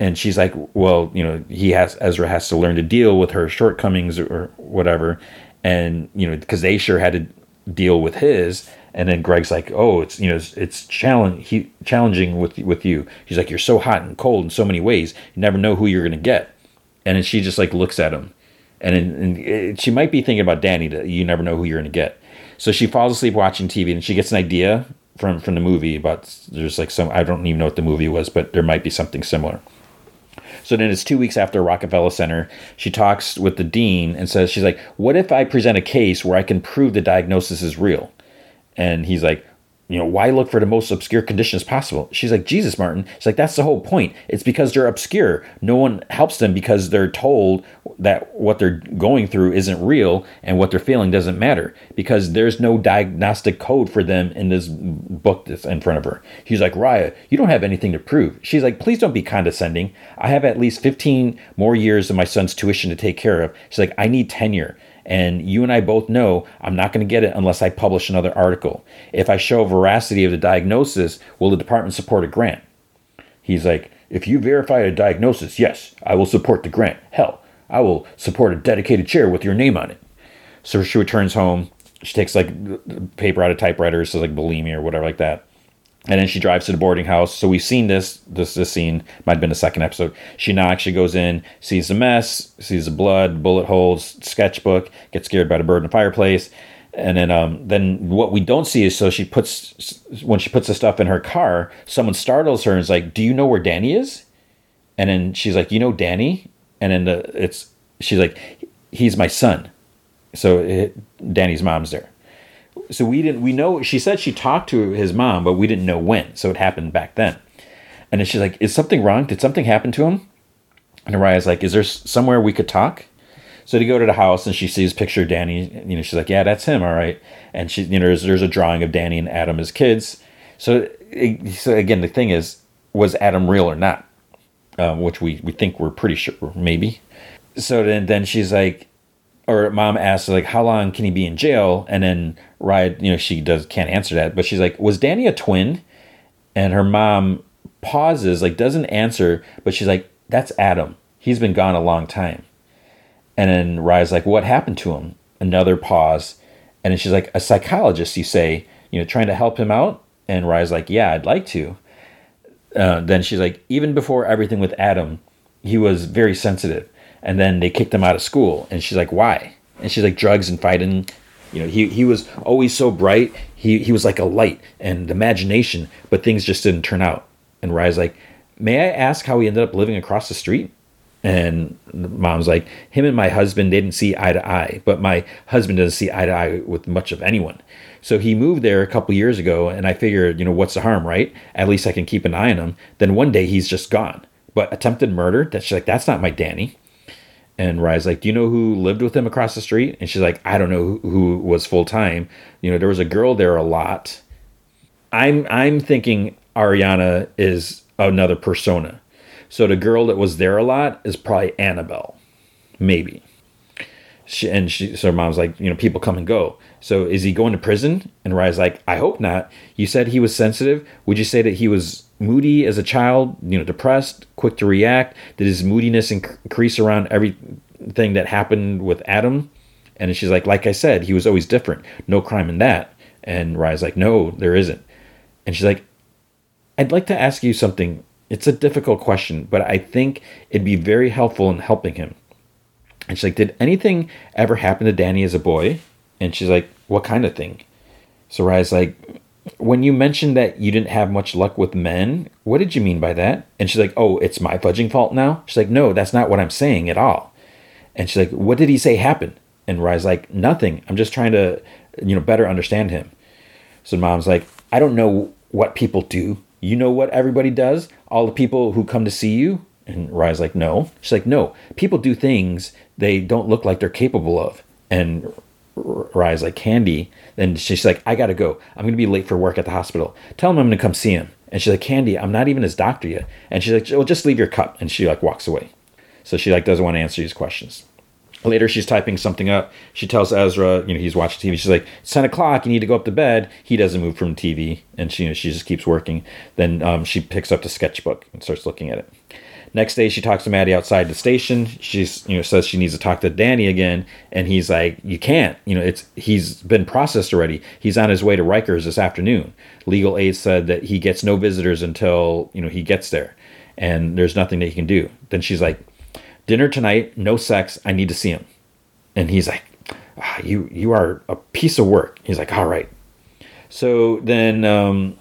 And she's like, well, you know, he has Ezra has to learn to deal with her shortcomings or whatever, and you know, because they sure had to deal with his and then Greg's like, "Oh, it's you know, it's, it's challenge he, challenging with with you." He's like, "You're so hot and cold in so many ways. You never know who you're gonna get." And then she just like looks at him, and, and it, she might be thinking about Danny. That you never know who you're gonna get. So she falls asleep watching TV, and she gets an idea from from the movie about there's like some I don't even know what the movie was, but there might be something similar. So then it's two weeks after Rockefeller Center. She talks with the dean and says, She's like, What if I present a case where I can prove the diagnosis is real? And he's like, you know, why look for the most obscure conditions possible? She's like, Jesus, Martin. She's like, that's the whole point. It's because they're obscure. No one helps them because they're told that what they're going through isn't real and what they're feeling doesn't matter because there's no diagnostic code for them in this book that's in front of her. He's like, Rya, you don't have anything to prove. She's like, please don't be condescending. I have at least 15 more years of my son's tuition to take care of. She's like, I need tenure. And you and I both know I'm not going to get it unless I publish another article. If I show veracity of the diagnosis, will the department support a grant? He's like, if you verify a diagnosis, yes, I will support the grant. Hell, I will support a dedicated chair with your name on it. So she returns home. She takes like paper out of typewriter, so like bulimia or whatever like that and then she drives to the boarding house. So we've seen this this this scene. Might have been the second episode. She knocks. She goes in, sees the mess, sees the blood, bullet holes, sketchbook. Gets scared by the bird in the fireplace, and then um then what we don't see is so she puts when she puts the stuff in her car. Someone startles her and is like, "Do you know where Danny is?" And then she's like, "You know Danny?" And then the, it's she's like, "He's my son." So it, Danny's mom's there so we didn't we know she said she talked to his mom but we didn't know when. So it happened back then. And then she's like is something wrong? Did something happen to him? And Araya's like is there somewhere we could talk? So they go to the house and she sees picture of Danny you know she's like yeah that's him all right. And she you know there's, there's a drawing of Danny and Adam as kids. So so again the thing is was Adam real or not? Um, which we we think we're pretty sure maybe. So then then she's like or mom asks like, how long can he be in jail? And then Ride, you know, she does can't answer that, but she's like, was Danny a twin? And her mom pauses, like doesn't answer, but she's like, that's Adam. He's been gone a long time. And then Rye's like, what happened to him? Another pause. And then she's like, a psychologist, you say, you know, trying to help him out? And Rye's like, yeah, I'd like to. Uh, then she's like, even before everything with Adam, he was very sensitive. And then they kicked him out of school. And she's like, why? And she's like, drugs and fighting. You know, he, he was always so bright. He, he was like a light and imagination, but things just didn't turn out. And Rye's like, may I ask how he ended up living across the street? And mom's like, him and my husband didn't see eye to eye, but my husband doesn't see eye to eye with much of anyone. So he moved there a couple years ago, and I figured, you know, what's the harm, right? At least I can keep an eye on him. Then one day he's just gone. But attempted murder, that's like, that's not my Danny. And Rye's like, Do you know who lived with him across the street? And she's like, I don't know who, who was full time. You know, there was a girl there a lot. I'm I'm thinking Ariana is another persona. So the girl that was there a lot is probably Annabelle. Maybe. She, and she so mom's like, you know, people come and go. So is he going to prison? And Rye's like, I hope not. You said he was sensitive. Would you say that he was moody as a child, you know, depressed, quick to react? Did his moodiness increase around everything that happened with Adam? And she's like, like I said, he was always different. No crime in that. And Rye's like, no, there isn't. And she's like, I'd like to ask you something. It's a difficult question, but I think it'd be very helpful in helping him. And she's like, Did anything ever happen to Danny as a boy? And she's like, What kind of thing? So Rye's like, When you mentioned that you didn't have much luck with men, what did you mean by that? And she's like, Oh, it's my fudging fault now? She's like, No, that's not what I'm saying at all. And she's like, What did he say happened? And Rye's like, Nothing. I'm just trying to, you know, better understand him. So mom's like, I don't know what people do. You know what everybody does? All the people who come to see you? And Rye's like, No. She's like, No. People do things they don't look like they're capable of. And Rye's like, Candy. Then she's like, I gotta go. I'm gonna be late for work at the hospital. Tell him I'm gonna come see him. And she's like, Candy, I'm not even his doctor yet. And she's like, Well, just leave your cup. And she like walks away. So she like doesn't want to answer these questions. Later, she's typing something up. She tells Ezra, you know, he's watching TV. She's like, "It's ten o'clock. You need to go up to bed." He doesn't move from TV, and she, you know, she just keeps working. Then um, she picks up the sketchbook and starts looking at it. Next day, she talks to Maddie outside the station. She's, you know, says she needs to talk to Danny again, and he's like, "You can't. You know, it's he's been processed already. He's on his way to Rikers this afternoon. Legal aid said that he gets no visitors until you know he gets there, and there's nothing that he can do." Then she's like, dinner tonight, no sex. I need to see him. And he's like, ah, you you are a piece of work. He's like, all right. So then um,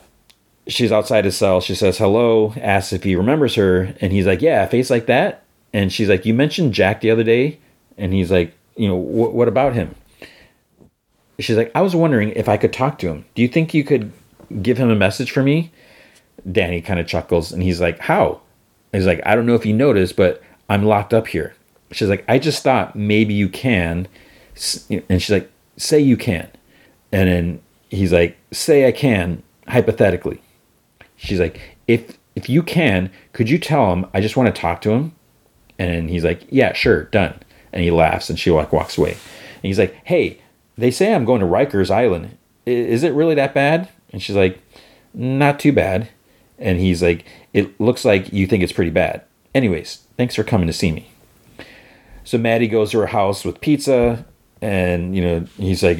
she's outside his cell. She says hello, asks if he remembers her, and he's like, yeah, face like that. And she's like, you mentioned Jack the other day, and he's like, you know, what about him? She's like, I was wondering if I could talk to him. Do you think you could give him a message for me? Danny kind of chuckles, and he's like, how? He's like, I don't know if you noticed, but I'm locked up here. She's like, I just thought maybe you can. And she's like, say you can. And then he's like, say I can, hypothetically. She's like, if if you can, could you tell him I just want to talk to him? And he's like, yeah, sure, done. And he laughs and she like walks away. And he's like, hey, they say I'm going to Rikers Island. Is it really that bad? And she's like, not too bad. And he's like, it looks like you think it's pretty bad. Anyways, thanks for coming to see me. So Maddie goes to her house with pizza, and you know he's like,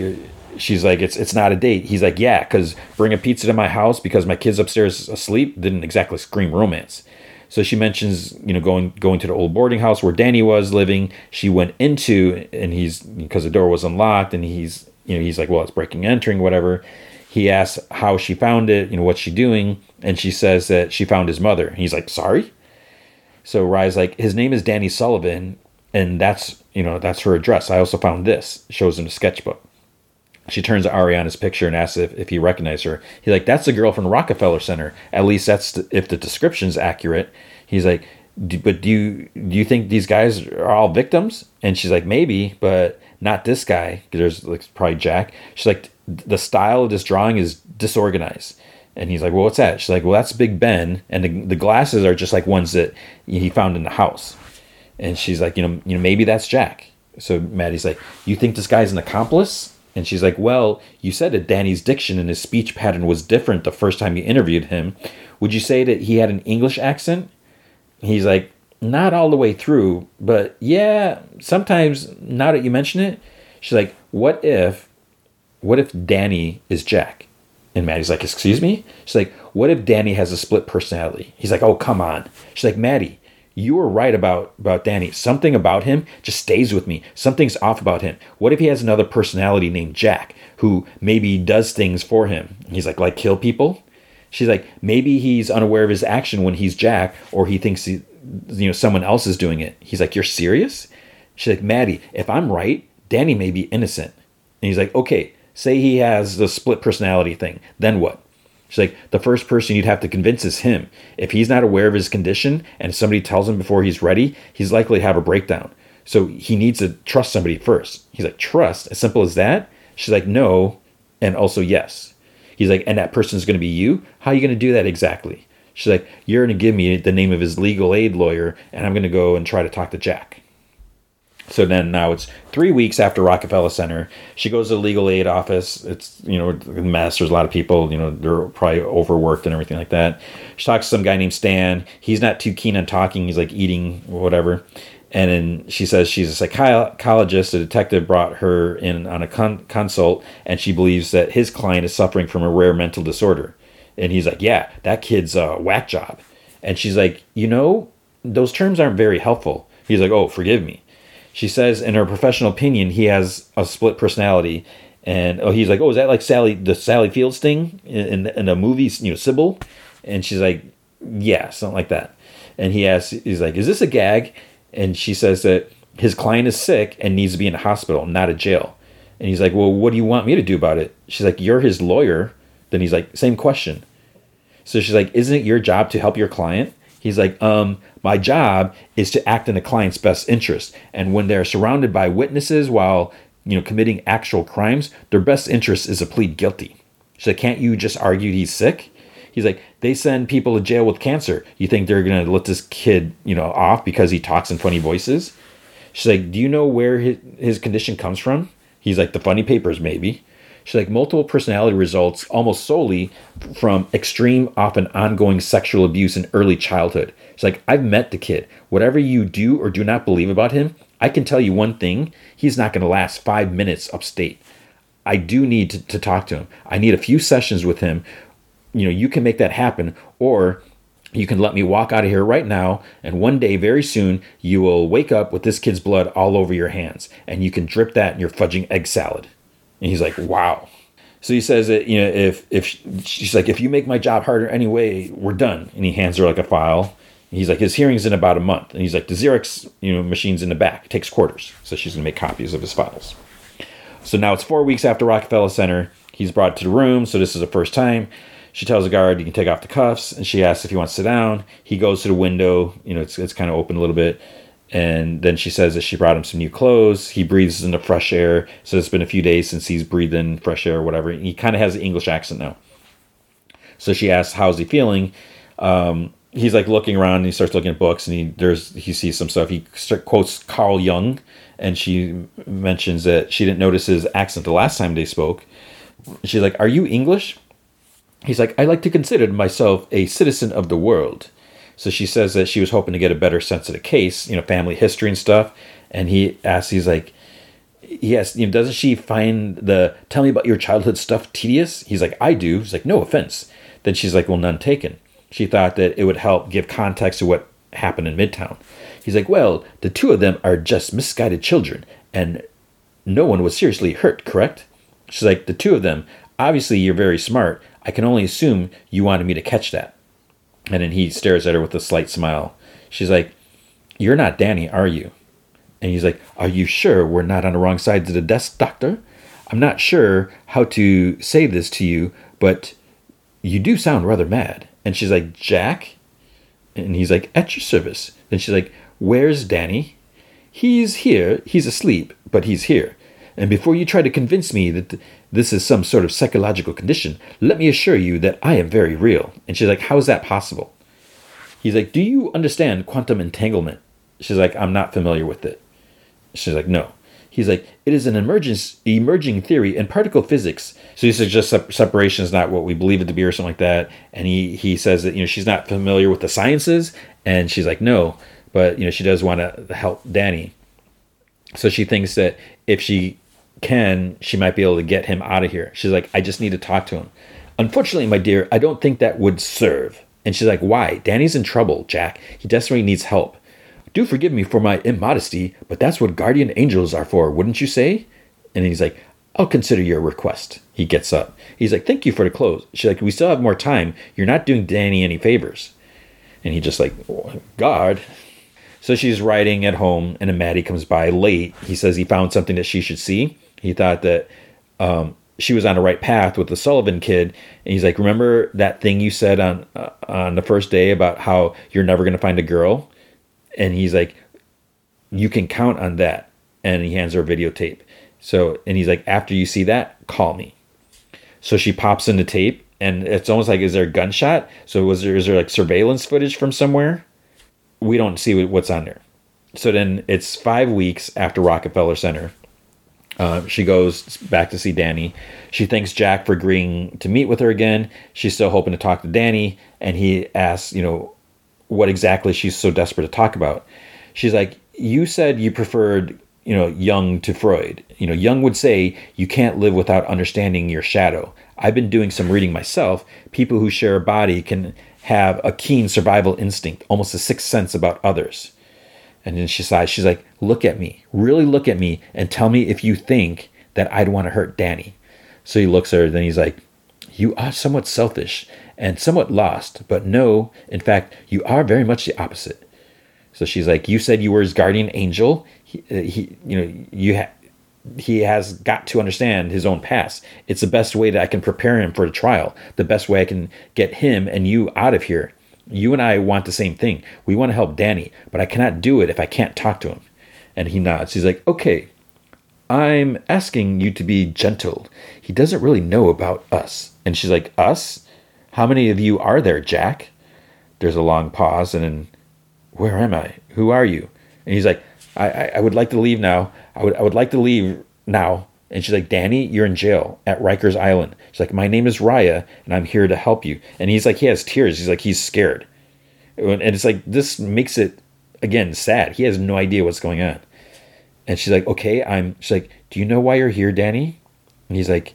she's like, it's it's not a date. He's like, yeah, because bring a pizza to my house because my kid's upstairs asleep didn't exactly scream romance. So she mentions, you know, going going to the old boarding house where Danny was living. She went into, and he's because the door was unlocked, and he's, you know, he's like, well, it's breaking, entering, whatever. He asks how she found it, you know, what's she doing, and she says that she found his mother. He's like, sorry, so Rye's like, his name is Danny Sullivan, and that's you know that's her address. I also found this. Shows him a sketchbook. She turns to Ariana's picture and asks if, if he recognized her. He's like, that's the girl from Rockefeller Center. At least that's the, if the description's accurate. He's like, but do you do you think these guys are all victims? And she's like, maybe, but not this guy. There's like probably Jack. She's like, the style of this drawing is disorganized. And he's like, well, what's that? She's like, well, that's Big Ben, and the, the glasses are just like ones that he found in the house. And she's like, you know, you know, maybe that's Jack. So Maddie's like, You think this guy's an accomplice? And she's like, Well, you said that Danny's diction and his speech pattern was different the first time you interviewed him. Would you say that he had an English accent? He's like, Not all the way through, but yeah, sometimes now that you mention it, she's like, What if what if Danny is Jack? And Maddie's like, Excuse me? She's like, What if Danny has a split personality? He's like, Oh, come on. She's like, Maddie, you were right about about Danny. Something about him just stays with me. Something's off about him. What if he has another personality named Jack who maybe does things for him? He's like, like kill people. She's like, maybe he's unaware of his action when he's Jack, or he thinks he, you know someone else is doing it. He's like, you're serious? She's like, Maddie, if I'm right, Danny may be innocent. And he's like, okay, say he has the split personality thing. Then what? She's like, the first person you'd have to convince is him. If he's not aware of his condition and somebody tells him before he's ready, he's likely to have a breakdown. So he needs to trust somebody first. He's like, trust? As simple as that? She's like, no, and also yes. He's like, and that person's going to be you? How are you going to do that exactly? She's like, you're going to give me the name of his legal aid lawyer, and I'm going to go and try to talk to Jack. So then now it's three weeks after Rockefeller Center. She goes to the legal aid office. It's, you know, a mess. There's a lot of people, you know, they're probably overworked and everything like that. She talks to some guy named Stan. He's not too keen on talking. He's like eating whatever. And then she says she's a psychologist. A detective brought her in on a con- consult, and she believes that his client is suffering from a rare mental disorder. And he's like, Yeah, that kid's a whack job. And she's like, You know, those terms aren't very helpful. He's like, Oh, forgive me. She says, in her professional opinion, he has a split personality. And oh, he's like, oh, is that like Sally, the Sally Fields thing in, in, the movie, you know, Sybil? And she's like, yeah, something like that. And he asks, he's like, is this a gag? And she says that his client is sick and needs to be in a hospital, not a jail. And he's like, well, what do you want me to do about it? She's like, you're his lawyer. Then he's like, same question. So she's like, isn't it your job to help your client? He's like, um, my job is to act in the client's best interest. And when they're surrounded by witnesses while, you know, committing actual crimes, their best interest is to plead guilty. So can't you just argue he's sick? He's like, they send people to jail with cancer. You think they're gonna let this kid, you know, off because he talks in funny voices? She's like, do you know where his, his condition comes from? He's like, the funny papers, maybe. She's like, multiple personality results almost solely from extreme, often ongoing sexual abuse in early childhood. She's like, I've met the kid. Whatever you do or do not believe about him, I can tell you one thing he's not going to last five minutes upstate. I do need to, to talk to him. I need a few sessions with him. You know, you can make that happen, or you can let me walk out of here right now, and one day, very soon, you will wake up with this kid's blood all over your hands, and you can drip that in your fudging egg salad. And he's like, wow. So he says that, you know, if, if she's like, if you make my job harder anyway, we're done. And he hands her like a file. He's like, his hearing's in about a month. And he's like, the Xerox, you know, machine's in the back. It takes quarters. So she's going to make copies of his files. So now it's four weeks after Rockefeller Center. He's brought to the room. So this is the first time. She tells the guard, you can take off the cuffs. And she asks if he wants to sit down. He goes to the window. You know, it's, it's kind of open a little bit. And then she says that she brought him some new clothes. He breathes in the fresh air. So it's been a few days since he's breathed in fresh air or whatever. He kind of has an English accent now. So she asks, "How's he feeling?" Um, he's like looking around. and He starts looking at books, and he there's he sees some stuff. He quotes Carl Jung, and she mentions that she didn't notice his accent the last time they spoke. She's like, "Are you English?" He's like, "I like to consider myself a citizen of the world." So she says that she was hoping to get a better sense of the case, you know, family history and stuff. And he asks, he's like, yes, you know, doesn't she find the tell me about your childhood stuff tedious? He's like, I do. He's like, no offense. Then she's like, well, none taken. She thought that it would help give context to what happened in Midtown. He's like, well, the two of them are just misguided children, and no one was seriously hurt, correct? She's like, the two of them, obviously you're very smart. I can only assume you wanted me to catch that. And then he stares at her with a slight smile. She's like, You're not Danny, are you? And he's like, Are you sure we're not on the wrong side of the desk, doctor? I'm not sure how to say this to you, but you do sound rather mad. And she's like, Jack? And he's like, At your service. And she's like, Where's Danny? He's here. He's asleep, but he's here. And before you try to convince me that this is some sort of psychological condition, let me assure you that I am very real. And she's like, How is that possible? He's like, Do you understand quantum entanglement? She's like, I'm not familiar with it. She's like, No. He's like, it is an emergence, emerging theory in particle physics. So he suggests sep- separation is not what we believe it to be, or something like that. And he he says that you know she's not familiar with the sciences, and she's like, no, but you know she does want to help Danny. So she thinks that if she can, she might be able to get him out of here. She's like, I just need to talk to him. Unfortunately, my dear, I don't think that would serve. And she's like, Why? Danny's in trouble, Jack. He desperately needs help. Do forgive me for my immodesty, but that's what guardian angels are for, wouldn't you say? And he's like, I'll consider your request. He gets up. He's like, Thank you for the clothes. She's like, We still have more time. You're not doing Danny any favors. And he just like, God. So she's writing at home, and a Maddie comes by late. He says he found something that she should see. He thought that um, she was on the right path with the Sullivan kid, and he's like, "Remember that thing you said on uh, on the first day about how you're never going to find a girl?" And he's like, "You can count on that." And he hands her a videotape. So, and he's like, "After you see that, call me." So she pops in the tape, and it's almost like, is there a gunshot? So was there is there like surveillance footage from somewhere? We don't see what's on there. So then it's five weeks after Rockefeller Center uh, she goes back to see Danny. She thanks Jack for agreeing to meet with her again. She's still hoping to talk to Danny, and he asks, you know, what exactly she's so desperate to talk about. She's like, "You said you preferred, you know, Jung to Freud. You know, Jung would say you can't live without understanding your shadow. I've been doing some reading myself. People who share a body can have a keen survival instinct, almost a sixth sense about others." And then she sighs. She's like, Look at me. Really look at me and tell me if you think that I'd want to hurt Danny. So he looks at her, then he's like, You are somewhat selfish and somewhat lost, but no, in fact, you are very much the opposite. So she's like, You said you were his guardian angel. He, uh, he you know, you ha- he has got to understand his own past. It's the best way that I can prepare him for the trial, the best way I can get him and you out of here. You and I want the same thing. We want to help Danny, but I cannot do it if I can't talk to him. And he nods. He's like, Okay, I'm asking you to be gentle. He doesn't really know about us. And she's like, Us? How many of you are there, Jack? There's a long pause, and then, Where am I? Who are you? And he's like, I, I, I would like to leave now. I would, I would like to leave now. And she's like, Danny, you're in jail at Rikers Island. She's like, My name is Rya, and I'm here to help you. And he's like, he has tears. He's like, he's scared. And it's like, this makes it, again, sad. He has no idea what's going on. And she's like, Okay, I'm, she's like, Do you know why you're here, Danny? And he's like,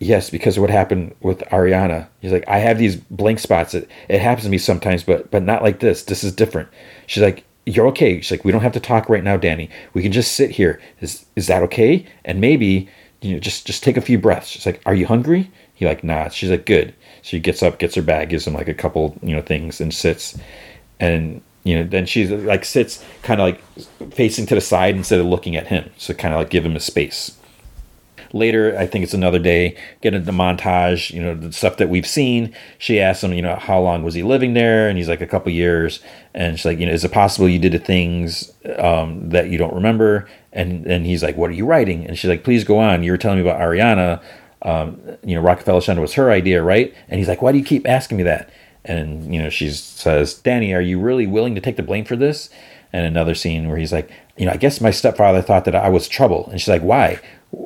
Yes, because of what happened with Ariana. He's like, I have these blank spots. It, it happens to me sometimes, but but not like this. This is different. She's like, you're okay. She's like, we don't have to talk right now, Danny. We can just sit here. Is is that okay? And maybe you know, just just take a few breaths. She's like, are you hungry? He like, nah. She's like, good. So she gets up, gets her bag, gives him like a couple you know things, and sits. And you know, then she's like sits kind of like facing to the side instead of looking at him. So kind of like give him a space later i think it's another day get into montage you know the stuff that we've seen. She asks him you know how long was he living there? And he's like a couple years. And she's like you know is it possible you did the things um, that you don't remember? And and he's like what are you writing? And she's like please go on. You were telling me about ariana um, you know rockefeller center was her idea right? And he's like why do you keep asking me that? And you know she says danny are you really willing to take the blame for this? And another scene where he's like you know i guess my stepfather thought that i was trouble. And she's like why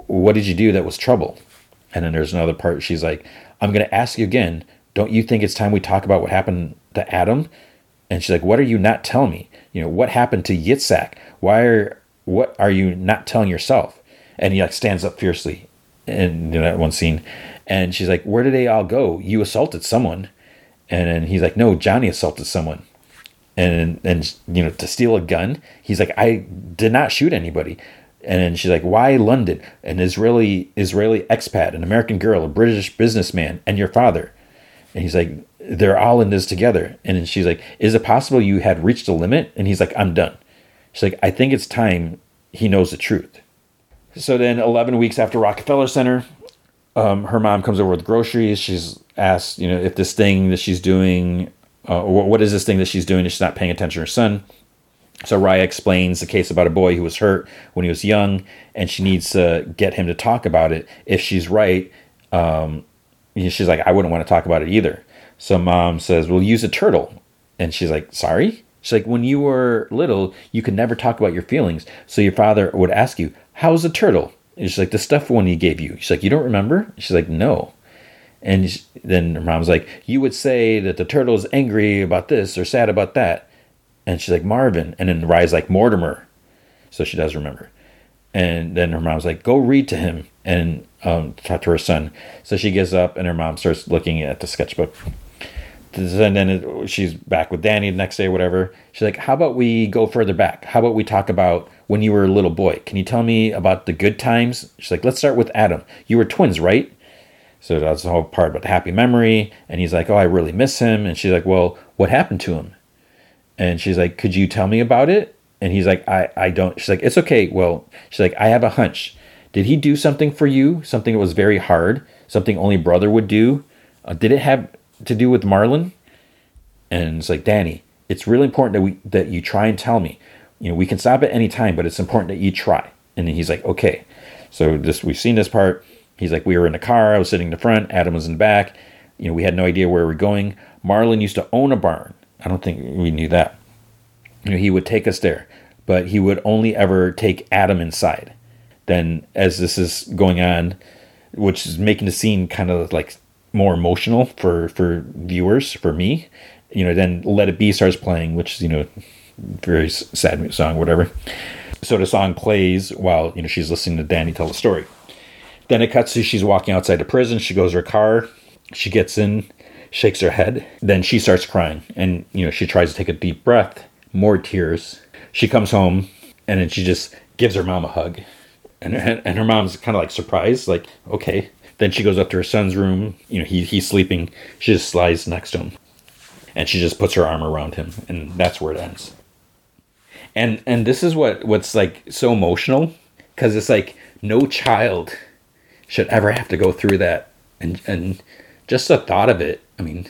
what did you do that was trouble? And then there's another part. She's like, I'm going to ask you again. Don't you think it's time we talk about what happened to Adam? And she's like, What are you not telling me? You know, what happened to Yitzhak? Why are what are you not telling yourself? And he like stands up fiercely in you know, that one scene. And she's like, Where did they all go? You assaulted someone. And then he's like, No, Johnny assaulted someone. And and you know, to steal a gun, he's like, I did not shoot anybody. And then she's like, "Why London? An Israeli Israeli expat, an American girl, a British businessman, and your father." And he's like, "They're all in this together." And then she's like, "Is it possible you had reached a limit?" And he's like, "I'm done." She's like, "I think it's time he knows the truth." So then, 11 weeks after Rockefeller Center, um, her mom comes over with groceries. She's asked, you know, if this thing that she's doing, uh, what is this thing that she's doing that she's not paying attention to her son? So Rya explains the case about a boy who was hurt when he was young, and she needs to get him to talk about it. If she's right, um, she's like, I wouldn't want to talk about it either. So mom says, "We'll use a turtle," and she's like, "Sorry." She's like, when you were little, you could never talk about your feelings. So your father would ask you, how's a turtle? And she's like, the stuffed one he gave you. She's like, you don't remember? She's like, no. And then her mom's like, you would say that the turtle is angry about this or sad about that. And she's like, Marvin. And then Rya's like, Mortimer. So she does remember. And then her mom's like, go read to him and um, talk to her son. So she gets up and her mom starts looking at the sketchbook. And then it, she's back with Danny the next day or whatever. She's like, how about we go further back? How about we talk about when you were a little boy? Can you tell me about the good times? She's like, let's start with Adam. You were twins, right? So that's the whole part about the happy memory. And he's like, oh, I really miss him. And she's like, well, what happened to him? And she's like, could you tell me about it? And he's like, I, I don't. She's like, it's okay. Well, she's like, I have a hunch. Did he do something for you? Something that was very hard? Something only brother would do? Uh, did it have to do with Marlon? And it's like, Danny, it's really important that we that you try and tell me. You know, we can stop at any time, but it's important that you try. And then he's like, okay. So this we've seen this part. He's like, we were in the car. I was sitting in the front. Adam was in the back. You know, we had no idea where we were going. Marlon used to own a barn. I don't think we knew that. You know, he would take us there, but he would only ever take Adam inside. Then, as this is going on, which is making the scene kind of like more emotional for for viewers, for me, you know, then "Let It Be" starts playing, which is you know, very sad song, whatever. So the song plays while you know she's listening to Danny tell the story. Then it cuts to she's walking outside the prison. She goes to her car. She gets in, shakes her head. Then she starts crying, and you know she tries to take a deep breath. More tears. She comes home, and then she just gives her mom a hug, and and, and her mom's kind of like surprised, like okay. Then she goes up to her son's room. You know he he's sleeping. She just slides next to him, and she just puts her arm around him, and that's where it ends. And and this is what what's like so emotional because it's like no child should ever have to go through that and and just the thought of it i mean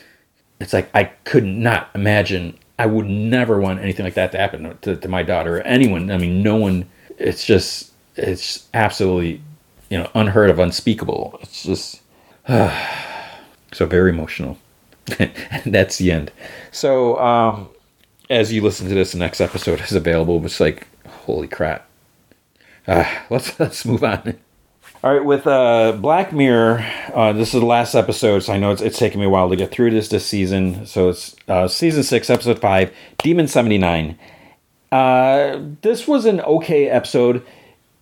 it's like i could not imagine i would never want anything like that to happen to, to my daughter or anyone. I mean no one it's just it's absolutely you know unheard of unspeakable. It's just <sighs> so very emotional. And <laughs> that's the end. So um as you listen to this the next episode is available it's like holy crap. Uh, let's <laughs> let's move on all right, with uh, Black Mirror, uh, this is the last episode, so I know it's, it's taken me a while to get through this this season. So it's uh, season six, episode five, Demon seventy nine. Uh, this was an okay episode.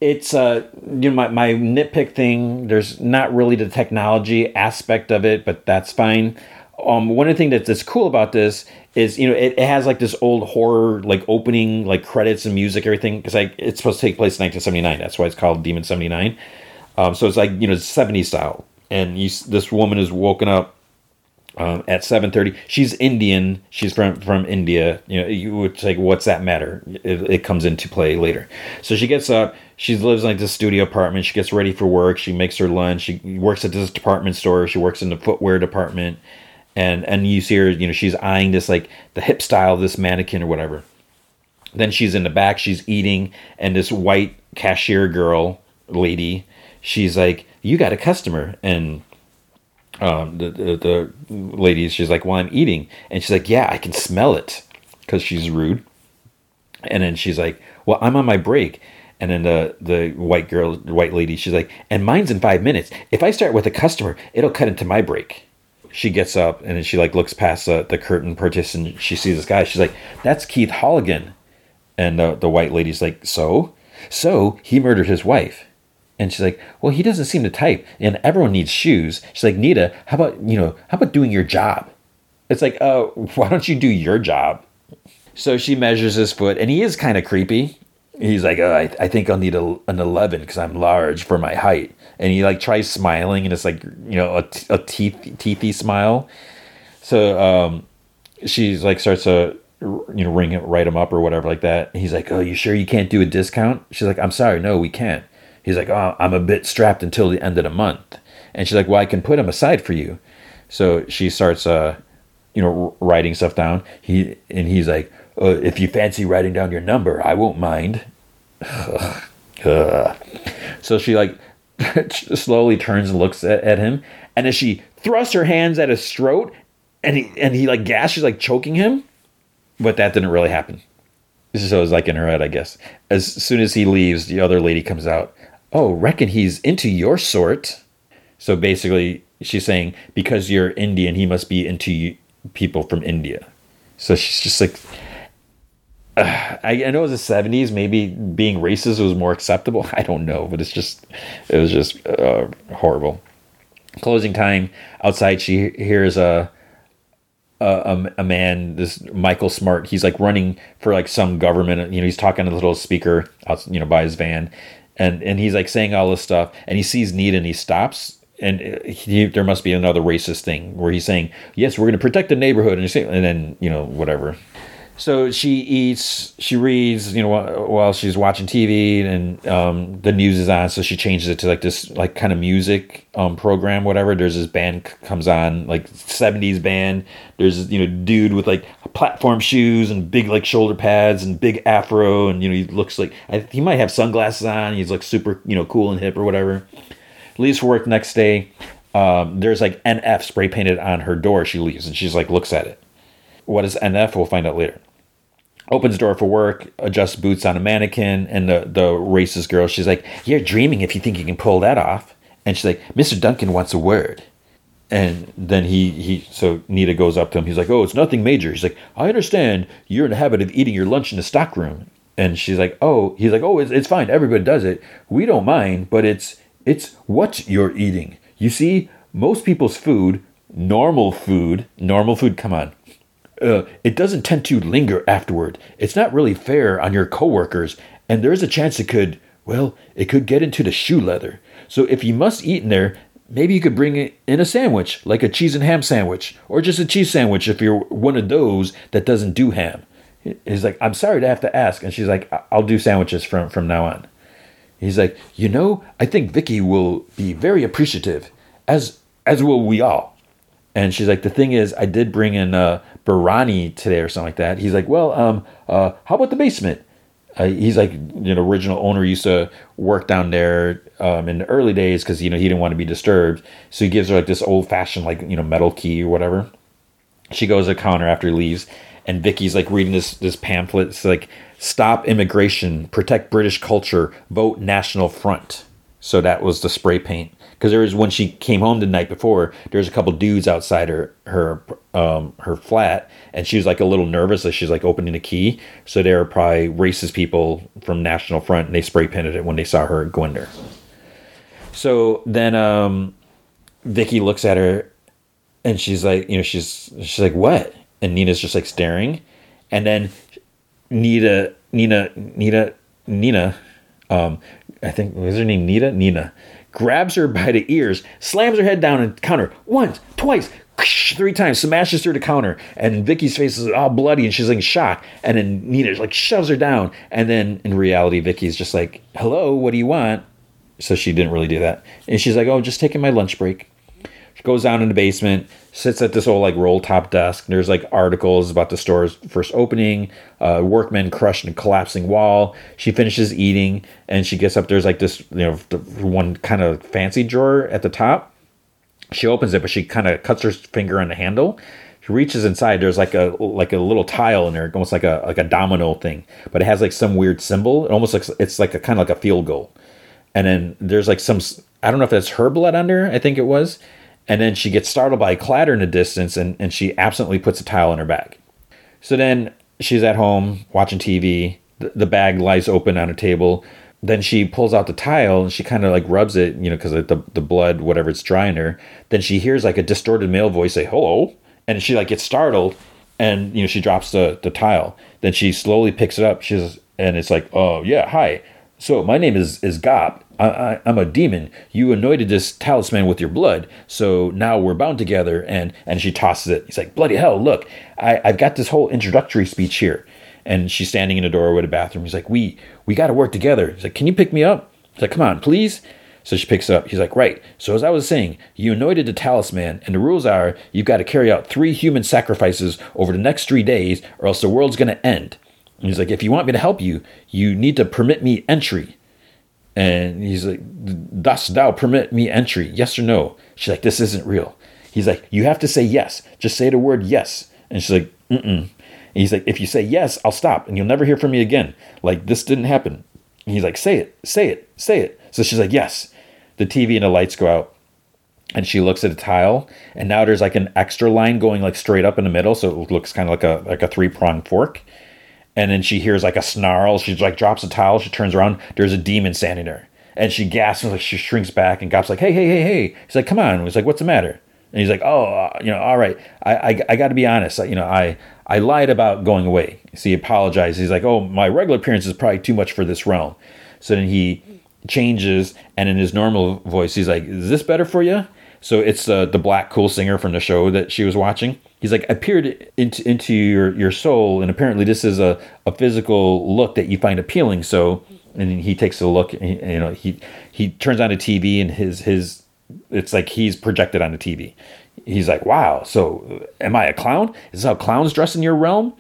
It's uh, you know my my nitpick thing. There's not really the technology aspect of it, but that's fine. Um, one of the things that's, cool about this is you know it, it has like this old horror like opening like credits and music everything because like it's supposed to take place in 1979. That's why it's called Demon seventy nine. Um, so it's like you know 70s style, and you, this woman is woken up um, at 7:30. She's Indian. She's from from India. You know, you would say, what's that matter? It, it comes into play later. So she gets up. She lives in like this studio apartment. She gets ready for work. She makes her lunch. She works at this department store. She works in the footwear department, and and you see her. You know, she's eyeing this like the hip style this mannequin or whatever. Then she's in the back. She's eating, and this white cashier girl lady she's like, "You got a customer," and um, the, the the lady, she's like, "Well, I'm eating," and she's like, "Yeah, I can smell it," because she's rude. And then she's like, "Well, I'm on my break." And then the the white girl, the white lady, she's like, "And mine's in five minutes. If I start with a customer, it'll cut into my break." She gets up and then she like looks past the, the curtain partition. She sees this guy. She's like, "That's Keith Holligan." And the the white lady's like, "So, so he murdered his wife." And she's like, "Well, he doesn't seem to type, and everyone needs shoes." She's like, "Nida, how about you know, how about doing your job?" It's like, "Oh, <laughs> why don't you do your job?" So she measures his foot, and he is kind of creepy. He's like, oh, I, I think I'll need a, an 11 because I'm large for my height. And he like tries smiling, and it's like, you know, a, a teeth, teethy smile. So um, she's like, starts to, you know, ring him, write him up or whatever like that. And he's like, oh, you sure you can't do a discount? She's like, I'm sorry, no, we can't. He's like, oh, I'm a bit strapped until the end of the month. And she's like, well, I can put him aside for you. So she starts, uh, you know, writing stuff down. He and he's like, uh, if you fancy writing down your number, I won't mind. <sighs> So she like <laughs> slowly turns and looks at, at him, and as she thrusts her hands at his throat, and he and he like gashes, like choking him. but that didn't really happen. So it was like in her head, I guess. As soon as he leaves, the other lady comes out. Oh, reckon he's into your sort. So basically, she's saying because you're Indian, he must be into you, people from India. So she's just like, I, I know it was the 70s. Maybe being racist was more acceptable. <laughs> I don't know, but it's just, it was just uh, horrible. Closing time outside, she hears a, a, a man, this Michael Smart. He's like running for like some government. You know, he's talking to the little speaker you know, by his van, and and he's like saying all this stuff. And he sees need and he stops. And he, there must be another racist thing where he's saying, "Yes, we're going to protect the neighborhood," and, and then you know whatever so she eats, she reads, you know, while she's watching TV, and um, the news is on. So she changes it to like this, like kind of music um, program, whatever. There's this band comes on, like '70s band. There's you know, dude with like platform shoes and big like shoulder pads and big afro, and you know, he looks like he might have sunglasses on. He's like super, you know, cool and hip or whatever. Leaves for work next day. Um, there's like NF spray painted on her door. She leaves and she's like looks at it. What is NF? We'll find out later opens door for work, adjusts boots on a mannequin, and the the racist girl, she's like, "You're dreaming if you think you can pull that off." And she's like, "Mr. Duncan wants a word." And then he he so Nida goes up to him. He's like, "Oh, it's nothing major." He's like, "I understand you're in the habit of eating your lunch in the stockroom." And she's like, "Oh," he's like, "Oh, it's, it's fine. Everybody does it. We don't mind, but it's it's what you're eating. You see, most people's food, normal food, normal food. Come on, uh, it doesn't tend to linger afterward. It's not really fair on your coworkers, and there is a chance it could, well, it could get into the shoe leather. So if you must eat in there, maybe you could bring in a sandwich, like a cheese and ham sandwich, or just a cheese sandwich if you're one of those that doesn't do ham. He's like, I'm sorry to have to ask, and she's like, I'll do sandwiches from from now on. He's like, you know, I think Vicky will be very appreciative, as as will we all. And she's like, the thing is, I did bring in uh, Biryani today or something like that. He's like, well, um, uh, how about the basement? Uh, he's like, you know, original owner used to work down there um, in the early days because you know he didn't want to be disturbed. So he gives her like this old fashioned like you know metal key or whatever. She goes to the counter after he leaves, and Vicky's like reading this this pamphlet. It's like stop immigration, protect British culture, vote National Front. So that was the spray paint because there was when she came home the night before there was a couple dudes outside her her um her flat and she was like a little nervous as she's like opening the key. So they were probably racist people from national front and they spray painted it when they saw her go in there so then um vicky looks at her and she's like you know she's she's like what? And nina's just like staring. And then nina nina nina nina um i think was her name nina nina grabs her by the ears, slams her head down and counter once, twice, three times, smashes through the counter, and Vicky's face is all bloody and she's like shocked. And then Nina like shoves her down, and then in reality, Vicky's just like, "Hello, what do you want?" So she didn't really do that, and she's like, "Oh, just taking my lunch break." She goes down in the basement, sits at this old like roll top desk. There's like articles about the store's first opening, uh, workmen crushed in a collapsing wall. She finishes eating and she gets up. There's like this, you know, one kind of fancy drawer at the top. She opens it, but she kind of cuts her finger on the handle. She reaches inside. There's like a like a little tile in there, almost like a like a domino thing, but it has like some weird symbol. It almost looks it's like a kind of like a field goal. And then there's like some I don't know if that's her blood under. I think it was and then she gets startled by a clatter in the distance and, and she absently puts a tile in her bag. So then she's at home watching TV. The, the bag lies open on a table. Then she pulls out the tile and she kind of like rubs it, you know, because the, the blood, whatever, it's drying her. Then she hears like a distorted male voice say, hello. And she like gets startled and, you know, she drops the, the tile. Then she slowly picks it up. She's, and it's like, oh, yeah, hi. So my name is, is Gaap. I, am a demon. You anointed this talisman with your blood, so now we're bound together. And and she tosses it. He's like, bloody hell! Look, I, I've got this whole introductory speech here. And she's standing in the doorway the bathroom. He's like, we we got to work together. He's like, can you pick me up? He's like, come on, please. So she picks up. He's like, right. So as I was saying, you anointed the talisman, and the rules are you've got to carry out three human sacrifices over the next three days, or else the world's going to end. And he's like, if you want me to help you, you need to permit me entry. And he's like, Thus thou permit me entry, yes or no? She's like, This isn't real. He's like, You have to say yes. Just say the word yes. And she's like, Mm-mm. And he's like, if you say yes, I'll stop and you'll never hear from me again. Like this didn't happen. And he's like, say it, say it, say it. So she's like, yes. The TV and the lights go out and she looks at a tile and now there's like an extra line going like straight up in the middle so it looks kind of like a like a three prong fork and then she hears like a snarl. She like drops a tile she turns around. There's a demon standing there. And she gasps like she shrinks back and Gaap's like hey hey hey hey. He's like come on. He's like what's the matter? And he's like oh uh, you know all right. I I, I got to be honest. You know I I lied about going away. So he apologizes. He's like oh my regular appearance is probably too much for this realm. So then he changes and in his normal voice he's like is this better for you so it's uh, the black cool singer from the show that she was watching. He's like appeared into into your your soul, and apparently this is a, a physical look that you find appealing. So, and he takes a look, and, you know, he he turns on a TV, and his his it's like he's projected on the TV. He's like, wow. So, am I a clown? Is this how clowns dress in your realm?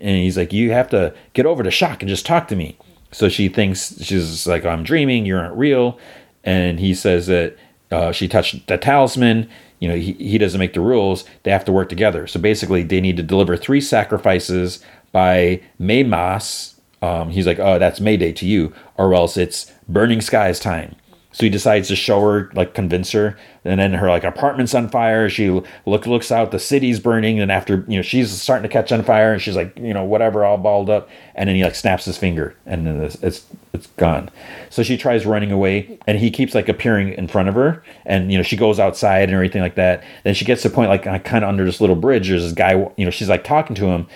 And he's like, you have to get over the shock and just talk to me. So she thinks she's like, I'm dreaming. You aren't real. And he says that uh, she touched the talisman. You know, he, he doesn't make the rules. They have to work together. So basically, they need to deliver three sacrifices by May Mas. Um, he's like, oh, that's May Day to you, or else it's Burning Skies time. So he decides to show her, like, convince her, and then her like apartment's on fire. She look looks out, the city's burning, and after you know she's starting to catch on fire, and she's like, you know, whatever, all balled up, and then he like snaps his finger, and then it's it's, it's gone. So she tries running away, and he keeps like appearing in front of her, and you know she goes outside and everything like that. Then she gets to the point like kind of under this little bridge. There's this guy, you know, she's like talking to him,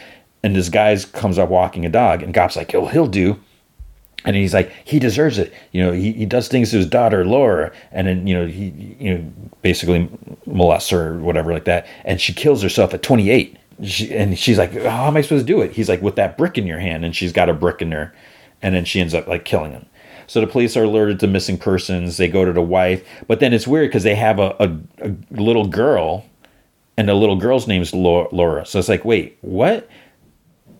and this guy comes up walking a dog, and Gaap's like, oh, he'll do and he's like he deserves it. You know he, he does things to his daughter laura and then you know he you know basically molests her or whatever like that. And she kills herself at 28 she, and she's like oh, how am i supposed to do it? He's like with that brick in your hand. And she's got a brick in her. And then she ends up like killing him. So the police are alerted to missing persons. They go to the wife. But then it's weird because they have a, a, a, little girl and the little girl's name's laura. So it's like wait what?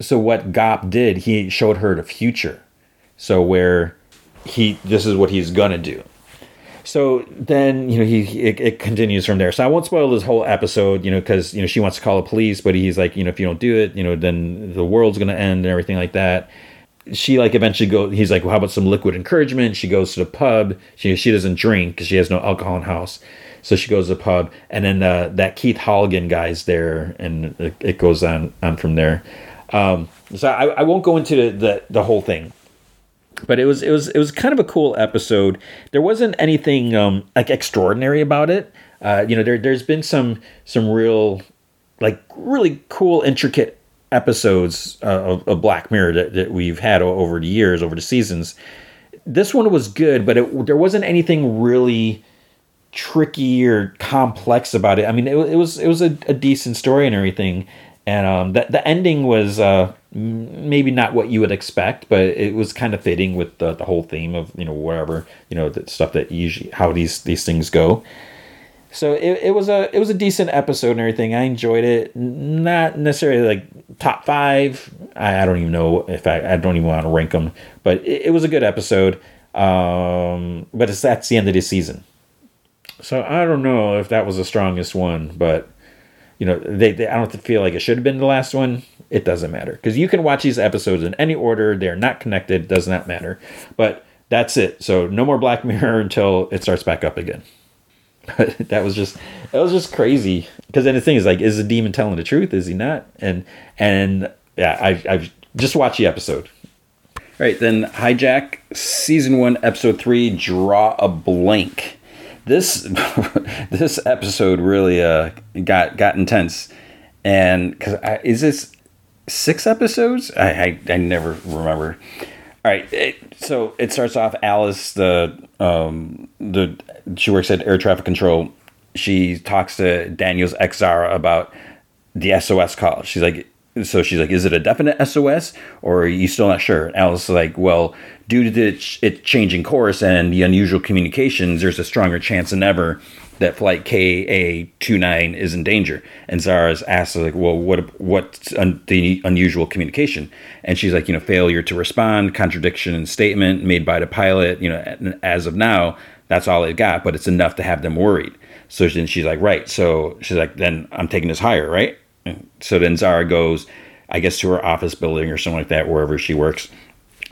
So what gaap did he showed her the future so where he this is what he's gonna do. So then you know he it, it continues from there. So I won't spoil this whole episode, you know, because you know she wants to call the police, but he's like, you know, if you don't do it, you know, then the world's gonna end and everything like that. She like eventually go. He's like, well, how about some liquid encouragement? She goes to the pub. She she doesn't drink because she has no alcohol in house. So she goes to the pub, and then uh, that Keith Halligan guy's there, and it, it goes on on from there. Um, so I, I won't go into the, the, the whole thing but it was it was it was kind of a cool episode. There wasn't anything um, like extraordinary about it. Uh, you know, there there's been some some real like really cool intricate episodes uh, of, of, Black Mirror that, that we've had over the years, over the seasons. This one was good, but it, there wasn't anything really tricky or complex about it. I mean, it, it was it was a, a decent story and everything and um, the the ending was uh, maybe not what you would expect, but it was kind of fitting with the, the whole theme of you know whatever you know the stuff that usually how these these things go. So it, it was a it was a decent episode and everything. I enjoyed it. Not necessarily like top five. I, I don't even know if I, I don't even want to rank them, but it, it was a good episode. Um, but it's that's the end of the season. So I don't know if that was the strongest one, but you know, they, they I don't feel like it should have been the last one. It doesn't matter because you can watch these episodes in any order. They're not connected. Does not matter. But that's it. So no more Black Mirror until it starts back up again. But <laughs> that was just that was just crazy because then the thing is like, is the demon telling the truth? Is he not? And and yeah, I I've just watched the episode. All right, then hijack season one, episode three. Draw a blank this <laughs> this episode really uh, got got intense, and because I is this six episodes? I, I, I never remember. All right, it, so it starts off. Alice, the um, the she works at air traffic control. She talks to Daniel's ex Zara about the SOS call. She's like, so she's like, is it a definite SOS or are you still not sure? Alice is like, well, due to the, it changing course and the unusual communications, there's a stronger chance than ever that flight KA29 is in danger. And Zara's asked, like, well, what what's un- the unusual communication? And she's like, you know, failure to respond, contradiction in statement made by the pilot. You know, as of now, that's all they've got, but it's enough to have them worried. So then she's like, right. So she's like, then I'm taking this higher, right? So then Zara goes, I guess, to her office building or something like that, wherever she works.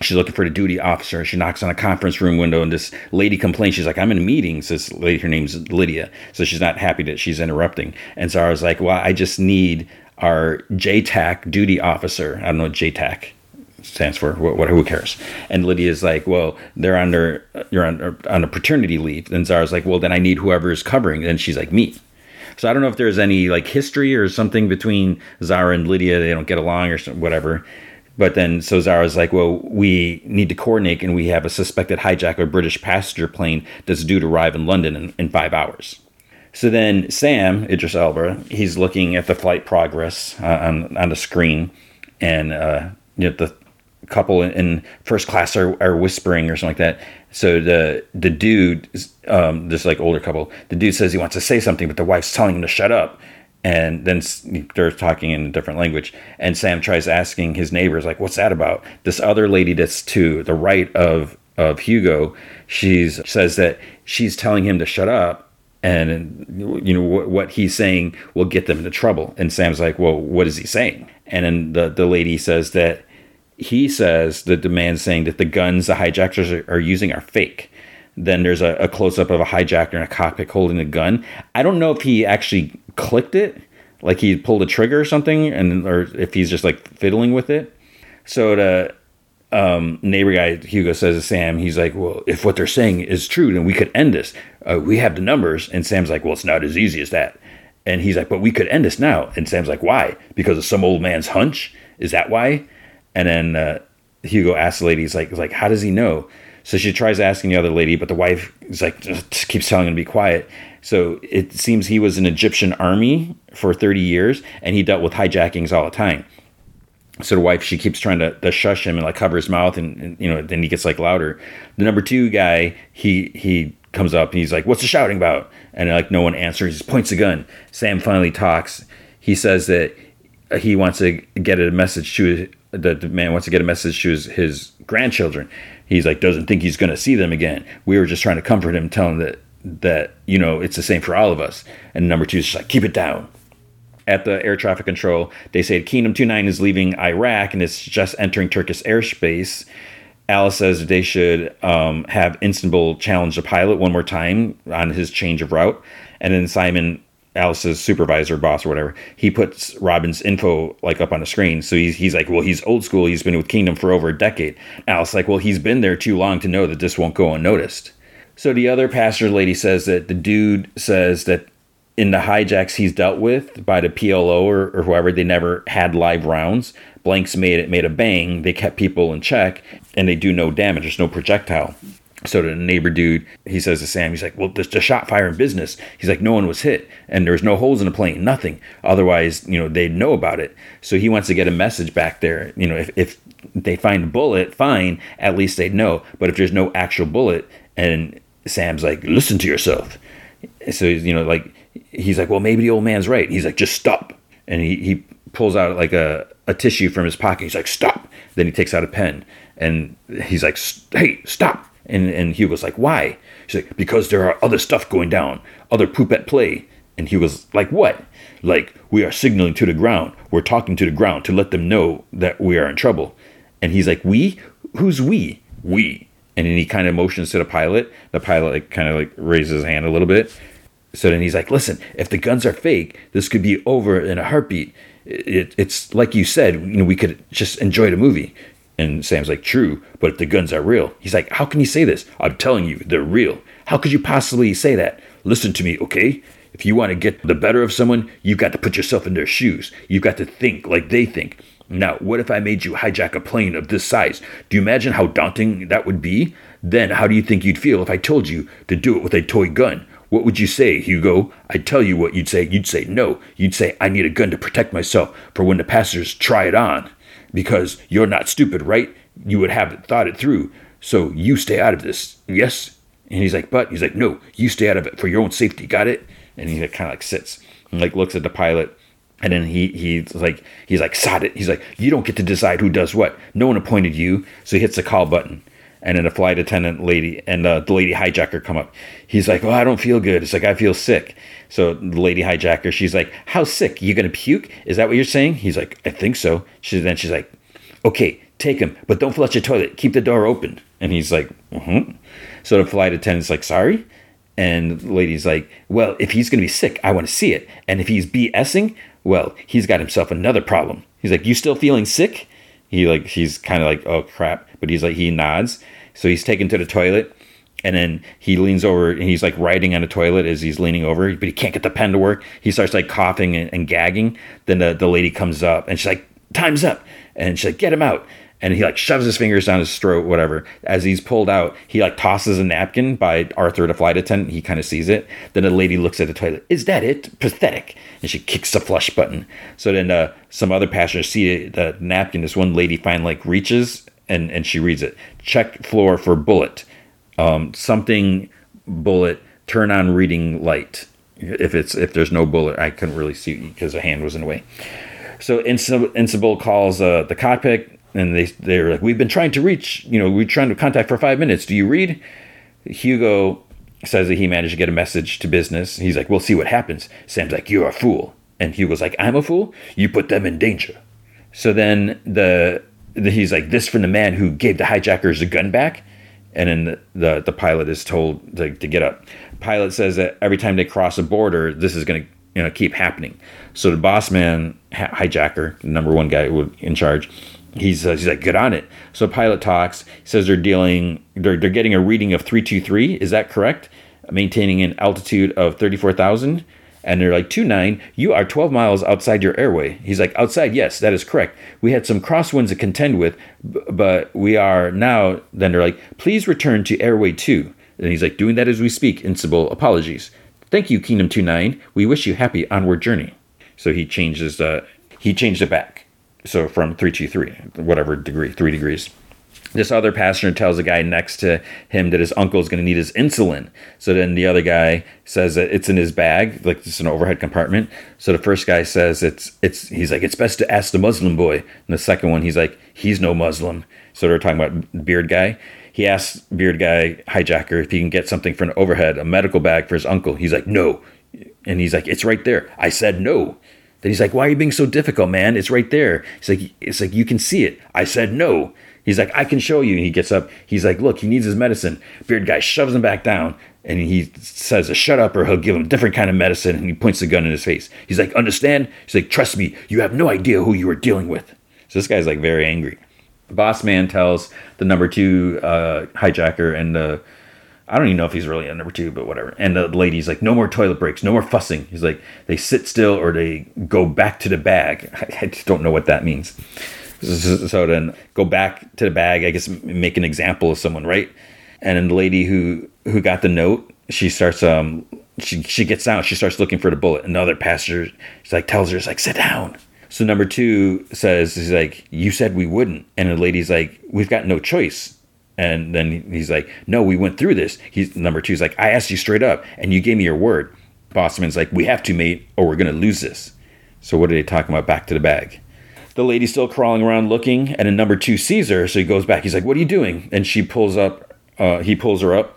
She's looking for the duty officer. She knocks on a conference room window, and this lady complains. She's like, "I'm in a meeting." Says lady, her name's Lydia, so she's not happy that she's interrupting. And was like, "Well, I just need our JTAC duty officer. I don't know what JTAC stands for. What, what who cares? And Lydia's like, well, they're under you're on on a paternity leave. And Zara's like, well, then I need whoever is covering. And she's like, me. So I don't know if there's any like history or something between Zara and Lydia. They don't get along or whatever. But then so Zara's like, well, we need to coordinate, and we have a suspected hijacker British passenger plane that's due to arrive in London in, in five hours. So then Sam Idris Elba, he's looking at the flight progress uh, on on the screen, and uh, you know, the couple in first class are, are whispering or something like that. So the the dude, um, this like older couple, the dude says he wants to say something, but the wife's telling him to shut up. And then they're talking in a different language. And Sam tries asking his neighbors, like, "What's that about?" This other lady that's to the right of of Hugo, she's says that she's telling him to shut up, and you know what, what he's saying will get them into trouble. And Sam's like, "Well, what is he saying?" And then the the lady says that he says the man's saying that the guns the hijackers are, are using are fake. Then there's a, a close up of a hijacker in a cockpit holding a gun. I don't know if he actually clicked it, like he pulled a trigger or something, and or if he's just like fiddling with it. So the um, neighbor guy Hugo says to Sam, he's like, "Well, if what they're saying is true, then we could end this. Uh, we have the numbers." And Sam's like, "Well, it's not as easy as that." And he's like, "But we could end this now." And Sam's like, "Why? Because of some old man's hunch? Is that why?" And then uh, Hugo asks the lady, he's like, like, how does he know? So she tries asking the other lady, but the wife is like, just keeps telling him to be quiet. So it seems he was in Egyptian army for 30 years and he dealt with hijackings all the time. So the wife, she keeps trying to, to shush him and like cover his mouth and, and, you know, then he gets like louder. The number two guy, he, he comes up and he's like, what's the shouting about? And like no one answers. He points a gun. Sam finally talks. He says that he wants to get a message to the, the man wants to get a message to his, his grandchildren. He's like doesn't think he's going to see them again. We were just trying to comfort him, tell him that that you know it's the same for all of us. And number two is just like keep it down. At the air traffic control, they say Kingdom 29 is leaving Iraq and it's just entering Turkish airspace. Alice says they should um, have Istanbul challenge the pilot one more time on his change of route. And then Simon Alice's supervisor, boss, or whatever, he puts Robin's info like up on the screen. So he's, he's like, well, he's old school. He's been with Kingdom for over a decade. Alice like, well, he's been there too long to know that this won't go unnoticed. So the other passenger lady says that the dude says that in the hijacks he's dealt with by the PLO or, or whoever, they never had live rounds. Blanks made it made a bang. They kept people in check, and they do no damage. There's no projectile. So the neighbor dude, he says to Sam, he's like, "Well, there's a shot fire in business." He's like, "No one was hit, and there's no holes in the plane, nothing. Otherwise, you know, they'd know about it." So he wants to get a message back there. You know, if if they find a bullet, fine, at least they'd know. But if there's no actual bullet, and Sam's like, "Listen to yourself," so you know, like he's like, "Well, maybe the old man's right." He's like, "Just stop," and he he pulls out like a a tissue from his pocket. He's like, "Stop." Then he takes out a pen, and he's like, "Hey, stop." And, and he was like, why? She's like, because there are other stuff going down, other poop at play. And he was like, what? Like, we are signaling to the ground. We're talking to the ground to let them know that we are in trouble. And he's like, we? Who's we? We. And then he kind of motions to the pilot. The pilot like kind of like raises his hand a little bit. So then he's like, listen, if the guns are fake, this could be over in a heartbeat. It, it's like you said, you know, we could just enjoy the movie. And Sam's like, true, but the guns are real, he's like, how can you say this? I'm telling you, they're real. How could you possibly say that? Listen to me, okay? If you want to get the better of someone, you've got to put yourself in their shoes. You've got to think like they think. Now, what if I made you hijack a plane of this size? Do you imagine how daunting that would be? Then, how do you think you'd feel if I told you to do it with a toy gun? What would you say, Hugo? I'd tell you what you'd say. You'd say no. You'd say, I need a gun to protect myself for when the passengers try it on because you're not stupid, right? You would have thought it through. So you stay out of this. Yes? And he's like, but he's like, no, you stay out of it for your own safety. Got it? And he kind of like sits and like looks at the pilot. And then he he's like he's like sod it. He's like you don't get to decide who does what. No one appointed you. So he hits the call button, and then a flight attendant lady and uh, the lady hijacker come up. He's like, "Oh, I don't feel good." It's like I feel sick. So the lady hijacker, she's like, "How sick? You gonna puke? Is that what you're saying?" He's like, "I think so." She then she's like, "Okay, take him, but don't flush the toilet. Keep the door open." And he's like, "Hmm." So the flight attendant's like, "Sorry." And the lady's like, "Well, if he's gonna be sick, I want to see it. And if he's BSing, well, he's got himself another problem." He's like, "You still feeling sick?" He like he's kind of like, "Oh crap," but he's like he nods. So he's taken to the toilet and then he leans over and he's like writing on a toilet as he's leaning over, but he can't get the pen to work. He starts like coughing and, and gagging. Then the, the lady comes up and she's like, Time's up. And she's like, Get him out. And he like shoves his fingers down his throat, whatever. As he's pulled out, he like tosses a napkin by Arthur, the flight attendant. He kind of sees it. Then the lady looks at the toilet. Is that it? Pathetic. And she kicks the flush button. So then uh, some other passengers see the napkin. This one lady finally like reaches and, and she reads it. Check floor for bullet um, something bullet turn on reading light. If it's if there's no bullet i couldn't really see because the hand was in the way. So Invincible calls uh, the cockpit and they they're like we've been trying to reach you know we're trying to contact for five minutes. Do you read? Hugo says that he managed to get a message to business. He's like we'll see what happens. Sam's like you're a fool. And hugo's like i'm a fool? You put them in danger. So then the, the he's like this from the man who gave the hijackers the gun back and then the, the, the pilot is told to, to get up. Pilot says that every time they cross a border, this is going to you know keep happening. So the boss man hijacker, number one guy in charge, he's uh, he's like get on it. So pilot talks. He says they're dealing they're they're getting a reading of three two three. Is that correct? Maintaining an altitude of thirty four thousand. And they're like, 2 9, you are 12 miles outside your airway. He's like, outside, yes, that is correct. We had some crosswinds to contend with, but we are now. Then they're like, please return to airway 2. And he's like, doing that as we speak. Invincible, apologies. Thank you, Kingdom 2 9. We wish you happy onward journey. So he changes, uh, he changed it back. So from 323, whatever degree, three degrees this other passenger tells the guy next to him that his uncle is going to need his insulin. So then the other guy says that it's in his bag, like it's an overhead compartment. So the first guy says it's it's he's like it's best to ask the Muslim boy. And the second one he's like he's no Muslim. So they're talking about beard guy. He asks beard guy hijacker if he can get something for an overhead, a medical bag for his uncle. He's like no, and he's like it's right there. I said no. Then he's like, "Why are you being so difficult, man? It's right there." He's like, "It's like you can see it." I said no. He's like, I can show you. And he gets up. He's like, look, he needs his medicine. Beard guy shoves him back down. And he says, shut up or he'll give him a different kind of medicine. And he points the gun in his face. He's like, understand? He's like, trust me, you have no idea who you are dealing with. So this guy's like very angry. The boss man tells the number two uh, hijacker and the, I don't even know if he's really a number two, but whatever. And the lady's like, no more toilet breaks, no more fussing. He's like, they sit still or they go back to the bag. <laughs> I just don't know what that means. So then go back to the bag, I guess make an example of someone, right? And then the lady who who got the note, she starts um she she gets down, she starts looking for the bullet. Another passenger she's like tells her, it's like, sit down. So number two says, he's like, you said we wouldn't. And the lady's like, we've got no choice. And then he's like, no, we went through this. He's number two's like, I asked you straight up and you gave me your word. Bossman's like, we have to, mate, or we're gonna lose this. So what are they talking about? Back to the bag the lady's still crawling around looking, and a number two sees her, so he goes back. He's like, "What are you doing?" And she pulls up. Uh, he pulls her up,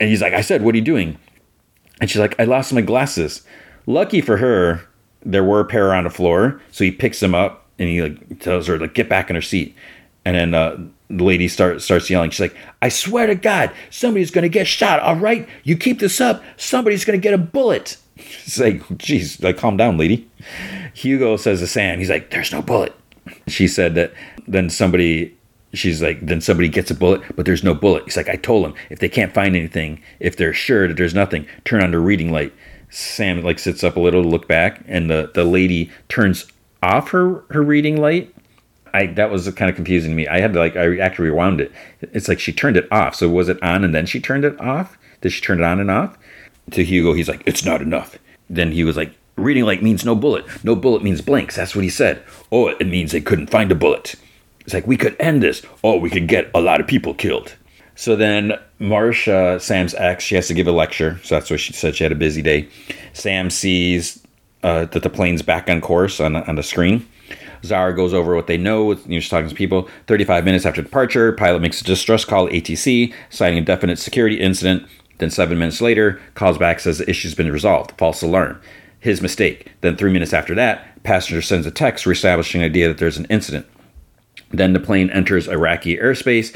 and he's like, "I said, what are you doing?" And she's like, "I lost my glasses." Lucky for her, there were a pair on the floor, so he picks them up and he like tells her like get back in her seat. And then uh, the lady starts starts yelling. She's like, "I swear to God, somebody's gonna get shot. All right, you keep this up, somebody's gonna get a bullet." <laughs> It's like, "Geez, like calm down, lady." Hugo says to Sam, he's like, "There's no bullet." She said that. Then somebody, she's like, then somebody gets a bullet, but there's no bullet. He's like, I told him if they can't find anything, if they're sure that there's nothing, turn on the reading light. Sam like sits up a little to look back, and the the lady turns off her her reading light. I that was kind of confusing to me. I had to like I actually rewound it. It's like she turned it off. So was it on and then she turned it off? Did she turn it on and off? To Hugo, he's like, it's not enough. Then he was like, Reading light means no bullet. No bullet means blanks. That's what he said. Oh, it means they couldn't find a bullet. It's like, we could end this. Oh, we could get a lot of people killed. So then Marsha, Sam's ex, she has to give a lecture. So that's why she said. She had a busy day. Sam sees uh, that the plane's back on course on, on the screen. Zara goes over what they know, she's talking to people. 35 minutes after departure, pilot makes a distress call ATC, citing a definite security incident. Then seven minutes later, calls back says the issue's been resolved. False alarm. His mistake. Then three minutes after that, passenger sends a text reestablishing the idea that there's an incident. Then the plane enters Iraqi airspace.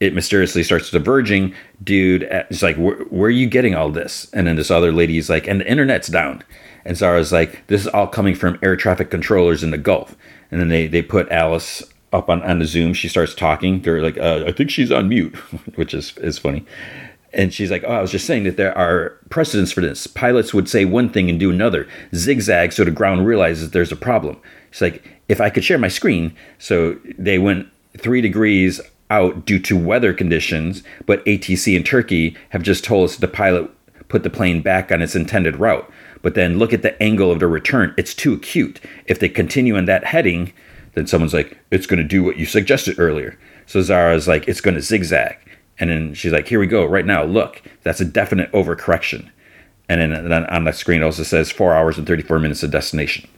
It mysteriously starts diverging. Dude, it's like, where, are you getting all this? And then this other lady's like, and the internet's down. And Zara's like, this is all coming from air traffic controllers in the Gulf. And then they, they put Alice up on, on the Zoom. She starts talking. They're like, uh, I think she's on mute, <laughs> which is, is funny. And she's like, Oh, I was just saying that there are precedents for this. Pilots would say one thing and do another, zigzag so the ground realizes there's a problem. She's like, If I could share my screen. So they went three degrees out due to weather conditions, but ATC in Turkey have just told us the pilot put the plane back on its intended route. But then look at the angle of the return. It's too acute. If they continue in that heading, then someone's like, it's going to do what you suggested earlier. So Zara's like, it's going to zigzag. And then she's like, here we go, right now, look, that's a definite overcorrection. And then, then on the screen also says four hours and 34 minutes of destination.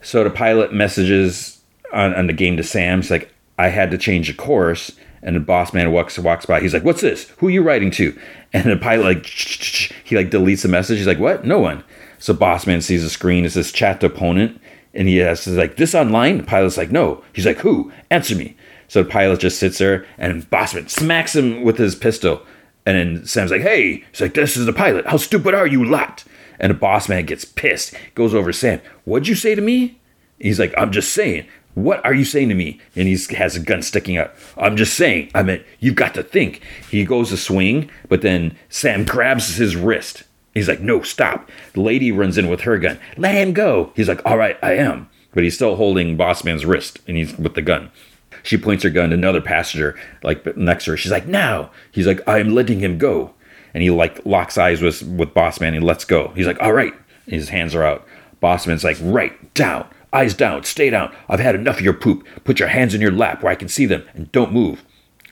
So the pilot messages on, on the game to Sam. He's like, I had to change the course. And the boss man walks walks by. He's like, "What's this? Who are you writing to?" And the pilot like <laughs> he like deletes the message. He's like, "What? No one." So boss man sees the screen. It says chat to opponent, and he asks, "Like this online?" The pilot's like, "No." He's like, "Who? Answer me." So the pilot just sits there, and Bossman smacks him with his pistol. And then Sam's like, hey, he's like, this is the pilot. How stupid are you, lot? And the boss man gets pissed, goes over Sam. What'd you say to me? He's like, I'm just saying. What are you saying to me? And he has a gun sticking out. I'm just saying. I mean, you've got to think. He goes to swing, but then Sam grabs his wrist. He's like, no, stop. The lady runs in with her gun. Let him go. He's like, all right, I am. But he's still holding Bossman's wrist, and he's with the gun. She points her gun to another passenger, like next to her. She's like, now. He's like, I'm letting him go. And he like locks eyes with with Bossman and lets go. He's like, all right. His hands are out. Bossman's like, right, down, eyes down, stay down. I've had enough of your poop. Put your hands in your lap where I can see them and don't move.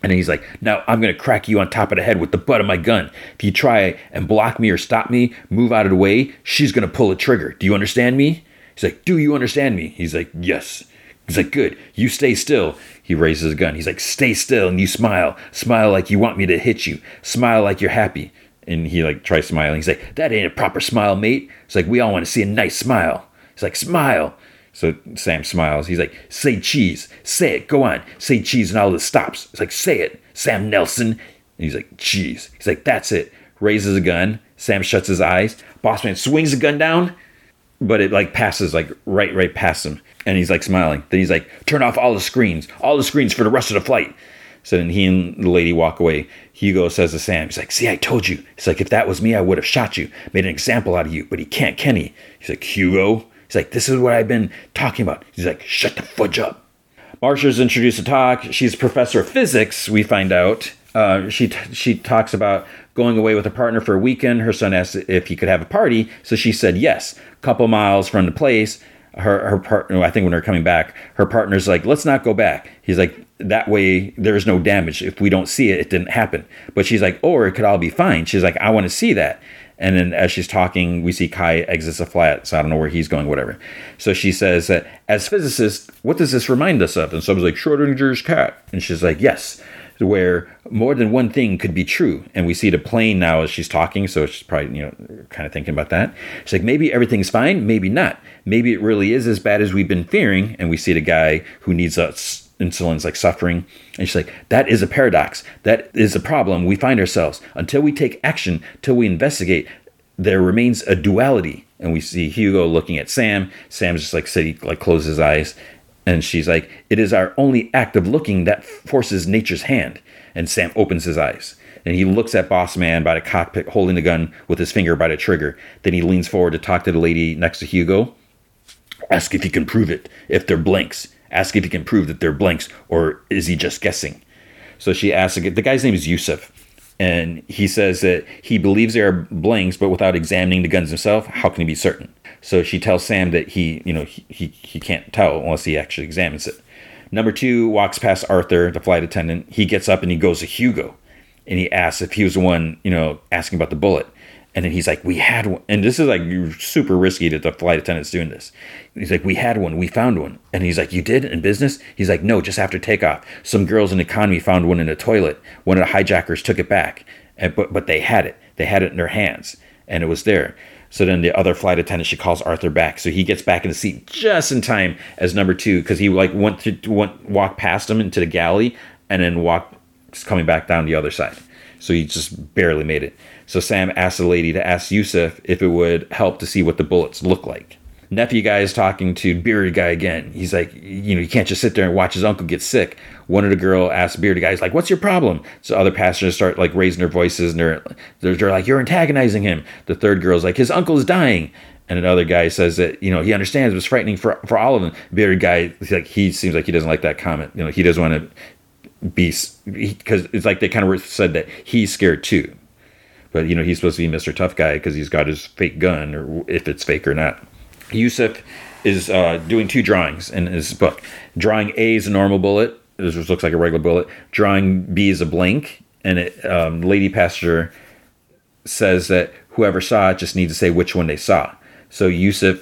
And then he's like, Now I'm going to crack you on top of the head with the butt of my gun. If you try and block me or stop me, move out of the way, she's going to pull a trigger. Do you understand me? He's like, Do you understand me? He's like, Yes. He's like, Good. You stay still. He raises a gun. He's like, Stay still and you smile. Smile like you want me to hit you. Smile like you're happy. And he like tries smiling. He's like, That ain't a proper smile, mate. It's like, We all want to see a nice smile. He's like, Smile. So Sam smiles. He's like, Say cheese. Say it. Go on. Say cheese and all this stops. It's like, Say it. Sam Nelson. And he's like, Cheese. He's like, That's it. Raises a gun. Sam shuts his eyes. Bossman swings the gun down, but it like passes like right, right past him and he's like smiling. Then he's like, turn off all the screens, all the screens for the rest of the flight. So then he and the lady walk away. Hugo says to Sam, he's like, see, I told you. He's like, if that was me, I would have shot you, made an example out of you, but he can't, can he? He's like, Hugo? He's like, this is what I've been talking about. He's like, shut the fudge up. Marsha's introduced to talk. She's a professor of physics, we find out. Uh, she t- she talks about going away with a partner for a weekend. Her son asked if he could have a party, so she said yes. A Couple miles from the place, her her partner I think when they're coming back, her partner's like, let's not go back. He's like, that way there's no damage. If we don't see it, it didn't happen. But she's like, or it could all be fine. She's like, I want to see that. And then as she's talking, we see Kai exits a flat, so I don't know where he's going, whatever. So she says, uh, as physicists, what does this remind us of? And someone's like, Schrodinger's cat. And she's like, yes where more than one thing could be true. And we see the plane now as she's talking, so she's probably, you know, kind of thinking about that. She's like, maybe everything's fine, maybe not. Maybe it really is as bad as we've been fearing. And we see the guy who needs us insulin's like suffering. And she's like, that is a paradox. That is a problem we find ourselves. Until we take action, till we investigate, there remains a duality. And we see Hugo looking at Sam. Sam's just like sitting, like closes his eyes. And she's like, It is our only act of looking that forces nature's hand. And Sam opens his eyes. And he looks at Boss Man by the cockpit, holding the gun with his finger by the trigger. Then he leans forward to talk to the lady next to Hugo. Ask if he can prove it, if they're blanks. Ask if he can prove that they're blanks, or is he just guessing? So she asks, the guy's name is Yusuf. And he says that he believes they are blanks, but without examining the guns himself, how can he be certain? So she tells Sam that he, you know, he, he, he can't tell unless he actually examines it. Number two walks past Arthur, the flight attendant. He gets up and he goes to Hugo and he asks if he was the one, you know, asking about the bullet. And then he's like, we had one. And this is like super risky that the flight attendant's doing this. He's like, we had one. We found one. And he's like, you did in business? He's like, no, just after takeoff. Some girls in economy found one in a toilet. One of the hijackers took it back. And, but, but they had it. They had it in their hands. And it was there. So then the other flight attendant, she calls Arthur back. So he gets back in the seat just in time as number two because he like went to went walk past him into the galley and then walked coming back down the other side. So he just barely made it. So Sam asked the lady to ask Yusuf if it would help to see what the bullets look like. Nephew guy is talking to bearded guy again. He's like, you know, you can't just sit there and watch his uncle get sick. One of the girl asks bearded guy, he's like, what's your problem? So other passengers start like raising their voices and they're, they're, they're like, you're antagonizing him. The third girl's like, his uncle is dying. And another guy says that, you know, he understands it was frightening for, for all of them. Bearded guy, like, he seems like he doesn't like that comment. You know, he doesn't want to be, because it's like they kind of said that he's scared too but you know he's supposed to be Mr. Tough Guy because he's got his fake gun, or if it's fake or not. Yusuf is uh, doing two drawings in his book. Drawing A is a normal bullet. This just looks like a regular bullet. Drawing B is a blank, and it, um, Lady Passenger says that whoever saw it just needs to say which one they saw. So Yusuf,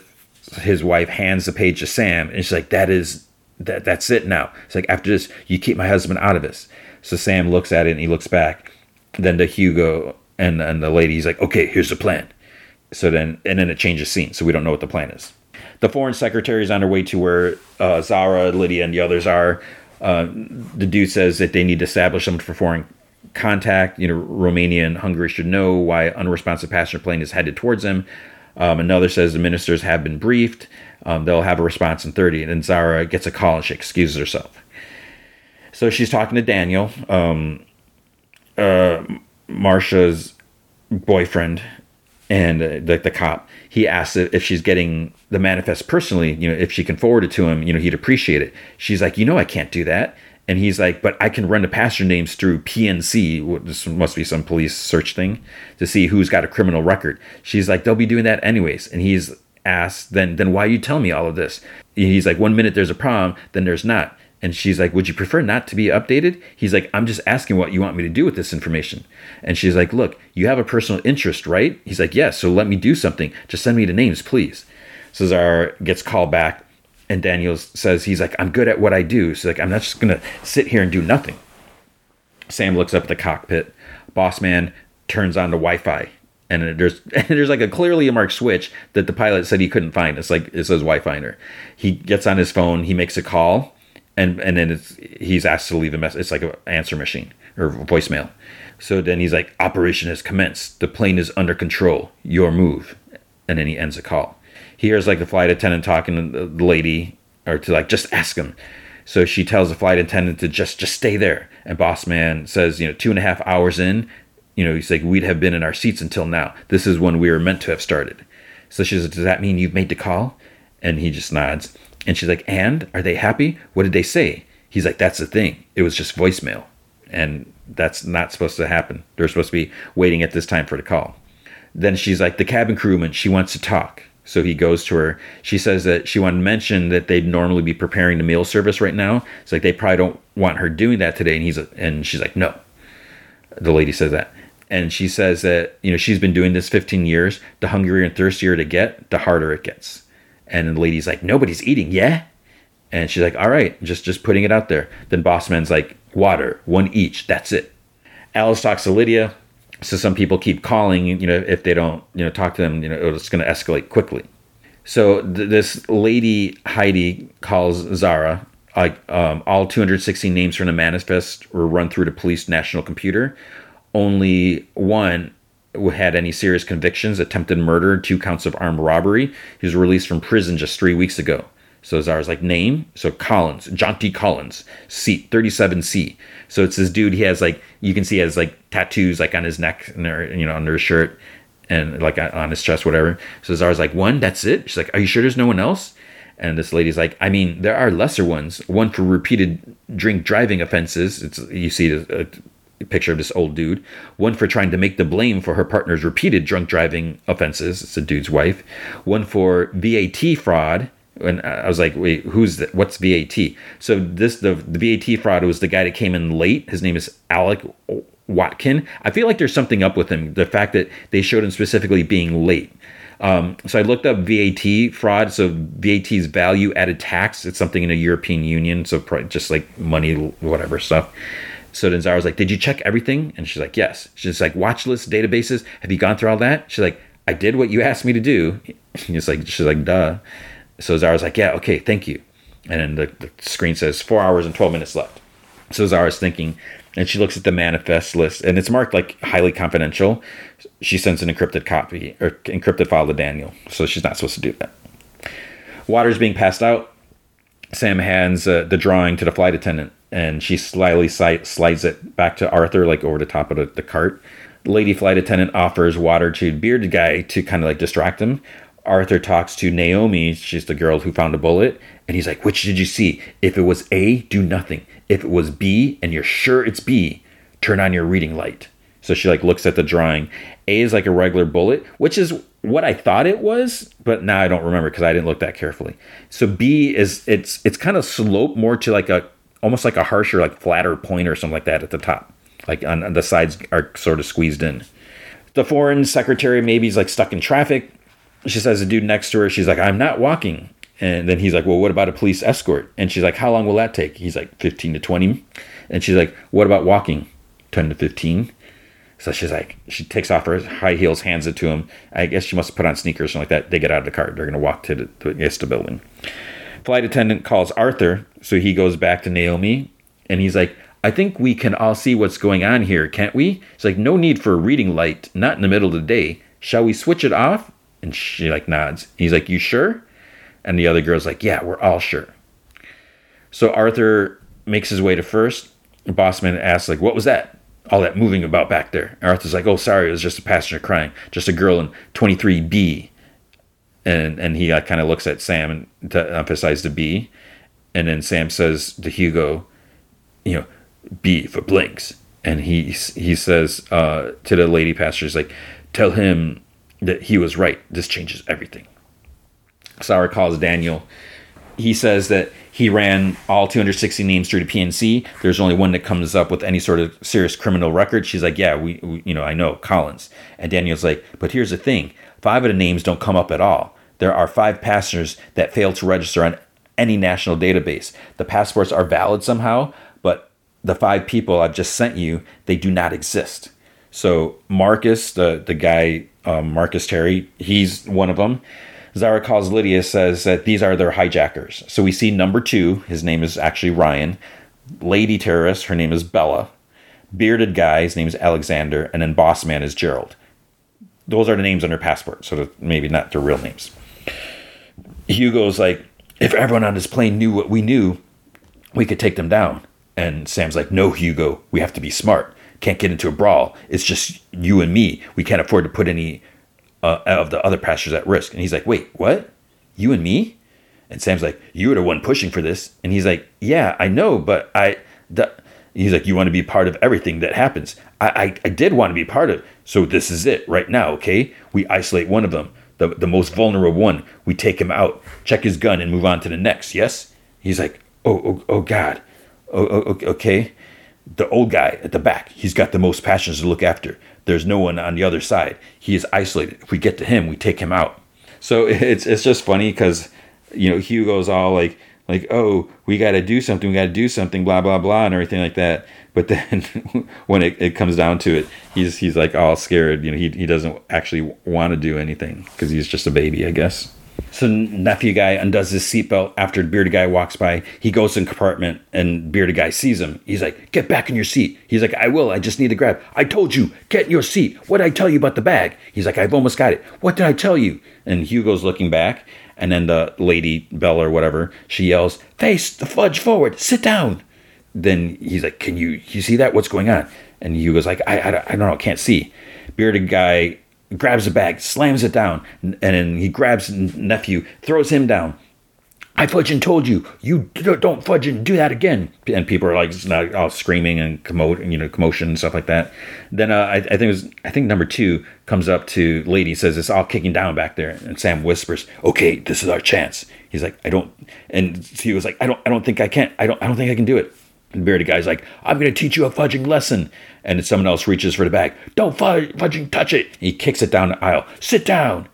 his wife, hands the page to Sam, and she's like, "That is that. That's it now." It's like after this, you keep my husband out of this. So Sam looks at it and he looks back. Then to Hugo and and the lady's like, okay, here's the plan. So then and then it changes scene, so we don't know what the plan is. The foreign secretary is on her way to where uh, Zara, Lydia, and the others are. Uh, the dude says that they need to establish them for foreign contact. You know, Romania and Hungary should know why unresponsive passenger plane is headed towards them. Um, another says the ministers have been briefed. Um, they'll have a response in 30. And then Zara gets a call and she excuses herself. So she's talking to Daniel. Um, uh, Marsha's boyfriend and uh, like the cop, he asks if she's getting the manifest personally, you know, if she can forward it to him, you know, he'd appreciate it. She's like, you know, I can't do that. And he's like, but I can run the passenger names through PNC. This must be some police search thing to see who's got a criminal record. She's like, they'll be doing that anyways. And he's asked, then, then why you tell me all of this? He's like, one minute there's a problem, then there's not. And she's like, Would you prefer not to be updated? He's like, I'm just asking what you want me to do with this information. And she's like, Look, you have a personal interest, right? He's like, Yes, so let me do something. Just send me the names, please. Cesar gets called back, and Daniel says, He's like, I'm good at what I do. So, like, I'm not just going to sit here and do nothing. Sam looks up at the cockpit. Boss man turns on the Wi Fi. And there's <laughs> and there's like a clearly marked switch that the pilot said he couldn't find. It's like it says Wi-Fi. He gets on his phone. He makes a call and and then it's he's asked to leave a message. It's like an answer machine or voicemail. So then he's like, "Operation has commenced. The plane is under control. Your move." And then he ends the call. He hears like the flight attendant talking to the lady, or to like just ask him. So she tells the flight attendant to just just stay there. And boss man says, you know, two and a half hours in, you know, he's like, we'd have been in our seats until now. This is when we were meant to have started. So she says, does that mean you've made the call? And he just nods. And she's like, and are they happy? What did they say? He's like, that's the thing. It was just voicemail. And that's not supposed to happen. They're supposed to be waiting at this time for the call. Then she's like, the cabin crewman, she wants to talk. So he goes to her. She says that she wanted to mention that they'd normally be preparing the meal service right now. It's like they probably don't want her doing that today. And he's and she's like, no. The lady says that. And she says that, you know, she's been doing this 15 years. The hungrier and thirstier to get, the harder it gets. And the lady's like, nobody's eating, yeah? And she's like, all right, just just putting it out there. Then Bossman's like, water, one each, that's it. Alice talks to Lydia. So some people keep calling, you know, if they don't, you know, talk to them, you know, it's going to escalate quickly. So th- this lady Heidi calls Zara. Like um, all 216 names from the manifest were run through the police national computer. Only one had any serious convictions, attempted murder, two counts of armed robbery. He was released from prison just three weeks ago. So Zara's like name, so Collins, John T. Collins, seat 37C. So it's this dude. He has like you can see he has like tattoos like on his neck and you know under his shirt and like on his chest, whatever. So Zara's like one, that's it. She's like, are you sure there's no one else? And this lady's like, I mean, there are lesser ones. One for repeated drink driving offenses. It's you see a, picture of this old dude. One for trying to make the blame for her partner's repeated drunk driving offenses. It's a dude's wife. One for VAT fraud. And I was like, wait, who's that? What's VAT? So this the the VAT fraud was the guy that came in late. His name is Alec Watkin. I feel like there's something up with him. The fact that they showed him specifically being late. Um, so I looked up VAT fraud. So VAT's value added tax. It's something in the European Union. So just like money, whatever stuff. So then Zara was like, "Did you check everything?" And she's like, "Yes." She's like, "Watch list databases. Have you gone through all that?" She's like, "I did what you asked me to do." <laughs> He's like, "She's like, duh." So Zara's like, "Yeah, okay, thank you." And then the, the screen says four hours and twelve minutes left. So Zara's thinking, and she looks at the manifest list, and it's marked like highly confidential. She sends an encrypted copy or encrypted file to Daniel, so she's not supposed to do that. Water's being passed out. Sam hands uh, the drawing to the flight attendant, and she slyly slides it back to Arthur, like over the top of the, the cart. The lady flight attendant offers water to bearded guy to kind of like distract him. Arthur talks to Naomi, she's the girl who found a bullet, and he's like, Which did you see? If it was A, do nothing. If it was B and you're sure it's B, turn on your reading light. So she like looks at the drawing. A is like a regular bullet, which is what I thought it was, but now I don't remember because I didn't look that carefully. So B is it's it's kind of sloped more to like a almost like a harsher, like flatter point or something like that at the top. Like on, on the sides are sort of squeezed in. The foreign secretary maybe is like stuck in traffic. She says the dude next to her, she's like, I'm not walking. And then he's like, Well, what about a police escort? And she's like, How long will that take? He's like, 15 to 20. And she's like, What about walking? 10 to 15. So she's like, she takes off her high heels, hands it to him. I guess she must have put on sneakers or like that. They get out of the car. They're going to walk to the, to the building. Flight attendant calls Arthur, so he goes back to Naomi, and he's like, I think we can all see what's going on here, can't we? It's like, no need for a reading light, not in the middle of the day. Shall we switch it off? And she like nods. He's like, You sure? And the other girl's like, Yeah, we're all sure. So Arthur makes his way to first. Bossman asks, like, what was that? All that moving about back there. And Arthur's like, oh, sorry, it was just a passenger crying. Just a girl in 23B. And and he uh, kind of looks at Sam and to emphasize the B. And then Sam says to Hugo, you know, B for blinks. And he he says uh, to the lady pastor, he's like, tell him that he was right. This changes everything. Sarah calls Daniel. He says that he ran all 260 names through the PNC. There's only one that comes up with any sort of serious criminal record. She's like, yeah, we, we, you know, I know Collins. And Daniel's like, but here's the thing: five of the names don't come up at all. There are five passengers that failed to register on any national database. The passports are valid somehow, but the five people I've just sent you, they do not exist. So Marcus, the the guy um, Marcus Terry, he's one of them. Zara calls Lydia says that these are their hijackers. So we see number two, his name is actually Ryan. Lady terrorist, her name is Bella. Bearded guy, his name is Alexander, and then boss man is Gerald. Those are the names on her passport, so maybe not their real names. Hugo's like, if everyone on this plane knew what we knew, we could take them down. And Sam's like, no, Hugo, we have to be smart. Can't get into a brawl. It's just you and me. We can't afford to put any uh, of the other passengers at risk. And he's like, wait, what? You and me? And Sam's like, you were the one pushing for this. And he's like, yeah, I know, but I, the, he's like, you want to be part of everything that happens. I, I, I did want to be part of. So this is it right now. Okay. We isolate one of them, the, the most vulnerable one. We take him out, check his gun and move on to the next. Yes. He's like, oh, oh, oh God. Oh, oh, oh okay. The old guy at the back, he's got the most passengers to look after. There's no one on the other side. He is isolated. If we get to him, we take him out. So <laughs> it's it's just funny because you know Hugo's all like like oh we got to do something we got to do something blah blah blah and everything like that. But then <laughs> when it, it comes down to it, he's he's like all scared. You know he he doesn't actually want to do anything because he's just a baby, I guess. So nephew guy undoes his seatbelt after bearded guy walks by. He goes in compartment and bearded guy sees him. He's like, "Get back in your seat." He's like, "I will. I just need to grab." I told you, get in your seat. What did I tell you about the bag? He's like, "I've almost got it." What did I tell you? And Hugo's looking back, and then the lady Bella or whatever she yells, "Face the fudge forward. Sit down." Then he's like, "Can you you see that? What's going on?" And Hugo's like, "I I, I don't know. I can't see." Bearded guy grabs the bag, slams it down, and then he grabs nephew, throws him down. I fudge and told you, you don't fudge and do that again. And people are like all screaming and commo- you know, commotion and stuff like that. Then uh, I, I, think it was, I think number two comes up to lady says it's all kicking down back there, and Sam whispers, "Okay, this is our chance." He's like, "I don't," and he was like, "I don't, I don't think I can. I don't, I don't think I can do it." And the bearded guy's like, I'm going to teach you a fudging lesson. And someone else reaches for the bag. Don't fudging touch it. He kicks it down the aisle. Sit down.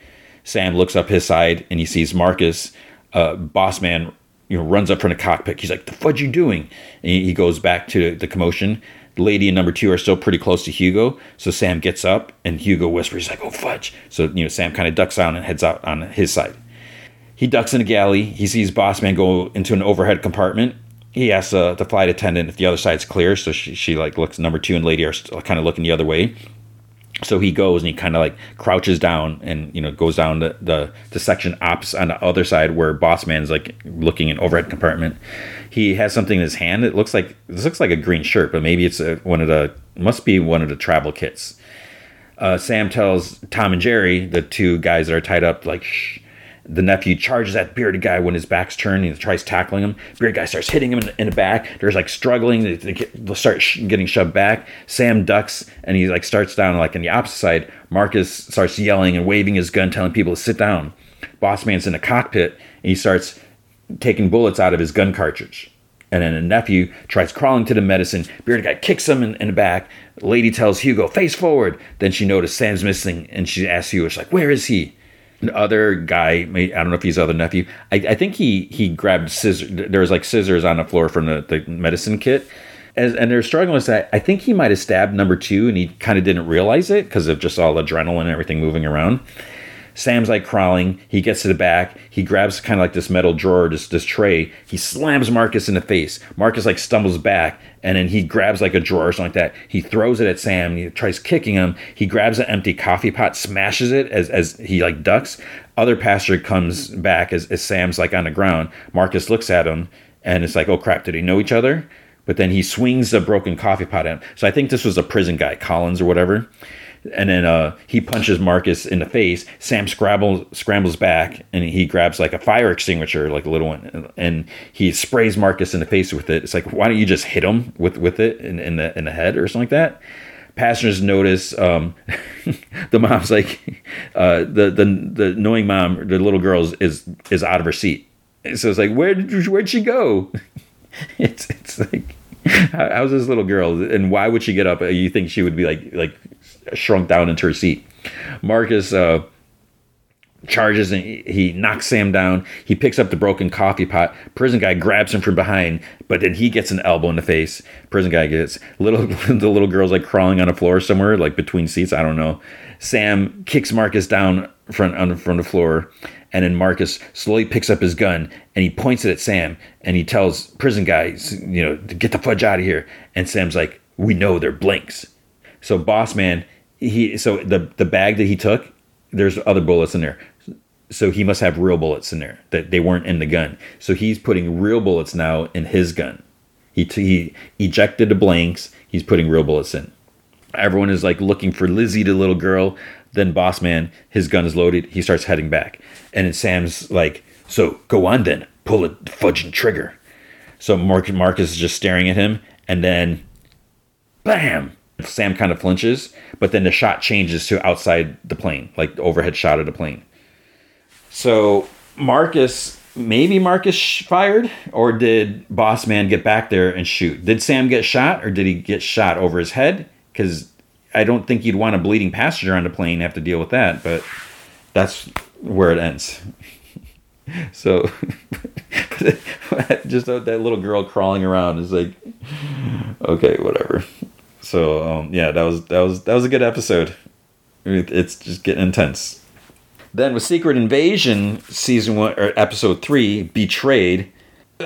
Sam looks up his side and he sees Marcus, uh, boss man, you know, runs up from the cockpit. He's like, the fudge you doing? And he goes back to the commotion. The lady and number two are still pretty close to Hugo. So Sam gets up and Hugo whispers, like, oh, fudge. So, you know, Sam kind of ducks down and heads out on his side. He ducks in a galley. He sees boss man go into an overhead compartment he asks uh, the flight attendant if the other side's clear. So she, she like looks number two and lady are kind of looking the other way. So he goes and he kind of like crouches down and you know goes down the, the the section ops on the other side where boss man's like looking in overhead compartment. He has something in his hand. It looks like this looks like a green shirt, but maybe it's a, one of the must be one of the travel kits. Uh, Sam tells Tom and Jerry, the two guys that are tied up, like, Shh, the nephew charges that bearded guy when his back's turned. He tries tackling him. Bearded guy starts hitting him in, in the back. There's like struggling. They, they, get, they start sh- getting shoved back. Sam ducks and he like starts down like on the opposite side. Marcus starts yelling and waving his gun, telling people to sit down. Boss man's in the cockpit and he starts taking bullets out of his gun cartridge. And then the nephew tries crawling to the medicine. Bearded guy kicks him in, in the back. lady tells Hugo, face forward. Then she notices Sam's missing and she asks Hugo, she's like, where is he? Other guy, I don't know if he's other nephew. I, I think he he grabbed scissors. There was like scissors on the floor from the, the medicine kit, As, and they're struggling with that. I think he might have stabbed number two, and he kind of didn't realize it because of just all adrenaline and everything moving around. Sam's like crawling. He gets to the back. He grabs kind of like this metal drawer, this this tray. He slams Marcus in the face. Marcus like stumbles back, and then he grabs like a drawer or something like that. He throws it at Sam. He tries kicking him. He grabs an empty coffee pot, smashes it as as he like ducks. Other pastor comes back as, as Sam's like on the ground. Marcus looks at him, and it's like, oh crap, did he know each other? But then he swings a broken coffee pot at him. So I think this was a prison guy, Collins or whatever and then uh, he punches Marcus in the face. Sam scrambles scrambles back, and he grabs like a fire extinguisher, like a little one, and he sprays Marcus in the face with it. It's like, why don't you just hit him with with it in, in the in the head or something like that? Passengers notice um, <laughs> the mom's like <laughs> uh, the the the annoying mom, the little girl is is out of her seat. So it's like, where did where'd she go? <laughs> it's it's like how's this little girl and why would she get up you think she would be like like shrunk down into her seat. Marcus uh, charges and he knocks Sam down. He picks up the broken coffee pot. Prison guy grabs him from behind, but then he gets an elbow in the face. Prison guy gets little <laughs> the little girl's like crawling on the floor somewhere, like between seats. I don't know. Sam kicks Marcus down front on the front the floor, and then Marcus slowly picks up his gun and he points it at Sam and he tells prison guys, you know, to get the fudge out of here. And Sam's like, "We know they're blinks." So boss man he so the the bag that he took, there's other bullets in there. So he must have real bullets in there that they weren't in the gun. So he's putting real bullets now in his gun. He t- he ejected the blanks. He's putting real bullets in. Everyone is like looking for Lizzie, the little girl. Then boss man, his gun is loaded. He starts heading back, and Sam's like, "So go on then, pull a fudging trigger." So Mark Marcus is just staring at him, and then, bam! Sam kind of flinches, but then the shot changes to outside the plane, like overhead shot of the plane. So Marcus, maybe Marcus fired, or did Boss Man get back there and shoot? Did Sam get shot, or did he get shot over his head? Because I don't think you'd want a bleeding passenger on the plane have to deal with that, but that's where it ends. <laughs> so <laughs> just that little girl crawling around is like okay whatever so um, yeah, that was that was that was a good episode. It's just getting intense. Then with Secret Invasion season one or episode three, Betrayed.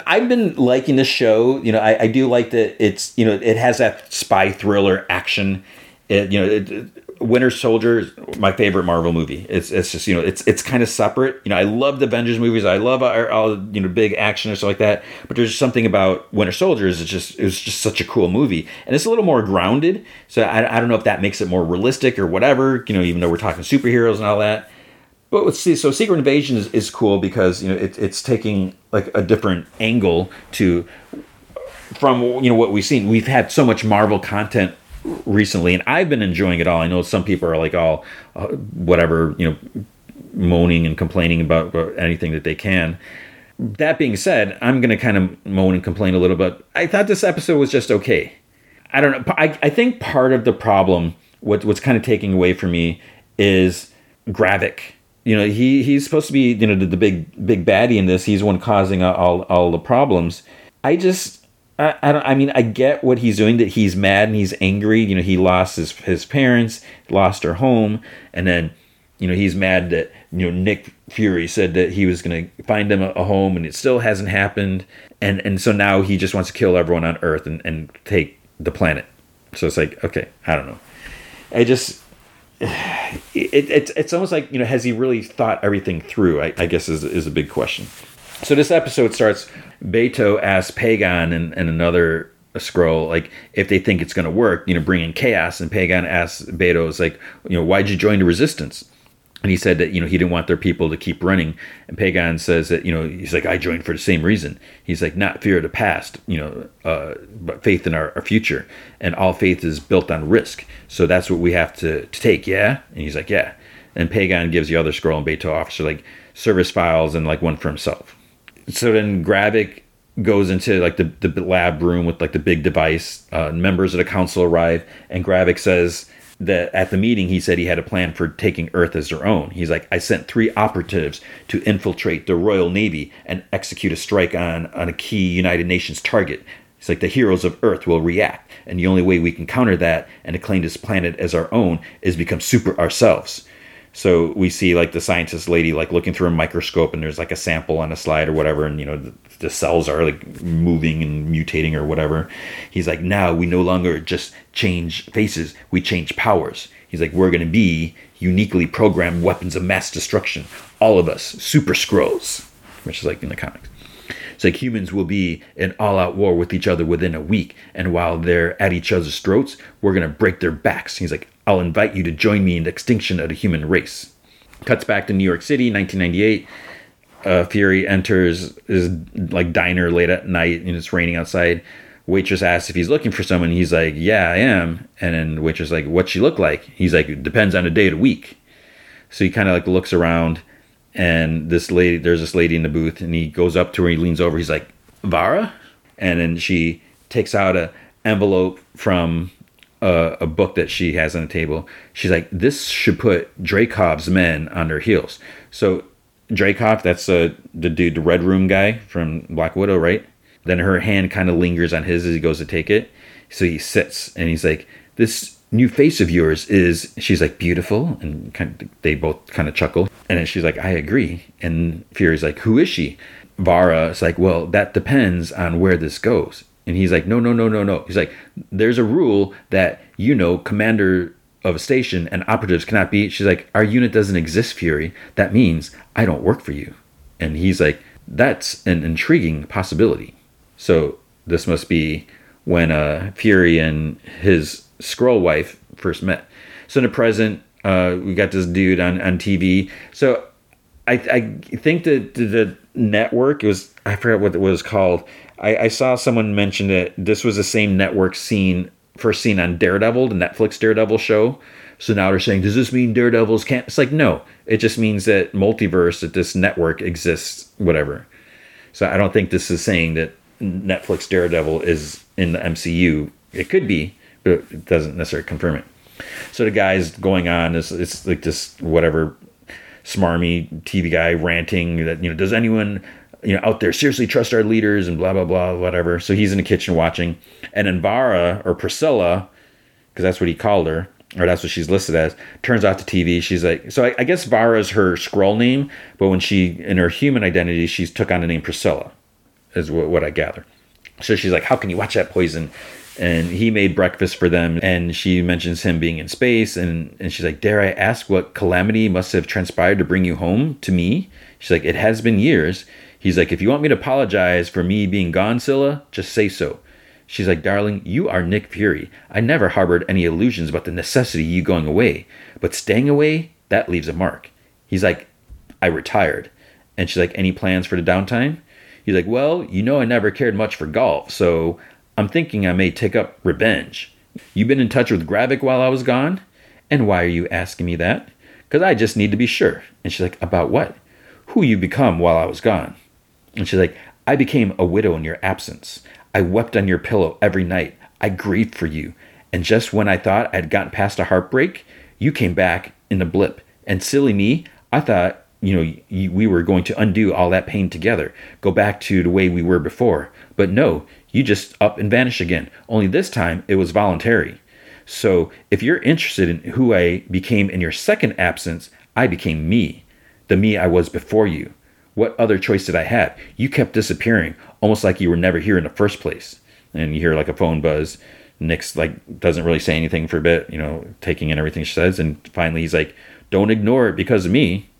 I've been liking the show. You know, I, I do like that it's you know it has that spy thriller action. It, you know, it, Winter Soldier is my favorite Marvel movie. It's it's just you know it's it's kind of separate. You know I love the Avengers movies. I love all, all you know big action and stuff like that. But there's something about Winter Soldier is it's just it was just such a cool movie, and it's a little more grounded. So I, I don't know if that makes it more realistic or whatever. You know even though we're talking superheroes and all that. But let's see. So Secret Invasion is, is cool because you know it, it's taking like a different angle to from you know what we've seen. We've had so much Marvel content recently, and I've been enjoying it all. I know some people are like all uh, whatever, you know, moaning and complaining about, anything that they can. that being said, I'm going to kind of moan and complain a little bit. I thought this episode was just okay. I don't know. I, I think part of the problem, what, what's kind of taking away from me, is Gravik. You know, he he's supposed to be you know the, the big big baddie in this. He's one causing all all the problems. I just I, I don't. I mean, I get what he's doing. That he's mad and he's angry. You know, he lost his his parents, lost her home, and then you know he's mad that you know Nick Fury said that he was going to find him a, a, home, and it still hasn't happened. And and so now he just wants to kill everyone on Earth and and take the planet. So it's like okay, I don't know. I just <sighs> it, it, it's almost like you know has he really thought everything through i, I guess is, is a big question so this episode starts beto asks Pagon and, and another Skrull like if they think it's going to work you know bring in chaos and Pagon asks beto is like you know why'd you join the resistance? And he said that you know he didn't want their people to keep running. And Pagon says that you know he's like i joined for the same reason. He's like not fear of the past you know uh, but faith in our, our, future and all faith is built on risk. So that's what we have to, to take yeah? And he's like yeah. And Pagon gives the other Skrull and beto officer like service files and like one for himself so then gravik goes into like the, the lab room with like the big device uh, members of the council arrive and gravik says that at the meeting he said he had a plan for taking Earth as their own. He's like, I sent three operatives to infiltrate the Royal Navy and execute a strike on, on a key United Nations target. It's like the heroes of Earth will react, and the only way we can counter that and to claim this planet as our own is become super ourselves. So we see like the scientist lady like looking through a microscope, and there's like a sample on a slide or whatever, and you know the, the cells are like moving and mutating or whatever. He's like, now we no longer just change faces, we change powers. He's like, we're gonna be uniquely programmed weapons of mass destruction, all of us, super Skrulls, which is like in the comics. It's like humans will be in all out war with each other within a week. And while they're at each other's throats, we're going to break their backs. He's like, I'll invite you to join me in the extinction of the human race. Cuts back to New York City, 1998. Uh, Fury enters his like diner late at night and it's raining outside. Waitress asks if he's looking for someone. He's like, "Yeah, I am." And then waitress like, "What she look like?" He's like, "It depends on the day of the week." So he kind of like looks around and this lady there's this lady in the booth and he goes up to her he leans over he's like Varra and then she takes out a envelope from a, a, book that she has on the table. She's like this should put Dreykov's men on their heels. So Dreykov that's uh, the dude the red room guy from black widow right? Then her hand kind of lingers on his as he goes to take it. So he sits and he's like this new face of yours is she's like beautiful and kind of, they both kind of chuckle. And then she's like i agree. And fury's like who is she? Varra is like well that depends on where this goes and he's like no no no no no he's like there's a rule that you know commander of a station and operatives cannot be she's like our unit doesn't exist fury that means i don't work for you and he's like that's an intriguing possibility so this must be when uh, fury and his Skrull wife first met. So in the present, uh, we got this dude on, on TV. So I, I think that the network, it was, I forgot what it was called. I, I saw someone mention that this was the same network scene, first seen on Daredevil, the Netflix Daredevil show. So now they're saying, does this mean Daredevils can't? It's like, no, it just means that multiverse, that this network exists, whatever. So I don't think this is saying that Netflix Daredevil is in the MCU. It could be, but it doesn't necessarily confirm it. So the guy's going on it's, it's like this whatever smarmy TV guy ranting that you know does anyone you know out there seriously trust our leaders and blah blah blah whatever. So he's in the kitchen watching, and then Varra or Priscilla, because that's what he called her or that's what she's listed as. Turns off the TV, she's like, so I, I, guess Varra is her Skrull name, but when she in her human identity, she's took on the name Priscilla, is what, what I gather. So she's like, how can you watch that poison? and he made breakfast for them and she mentions him being in space and, and she's like dare i ask what calamity must have transpired to bring you home to me she's like it has been years he's like if you want me to apologize for me being gone scylla just say so she's like darling you are nick fury i never harbored any illusions about the necessity of you going away but staying away that leaves a mark he's like i retired and she's like any plans for the downtime he's like well you know i never cared much for golf so I'm thinking I may take up revenge. You been in touch with Gravik while I was gone? And why are you asking me that? Because I just need to be sure. And she's like, About what? Who you become while I was gone? And she's like, I became a widow in your absence. I wept on your pillow every night. I grieved for you. And just when I thought I'd gotten past a heartbreak, you came back in a blip. And silly me, I thought, you know, you, we were going to undo all that pain together, go back to the way we were before. But no, you just up and vanish again. Only this time it was voluntary. So if you're interested in who I became in your second absence, I became me, the me I was before you. What other choice did I have? You kept disappearing, almost like you were never here in the first place. And you hear like a phone buzz. Nick's like doesn't really say anything for a bit, you know, taking in everything she says, and finally he's like, "Don't ignore it because of me."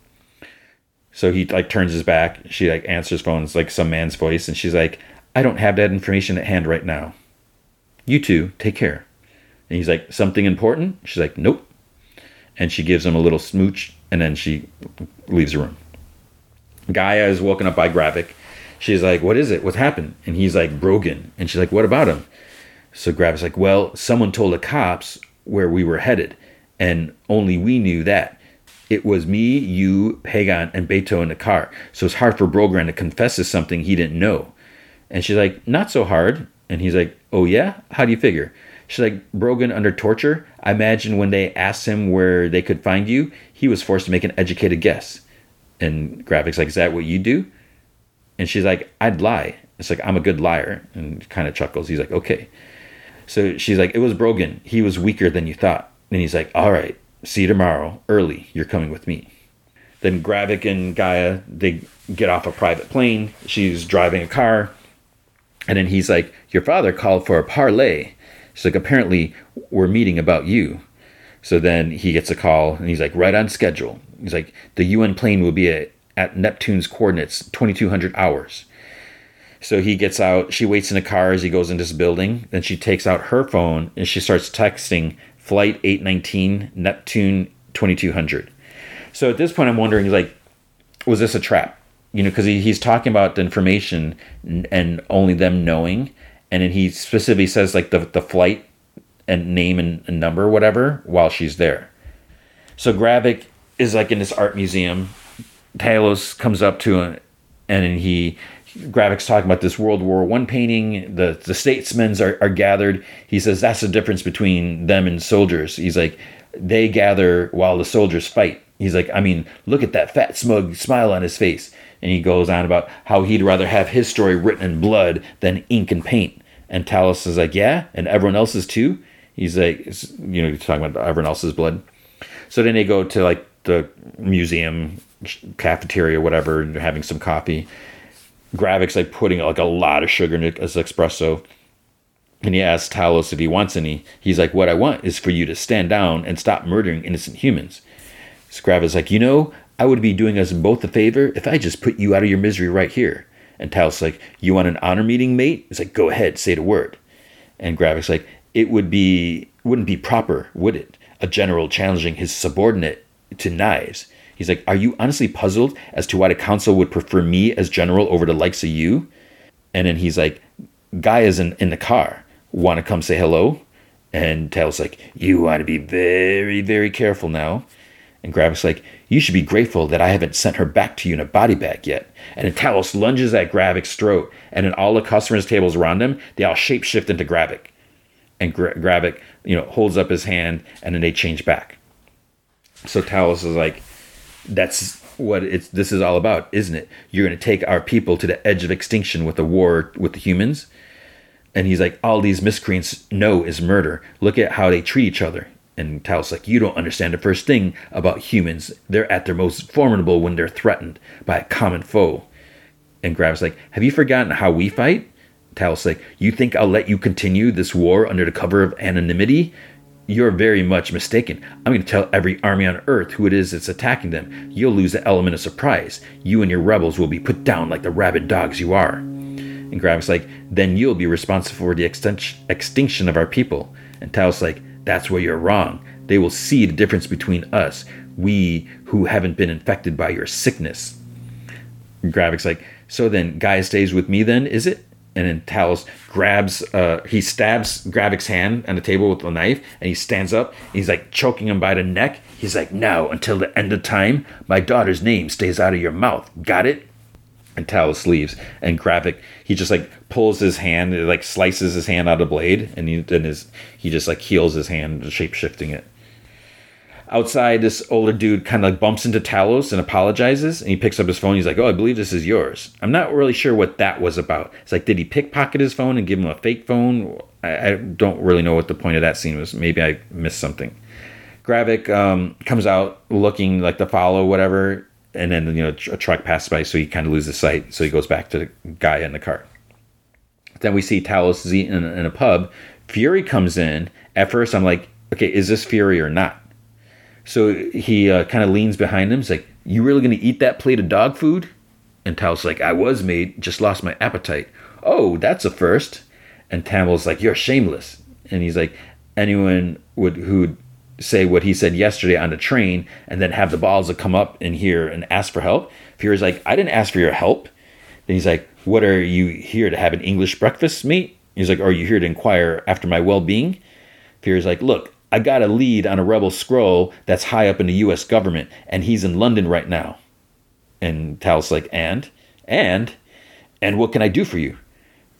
So he like turns his back. She like answers phone. It's like some man's voice, and she's like, "I don't have that information at hand right now. You two take care." And he's like, "Something important?" She's like, "Nope." And she gives him a little smooch, and then she leaves the room. Gaia is woken up by Gravik. She's like, "What is it? What happened?" And he's like, "Brogan." And she's like, "What about him?" So Gravik's like, "Well, someone told the cops where we were headed, and only we knew that." It was me, you, Pagon, and Beto in the car. So it's hard for Brogan to confess to something he didn't know. And she's like, Not so hard. And he's like, Oh, yeah? How do you figure? She's like, Brogan under torture? I imagine when they asked him where they could find you, he was forced to make an educated guess. And Gravik's like, Is that what you do? And she's like, I'd lie. It's like, I'm a good liar. And kind of chuckles. He's like, Okay. So she's like, It was Brogan. He was weaker than you thought. And he's like, All right. See you tomorrow, early. You're coming with me. Then Gravik and Gaia, they get off a private plane. She's driving a car. And then he's like, Your father called for a parlay. She's like, Apparently, we're meeting about you. So then he gets a call and he's like, Right on schedule. He's like, The UN plane will be at, at Neptune's coordinates, 2200 hours. So he gets out. She waits in the car as he goes into this building. Then she takes out her phone and she starts texting Flight 819, Neptune 2200. So at this point, I'm wondering, like, was this a trap? You know, because he, he's talking about the information and only them knowing. And then he specifically says, like, the, the flight and name and, and number, whatever, while she's there. So Gravik is, like, in this art museum. Talos comes up to him and he Gravik's talking about this World War One painting. The the statesmen are, are gathered. He says that's the difference between them and soldiers. He's like, they gather while the soldiers fight. He's like, I mean, look at that fat smug smile on his face. And he goes on about how he'd rather have his story written in blood than ink and paint. And Talos is like, yeah, and everyone else's too. He's like, you know, talking about everyone else's blood. So then they go to like the museum cafeteria, whatever, and having some coffee. Gravik's like putting like a lot of sugar in his espresso. And he asks Talos if he wants any. He's like, What I want is for you to stand down and stop murdering innocent humans. So Gravik's like, You know, I would be doing us both a favor if I just put you out of your misery right here. And Talos like, You want an honor meeting, mate? It's like, Go ahead, say the word. And Gravik's like, It would be wouldn't be proper, would it? A general challenging his subordinate to knives. He's like, Are you honestly puzzled as to why the council would prefer me as general over the likes of you? And then he's like, Gaia's in, in the car. Want to come say hello? And Talos like, You want to be very, very careful now. And Gravik's like, You should be grateful that I haven't sent her back to you in a body bag yet. And then Talos lunges at Gravik's throat, and then all the customers' tables around him, they all shapeshift into Gravik. And Gra- Gravik, you know, holds up his hand, and then they change back. So Talos is like, that's what it's this is all about, isn't it? You're going to take our people to the edge of extinction with a war with the humans. And he's like, all these miscreants know is murder. Look at how they treat each other. And Talos like, you don't understand the first thing about humans. They're at their most formidable when they're threatened by a common foe. And Gravik's like, have you forgotten how we fight? Talos like, you think I'll let you continue this war under the cover of anonymity? You're very much mistaken. I'm going to tell every army on Earth who it is that's attacking them. You'll lose the element of surprise. You and your rebels will be put down like the rabid dogs you are. And Gravik's like, then you'll be responsible for the extinction of our people. And Talos like, that's where you're wrong. They will see the difference between us, we who haven't been infected by your sickness. And like, so then Guy stays with me then, is it? And then Talos grabs, uh, he stabs Gravik's hand on the table with a knife, and he stands up. he's like choking him by the neck. He's like, "Now, until the end of time, my daughter's name stays out of your mouth. Got it?" And Talos leaves, and Gravik he just like pulls his hand, like slices his hand out of blade, and he then his he just like heals his hand, shape shifting it. Outside, this older dude kind of like bumps into Talos and apologizes, and he picks up his phone. He's like, "Oh, I believe this is yours." I'm not really sure what that was about. It's like, did he pickpocket his phone and give him a fake phone? I, I don't really know what the point of that scene was. Maybe I missed something. Gravik um, comes out looking like to follow whatever, and then you know a truck passes by, so he kind of loses sight. So he goes back to the guy in the car. Then we see Talos is eating in, in a pub. Fury comes in. At first, I'm like, okay, is this Fury or not? So he uh, kind of leans behind him. He's like, "You really gonna eat that plate of dog food?" And Talos like, "I was mate, just lost my appetite." Oh, that's a first. And Talos like, "You're shameless." And he's like, "Anyone would who'd say what he said yesterday on the train and then have the balls to come up in here and ask for help?" Fury's like, "I didn't ask for your help." Then he's like, "What are you here to have an English breakfast, mate?" He's like, "Are you here to inquire after my well-being?" Fury's like, "Look, I got a lead on a rebel Skrull that's high up in the US government, and he's in London right now. And Tal's like, and? And? And what can I do for you?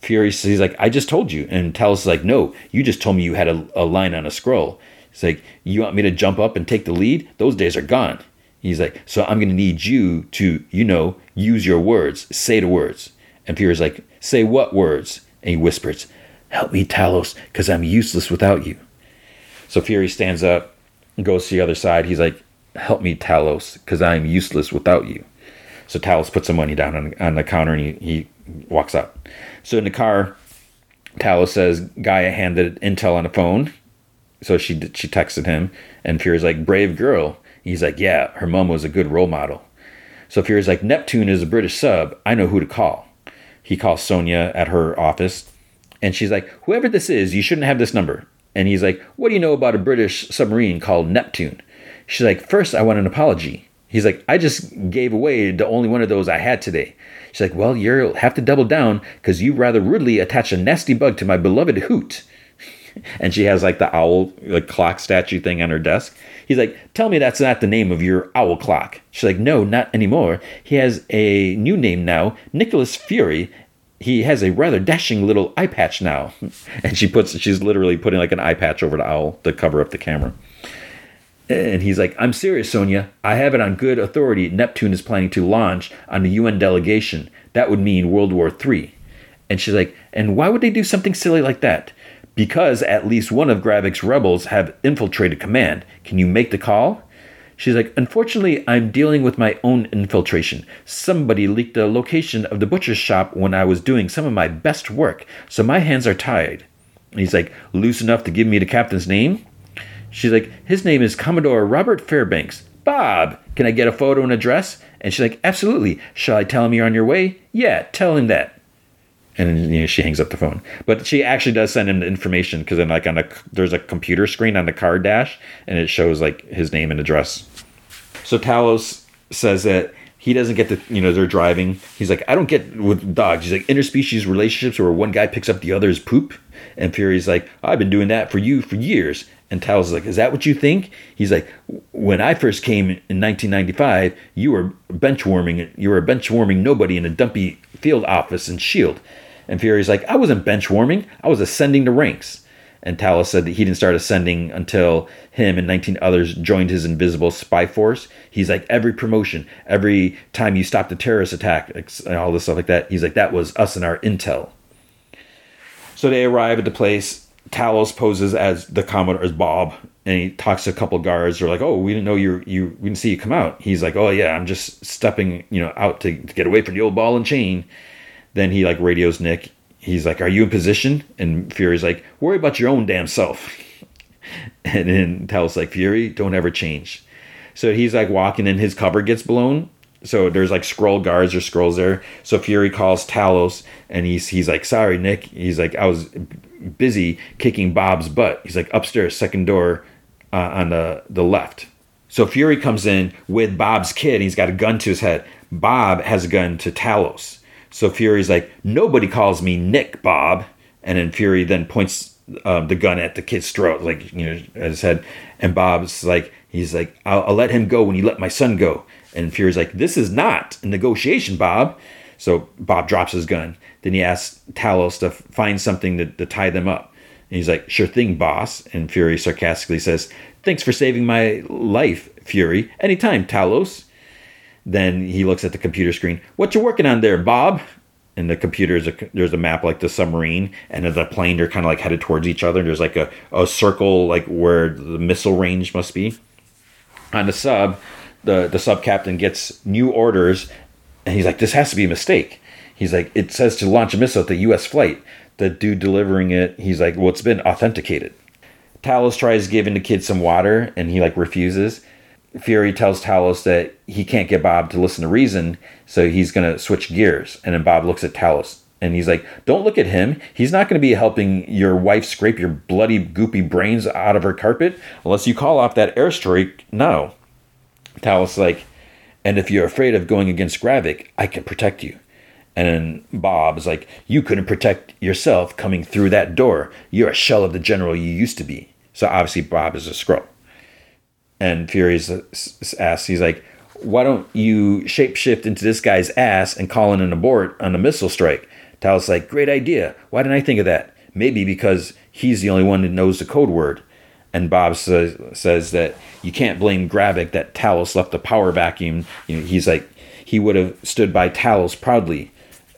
Fury says, he's like, I just told you. And Tal's like, no, you just told me you had a, a line on a Skrull. He's like, you want me to jump up and take the lead? Those days are gone. He's like, so I'm going to need you to, you know, use your words, say the words. And Fury's like, say what words? And he whispers, help me, Talos, because I'm useless without you. So Fury stands up goes to the other side. He's like, help me, Talos, because I'm useless without you. So Talos puts some money down on, on the counter and he, he walks out. So in the car, Talos says Gaia handed intel on the phone. So she she texted him, and Fury's like, brave girl. He's like, yeah, her mom was a good role model. So Fury's like, Neptune is a British sub. I know who to call. He calls Sonya at her office, and she's like, whoever this is, you shouldn't have this number. And he's like, what do you know about a British submarine called Neptune? She's like, first, I want an apology. He's like, I just gave away the only one of those I had today. She's like, well, you'll have to double down because you rather rudely attached a nasty bug to my beloved hoot. <laughs> and she has like the owl like clock statue thing on her desk. He's like, "Tell me that's not the name of your owl clock." She's like, "No, not anymore. He has a new name now, Nicholas Fury." He has a rather dashing little eye patch now, <laughs> and she puts she's literally putting like an eye patch over the owl to cover up the camera. And he's like, I'm serious, Sonya. I have it on good authority. Neptune is planning to launch on the UN delegation. That would mean World War III. And she's like, and why would they do something silly like that? Because at least one of Gravik's rebels have infiltrated command. Can you make the call? She's like, unfortunately, I'm dealing with my own infiltration. Somebody leaked the location of the butcher's shop when I was doing some of my best work, so my hands are tied. And he's like, loose enough to give me the captain's name? She's like, his name is Commodore Robert Fairbanks. Bob, can I get a photo and address? And she's like, absolutely. Shall I tell him you're on your way? Yeah, tell him that. And you know, she hangs up the phone. But she actually does send him the information because then, like, on a there's a computer screen on the car dash, and it shows like his name and address. So Talos says that he doesn't get the you know they're driving. He's like, I don't get with dogs. He's like interspecies relationships where one guy picks up the other's poop. And Fury's like, I've been doing that for you for years. And Talos is like, Is that what you think? He's like, When I first came in 1995, you were bench warming. You were bench warming nobody in a dumpy field office in Shield. And Fury's like, I wasn't bench warming. I was ascending the ranks. And Talos said that he didn't start ascending until him and 19 others joined his invisible spy force. He's like, every promotion, every time you stopped a terrorist attack, and all this stuff like that, he's like, that was us and our intel. So they arrive at the place. Talos poses as the Commodore, as Bob, and he talks to a couple guards. They're like, "Oh, we didn't know you. You we didn't see you come out." He's like, "Oh yeah, I'm just stepping, you know, out to, to get away from the old ball and chain." Then he like radios Nick. He's like, "Are you in position?" And Fury's like, "Worry about your own damn self." <laughs> and then Talos like, "Fury, don't ever change." So he's like walking, and his cover gets blown. So there's like Skrull guards or Skrulls there. So Fury calls Talos, and he's he's like, "Sorry, Nick." He's like, "I was busy kicking Bob's butt." He's like, "Upstairs, second door uh, on the the left." So Fury comes in with Bob's kid. He's got a gun to his head. Bob has a gun to Talos. So Fury's like, "Nobody calls me Nick, Bob." And then Fury then points uh, the gun at the kid's throat, like you know, his head. And Bob's like, he's like, I'll, I'll let him go when you let my son go." And Fury's like, this is not a negotiation, Bob. So Bob drops his gun. Then he asks Talos to find something to, to tie them up. And he's like, Sure thing, boss. And Fury sarcastically says, Thanks for saving my life, Fury. Anytime, Talos. Then he looks at the computer screen. What you working on there, Bob? And the computer is a, there's a map like the submarine, and the plane they're kind of like headed towards each other. There's like a, a circle like where the missile range must be. On the sub, the the sub captain gets new orders, and he's like, "This has to be a mistake." He's like, "It says to launch a missile at the U.S. flight." The dude delivering it, he's like, "Well, it's been authenticated." Talos tries giving the kid some water, and he like refuses. Fury tells Talos that he can't get Bob to listen to reason, so he's going to switch gears. And then Bob looks at Talos and he's like, Don't look at him. He's not going to be helping your wife scrape your bloody, goopy brains out of her carpet unless you call off that airstrike No. Talos like, And if you're afraid of going against Gravik, I can protect you. And then Bob is like, You couldn't protect yourself coming through that door. You're a shell of the general you used to be. So obviously, Bob is a Skrull. And Fury's uh, asks, he's like, why don't you shapeshift into this guy's ass and call in an abort on a missile strike? Talos like, great idea. Why didn't I think of that? Maybe because he's the only one that knows the code word. And Bob says, says that you can't blame Gravik that Talos left the power vacuum. You know, he's like, he would have stood by Talos proudly.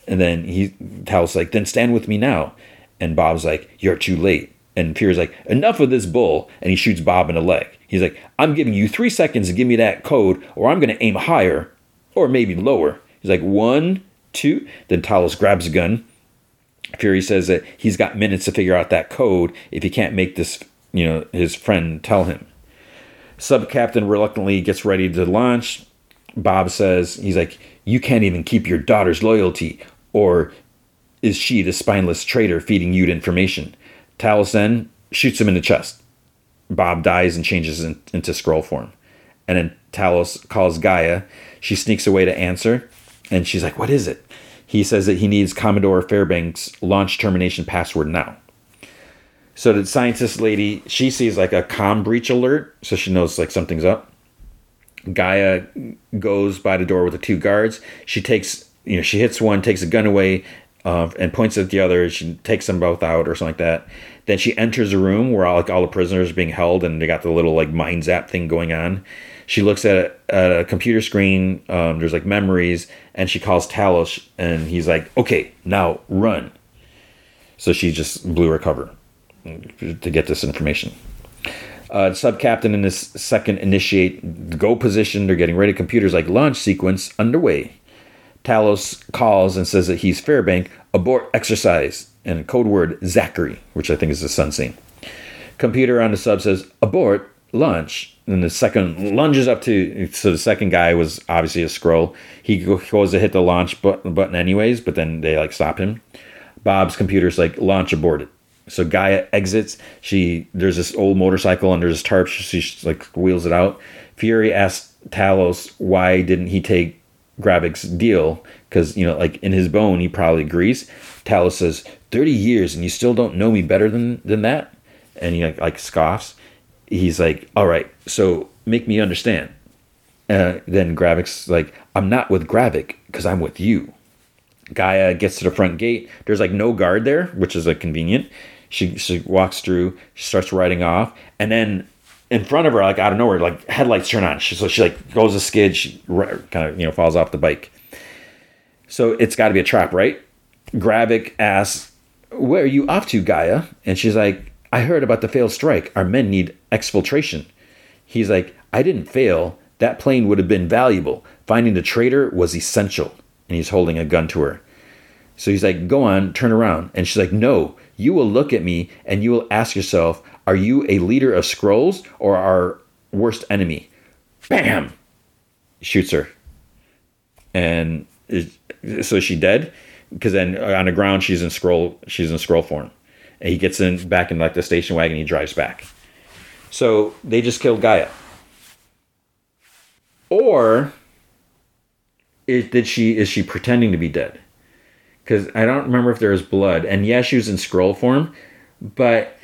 And then he Talos like, then stand with me now. And Bob's like, you're too late. And Fury's like, enough of this bull. And he shoots Bob in the leg. He's like, I'm giving you three seconds to give me that code, or I'm going to aim higher, or maybe lower. He's like, one, two. Then Talos grabs a gun. Fury says that he's got minutes to figure out that code if he can't make this, you know, his friend tell him. Sub captain reluctantly gets ready to launch. Bob says, he's like, You can't even keep your daughter's loyalty, or is she the spineless traitor feeding you information? Talos then shoots him in the chest. Bob dies and changes in, into Skrull form. And then Talos calls G'iah. She sneaks away to answer, and she's like, What is it? He says that he needs Commodore Fairbanks' launch termination password now. So the scientist lady, she sees like a com breach alert, so she knows like something's up. G'iah goes by the door with the two guards. She takes, you know, she hits one, takes a gun away, uh, and points at the other. She takes them both out or something like that. Then she enters a room where all, like all the prisoners are being held, and they got the little like mind zap thing going on. She looks at a, at a computer screen. Um, there's like memories, and she calls Talos, and he's like, "Okay, now run." So she just blew her cover to get this information. Uh, sub captain and his second initiate go position. They're getting ready. Computers like launch sequence underway. Talos calls and says that he's Fairbank. Abort exercise and a code word Zachary, which I think is the sun scene. Computer on the sub says abort launch. And the second lunges up to so the second guy was obviously a Skrull. He goes to hit the launch button anyways, but then they like stop him. Bob's computer's like launch aborted. So G'iah exits. She there's this old motorcycle under this tarp. She, she like wheels it out. Fury asks Talos why didn't he take Gravik's deal because you know like in his bone he probably agrees. Talos says 30 years and you still don't know me better than than that, and he like, like scoffs. He's like, all right, so make me understand. Uh, then Gravik's like, I'm not with Gravik because I'm with you. G'iah gets to the front gate. There's like no guard there, which is like convenient. She she walks through. She starts riding off, and then in front of her, like out of nowhere, like headlights turn on. She, so she like goes a skid. She kind of you know falls off the bike. So it's got to be a trap, right? Gravik asks, "Where are you off to, G'iah?" And she's like, "I heard about the failed strike. Our men need exfiltration." He's like, "I didn't fail. That plane would have been valuable. Finding the traitor was essential." And he's holding a gun to her. So he's like, "Go on, turn around." And she's like, "No, you will look at me and you will ask yourself, are you a leader of Skrulls or our worst enemy? Bam! Shoots her. And so is she dead? Because then uh, on the ground she's in Skrull she's in Skrull form. And he gets in back in like the station wagon, he drives back. So they just killed G'iah. Or is, did she is she pretending to be dead? because I don't remember if there was blood. And yes, she was in Skrull form, but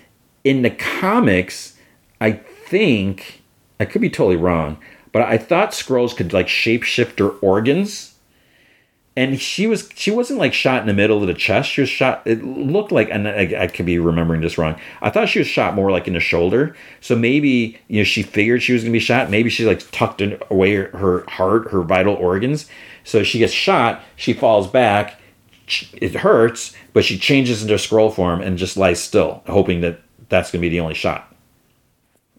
in the comics, I think I could be totally wrong, but I thought Skrulls could like shapeshift their organs, and she was she wasn't like shot in the middle of the chest. She was shot. It looked like, and I, I could be remembering this wrong. I thought she was shot more like in the shoulder. So maybe you know she figured she was gonna be shot. Maybe she like tucked away her, her heart, her vital organs. So she gets shot. She falls back. It hurts, but she changes into Skrull form and just lies still, hoping that that's gonna be the only shot.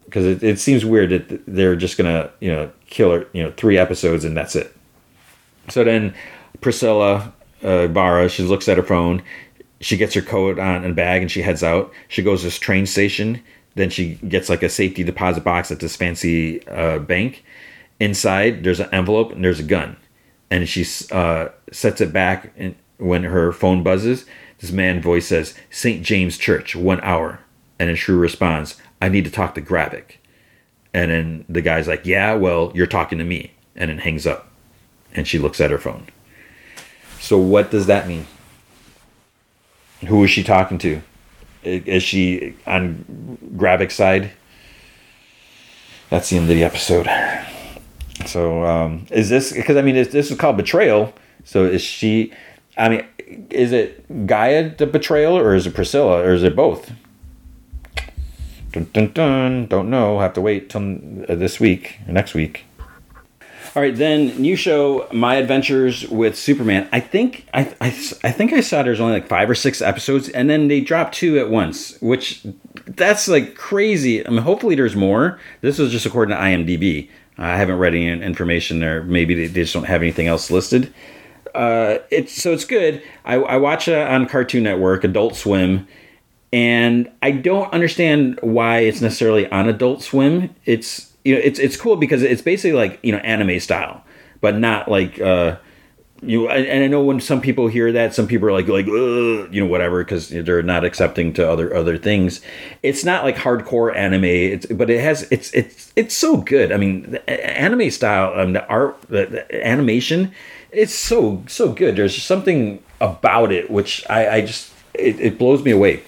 Because it, it seems weird that they're just gonna you know kill her you know three episodes and that's it. So then Priscilla uh, she looks at her phone. She gets her coat on and bag and she heads out. She goes to this train station. Then she gets like a safety deposit box at this fancy uh, bank. Inside, there's an envelope and there's a gun. And she uh, sets it back and when her phone buzzes. This man voice says, St. James Church, one hour. And then Shrew responds, I need to talk to Gravik. And then the guy's like, Yeah, well, you're talking to me. And then hangs up. And she looks at her phone. So what does that mean? Who is she talking to? Is she on Gravik's side? That's the end of the episode. So um, is this because I mean this is called betrayal? So is she? I mean, is it G'iah the betrayal or is it Priscilla or is it both? Dun, dun, dun. Don't know. Have to wait till this week or next week. All right, then new show, My Adventures with Superman. I think I, I, I think I saw there's only like five or six episodes, and then they dropped two at once, which that's like crazy. I mean, hopefully there's more. This was just according to IMDb. I haven't read any information there. Maybe they, they just don't have anything else listed. Uh, it's so it's good. I, I watch it on Cartoon Network, Adult Swim, and I don't understand why it's necessarily on Adult Swim. It's you know, it's it's cool because it's basically like you know anime style, but not like uh, you. And I know when some people hear that, some people are like like you know whatever because they're not accepting to other other things. It's not like hardcore anime. It's but it has it's it's it's so good. I mean, anime style, um, the art, the, the animation, it's so so good. There's something about it which I I just it, it blows me away.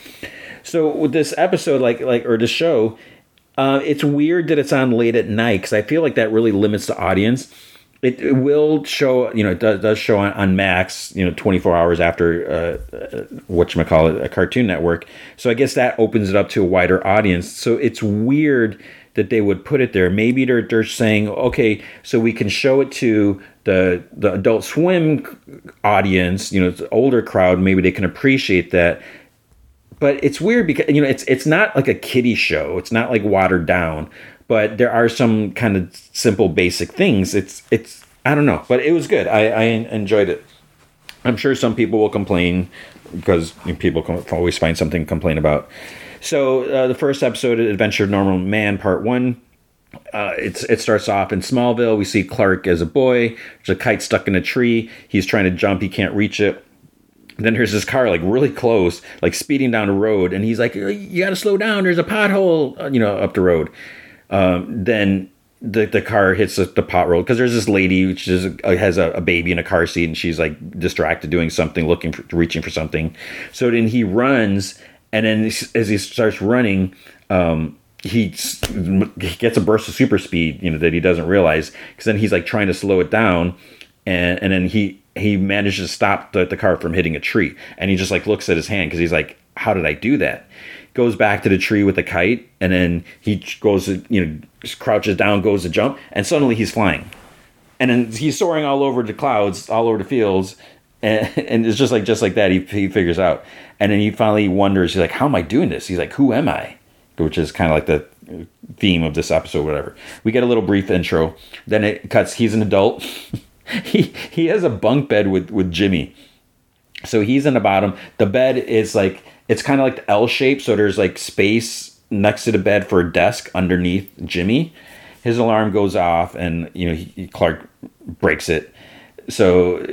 So with this episode, like like or the show, uh, it's weird that it's on late at night because I feel like that really limits the audience. It, it will show, you know, it does, does show on, on, Max, you know, 24 hours after uh, uh, what you call it, a Cartoon Network. So I guess that opens it up to a wider audience. So it's weird that they would put it there. Maybe they're they're saying, okay, so we can show it to the the Adult Swim audience, you know, it's the older crowd. Maybe they can appreciate that but it's weird because you know it's it's not like a kiddie show. It's not like watered down, but there are some kind of simple basic things. It's it's I don't know, but it was good. I, I enjoyed it. I'm sure some people will complain because people always find something to complain about. So uh, the first episode, of Adventure of Normal Man, Part One. Uh, it's it starts off in Smallville. We see Clark as a boy. There's a kite stuck in a tree. He's trying to jump. He can't reach it then there's this car like really close, like speeding down the road, and he's like, "You got to slow down. There's a pothole, uh, you know, up the road." Um, then the the car hits the, the pot road because there's this lady which is uh, has a, a, baby in a car seat, and she's like distracted doing something, looking for, reaching for something. So then he runs, and then as he starts running. Um, he, he gets a burst of super speed, you know, that he doesn't realize. Because then he's like trying to slow it down, and and then he he manages to stop the, the car from hitting a tree. And he just like looks at his hand because he's like how did i do that? Goes back to the tree with the kite and then he goes you know crouches down goes to jump and suddenly he's flying. And then he's soaring all over the clouds all over the fields and, <laughs> and it's just like just like that he, he figures out. And then he finally wonders he's like how am i doing this? He's like who am i? Which is kind of like the uh, theme of this episode whatever. We get a little brief intro. Then it cuts he's an adult <laughs> <laughs> he he has a bunk bed with with Jimmy. So he's in the bottom. The bed is like it's kind of like L shape, so there's like space next to the bed for a desk underneath Jimmy. His alarm goes off, and you know he, Clark breaks it. So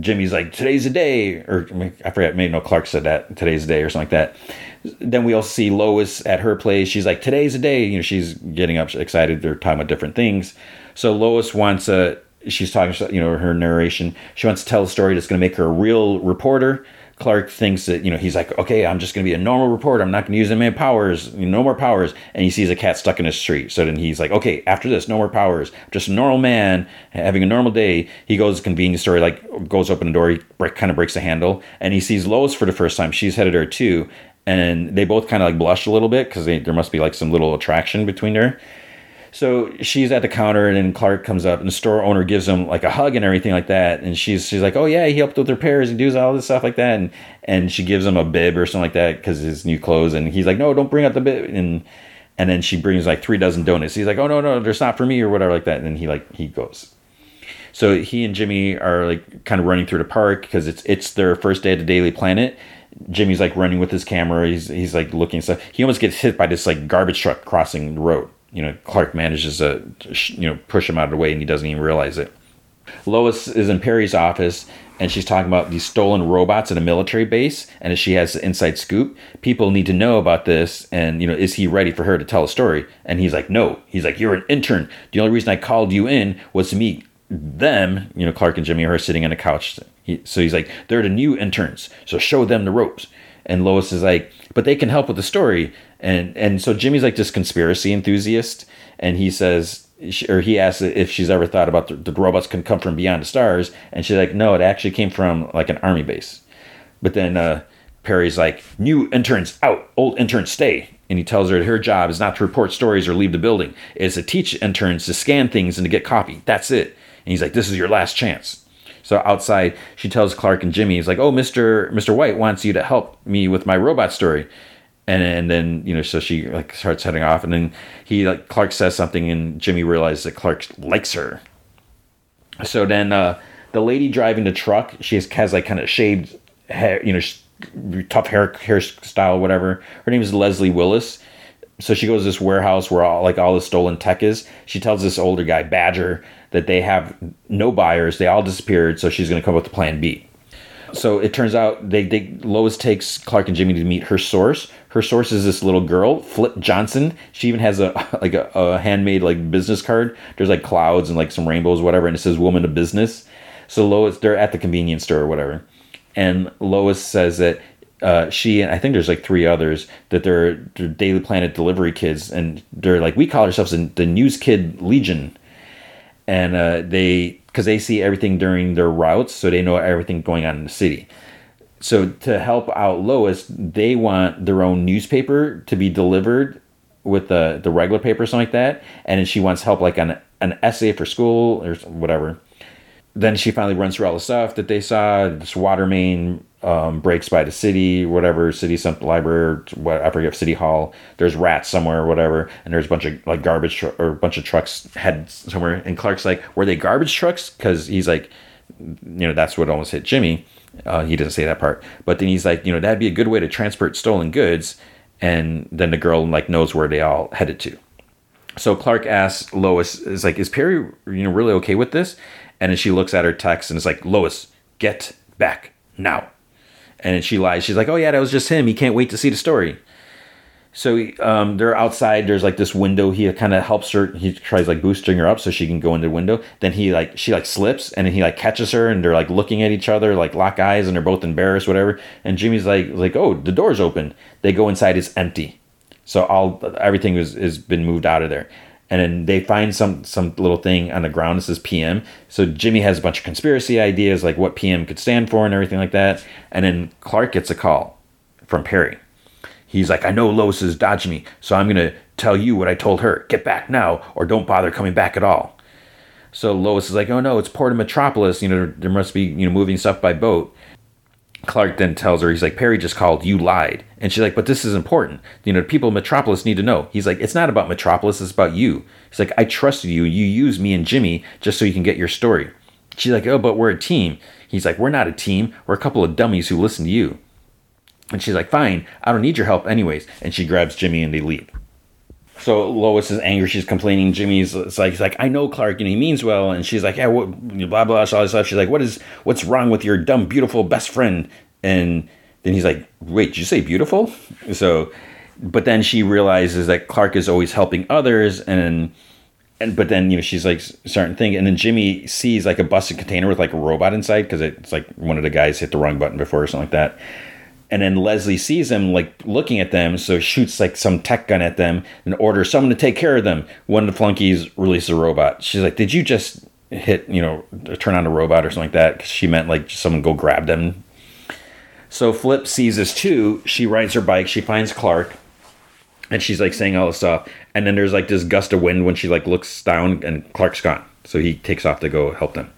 Jimmy's like, "Today's the day," or I forget. Maybe no, Clark said that today's the day or something like that. Then we all see Lois at her place. She's like, "Today's the day." You know, she's getting up, excited. They're talking about different things. So Lois wants a she's talking, you know, her narration. She wants to tell a story that's going to make her a real reporter. Clark thinks that, you know, he's like, okay, I'm just going to be a normal reporter. I'm not going to use any powers, no more powers. And he sees a cat stuck in a street. So then he's like, okay, after this, no more powers. Just a normal man having a normal day. He goes to convenience store, like goes open the door, he break, kind of breaks the handle, and he sees Lois for the first time. She's headed there too. And they both kind of like blush a little bit because there must be like some little attraction between there. So she's at the counter, and then Clark comes up, and the store owner gives him like a hug and everything like that. And she's she's like, "Oh yeah, he helped with repairs and does all this stuff like that." And and she gives him a bib or something like that because his new clothes. And he's like, "No, don't bring out the bib." And and then she brings like three dozen donuts. He's like, "Oh no, no, there's not for me or whatever like that." And then he like he goes. So he and Jimmy are like kind of running through the park because it's it's their first day at the Daily Planet. Jimmy's like running with his camera. He's he's like looking stuff. He almost gets hit by this like garbage truck crossing the road you know, Clark manages to, you know, push him out of the way and he doesn't even realize it. Lois is in Perry's office and she's talking about these stolen robots at a military base and she has the inside scoop. People need to know about this and you know is he ready for her to tell a story? And he's like no. He's like you're an intern. The only reason i called you in was to meet them you know clark and jimmy are sitting on a couch. He, so he's like they're the new interns. So show them the ropes and lois is like but they can help with the story and and so Jimmy's like this conspiracy enthusiast, and he says, or he asks if she's ever thought about the, the robots can come from beyond the stars, and she's like, no, it actually came from like an army base. But then uh, Perry's like, new interns out, old interns stay. And he tells her her job is not to report stories or leave the building. It's to teach interns to scan things and to get copy. That's it. And he's like, this is your last chance. So outside, she tells Clark and Jimmy, he's like, oh, Mr. Mr. White wants you to help me with my robot story and and then you know so she like starts heading off and then he like clark says something and jimmy realizes that clark likes her so then uh the lady driving the truck she has, has like kind of shaved hair you know tough hair hairstyle whatever her name is leslie willis so she goes to this warehouse where all like all the stolen tech is she tells this older guy badger that they have no buyers they all disappeared so she's going to come up with a plan b so it turns out they, they Lois takes Clark and Jimmy to meet her source. Her source is this little girl, Flip Johnson. She even has a <laughs> like a, a handmade like business card. There's like clouds and like some rainbows, whatever, and it says "Woman of Business." So Lois, they're at the convenience store or whatever, and Lois says that uh, she and I think there's like three others that they're, they're Daily Planet delivery kids, and they're like we call ourselves the News Kid Legion, and uh, they because they see everything during their routes, so they know everything going on in the city. So to help out Lois, they want their own newspaper to be delivered with the the regular paper, something like that, and she wants help like on an essay for school or whatever. Then she finally runs through all the stuff that they saw. This water main um, breaks by the city, whatever city, some library, what I forget, city hall. There's rats somewhere, whatever, and there's a bunch of like garbage tr- or a bunch of trucks head somewhere. And Clark's like, "Were they garbage trucks?" Because he's like, you know, that's what almost hit Jimmy. Uh, he doesn't say that part, but then he's like, you know, that'd be a good way to transport stolen goods. And then the girl like knows where they all headed to. So Clark asks Lois, "Is like, is Perry, you know, really okay with this?" And then she looks at her text and it's like, "Lois, get back now." And then she lies. She's like, "Oh yeah, that was just him. He can't wait to see the story." So um, they're outside. There's like this window. He kind of helps her. He tries like boosting her up so she can go in the window. Then he like she like slips and then he like catches her and they're like looking at each other like lock eyes and they're both embarrassed whatever. And Jimmy's like like oh the door's open. They go inside. It's empty. So all everything is is been moved out of there and then they find some some little thing on the ground that says PM. So Jimmy has a bunch of conspiracy ideas like what PM could stand for and everything like that. And then Clark gets a call from Perry. He's like, I know Lois is dodging me, so I'm gonna tell you what I told her. Get back now, or don't bother coming back at all. So Lois is like, Oh no, it's Port of Metropolis. You know, there must be you know moving stuff by boat. Clark then tells her, he's like, Perry just called, you lied. And she's like, but this is important. You know, people in Metropolis need to know. He's like, it's not about Metropolis, it's about you. He's like, I trusted you. You use me and Jimmy just so you can get your story. She's like, oh, but we're a team. He's like, we're not a team. We're a couple of dummies who listen to you. And she's like, fine, I don't need your help anyways. And she grabs Jimmy and they leave. So Lois is angry. She's complaining. Jimmy's it's like, he's like, I know Clark, and he means well. And she's like, yeah, what, blah blah, all this stuff. She's like, what is, what's wrong with your dumb, beautiful best friend? And then he's like, wait, did you say beautiful? So, but then she realizes that Clark is always helping others, and and but then you know she's like to think, and then Jimmy sees like a busted container with like a robot inside because it's like one of the guys hit the wrong button before or something like that. And then Leslie sees them like looking at them, so shoots like some tech gun at them and orders someone to take care of them. One of the flunkies releases a robot. She's like, "Did you just hit you know turn on a robot or something like that?" Cause she meant like someone go grab them. So Flip sees this too. She rides her bike. She finds Clark and she's like saying all this stuff and then there's like this gust of wind when she like looks down and clark's gone so he takes off to go help them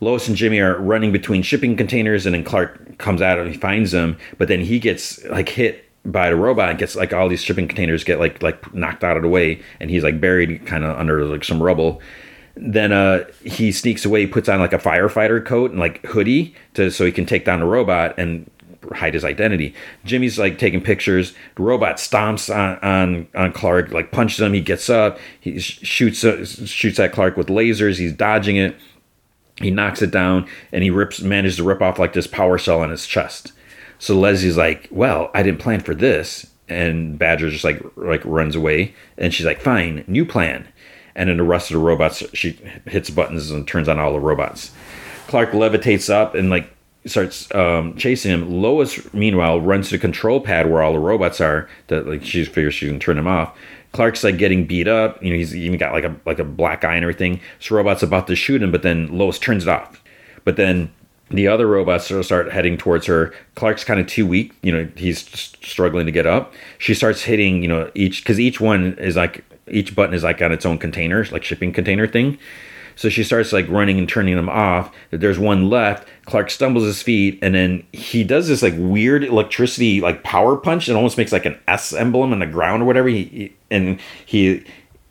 lois and jimmy are running between shipping containers and then clark comes out and he finds them but then he gets like hit by the robot and gets like all these shipping containers get like like knocked out of the way and he's like buried kind of under like some rubble then uh he sneaks away puts on like a firefighter coat and like hoodie to so he can take down the robot and hide his identity. Jimmy's like taking pictures. The robot stomps on on, on Clark, like punches him. He gets up. He shoots uh, shoots at Clark with lasers. He's dodging it. He knocks it down, and he rips manages to rip off like this power cell on his chest. So Leslie's like, "Well, I didn't plan for this." And Badger just like like runs away, and she's like, "Fine, new plan." And then the rest of the robots, she hits buttons and turns on all the robots. Clark levitates up and like starts um, chasing him. Lois, meanwhile, runs to the control pad where all the robots are. That like she figures she can turn them off. Clark's like getting beat up. You know, he's even got like a like a black eye and everything. So robot's about to shoot him, but then Lois turns it off. But then the other robots start heading towards her. Clark's kind of too weak. You know, he's struggling to get up. She starts hitting. You know, each because each one is like each button is like on its own container, like shipping container thing. So she starts like running and turning them off. There's one left. Clark stumbles his feet, and then he does this like weird electricity like power punch. It almost makes like an S emblem on the ground or whatever. He and he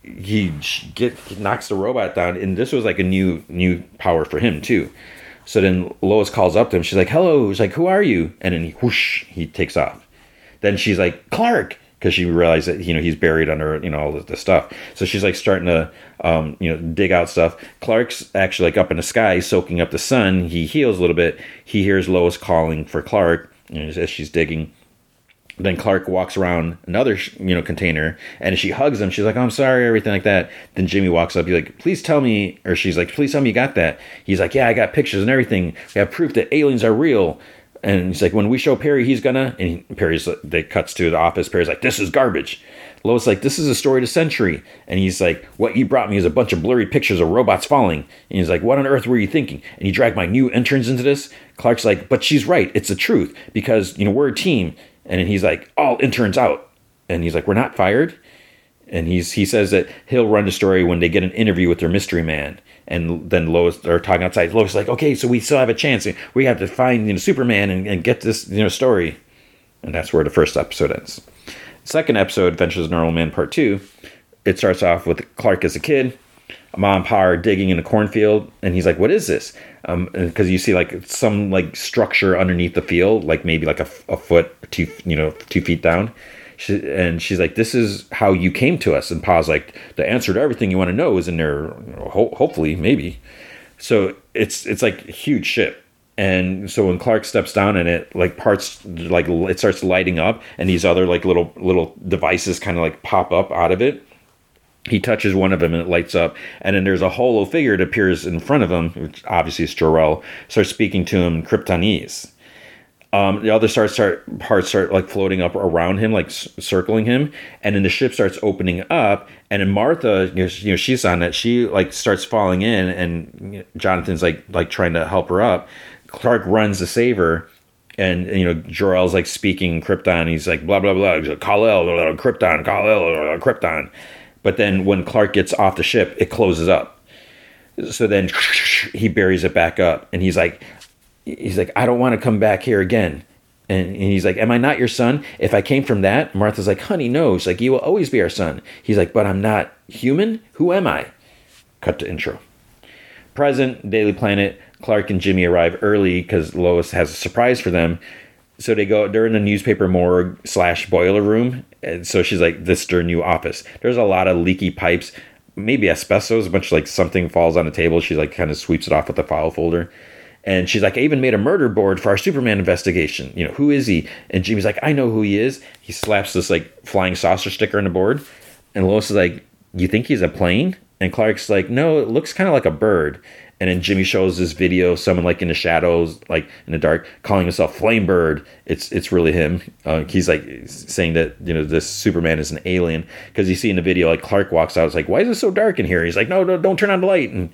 he get knocks the robot down, and this was like a new new power for him too. So then Lois calls up to him. She's like, "Hello." She's like, "Who are you?" And then he whoosh, he takes off. Then she's like, "Clark." because she realized that you know he's buried under you know all this stuff. So she's like starting to um, you know dig out stuff. Clark's actually like up in the sky soaking up the sun. He heals a little bit. He hears Lois calling for Clark know, as she's digging. Then Clark walks around another you know container and she hugs him. She's like, "I'm sorry," everything like that. Then Jimmy walks up. He's like, "Please tell me," or she's like, "Please tell me you got that." He's like, "Yeah, I got pictures and everything. We have proof that aliens are real." And he's like, when we show Perry, he's gonna. And Perry's they cuts to the office. Perry's like, this is garbage. Lois like, this is a story to century. And he's like, what you brought me is a bunch of blurry pictures of robots falling. And he's like, what on earth were you thinking? And you drag my new interns into this. Clark's like, but she's right. It's the truth because you know we're a team. And he's like, oh, all interns out. And he's like, we're not fired. And he's he says that he'll run the story when they get an interview with their mystery man. And then Lois are talking outside. Lois is like, okay, so we still have a chance. We have to find you know Superman and, and get this you know story. And that's where the first episode ends. Second episode, Adventures of Normal Man Part Two. It starts off with Clark as a kid, mom and pa are digging in a cornfield, and he's like, "What is this?" Because um, you see like some like structure underneath the field, like maybe like a, a foot, two you know, two feet down she, and she's like, "This is how you came to us." And Pa's like, "The answer to everything you want to know is in there. Ho- hopefully, maybe." So it's it's like huge ship, And so when Clark steps down in it, like parts like it starts lighting up, and these other like little little devices kind of like pop up out of it. He touches one of them and it lights up, and then there's a holo figure that appears in front of him, which obviously is Jor-El, starts speaking to him in Kryptonese um, the other start start parts start like floating up around him, like circling him, and then the ship starts opening up, and then Martha, you know, she, you know, she's on it. She like starts falling in, and you know, Jonathan's like like trying to help her up. Clark runs to save her, and you know Jor-El's like speaking Krypton. He's like blah blah blah, blah Kal-El, Krypton, Kal-El, Krypton. But then when Clark gets off the ship, it closes up. So then <tsk> he buries it back up, and he's like, he's like, I don't want to come back here again. And, he's like, Am I not your son? If I came from that, Martha's like, Honey, no. She's like, You will always be our son. He's like, But I'm not human? Who am I? Cut to intro. Present, Daily Planet. Clark and Jimmy arrive early because Lois has a surprise for them. So they go, they're in the newspaper morgue slash boiler room. And so she's like, This is their new office. There's a lot of leaky pipes, maybe asbestos, a bunch like something falls on the table. She like kind of sweeps it off with the file folder. And she's like, I even made a murder board for our Superman investigation. You know, who is he? And Jimmy's like, I know who he is. He slaps this like flying saucer sticker on the board. And Lois is like, You think he's a plane? And Clark's like, no, it looks kind of like a bird. And then Jimmy shows this video, someone like in the shadows, like in the dark, calling himself Flamebird. It's it's really him. Uh, he's like saying that you know this Superman is an alien because you see in the video like Clark walks out. It's like, why is it so dark in here? He's like, no, no, don't turn on the light. And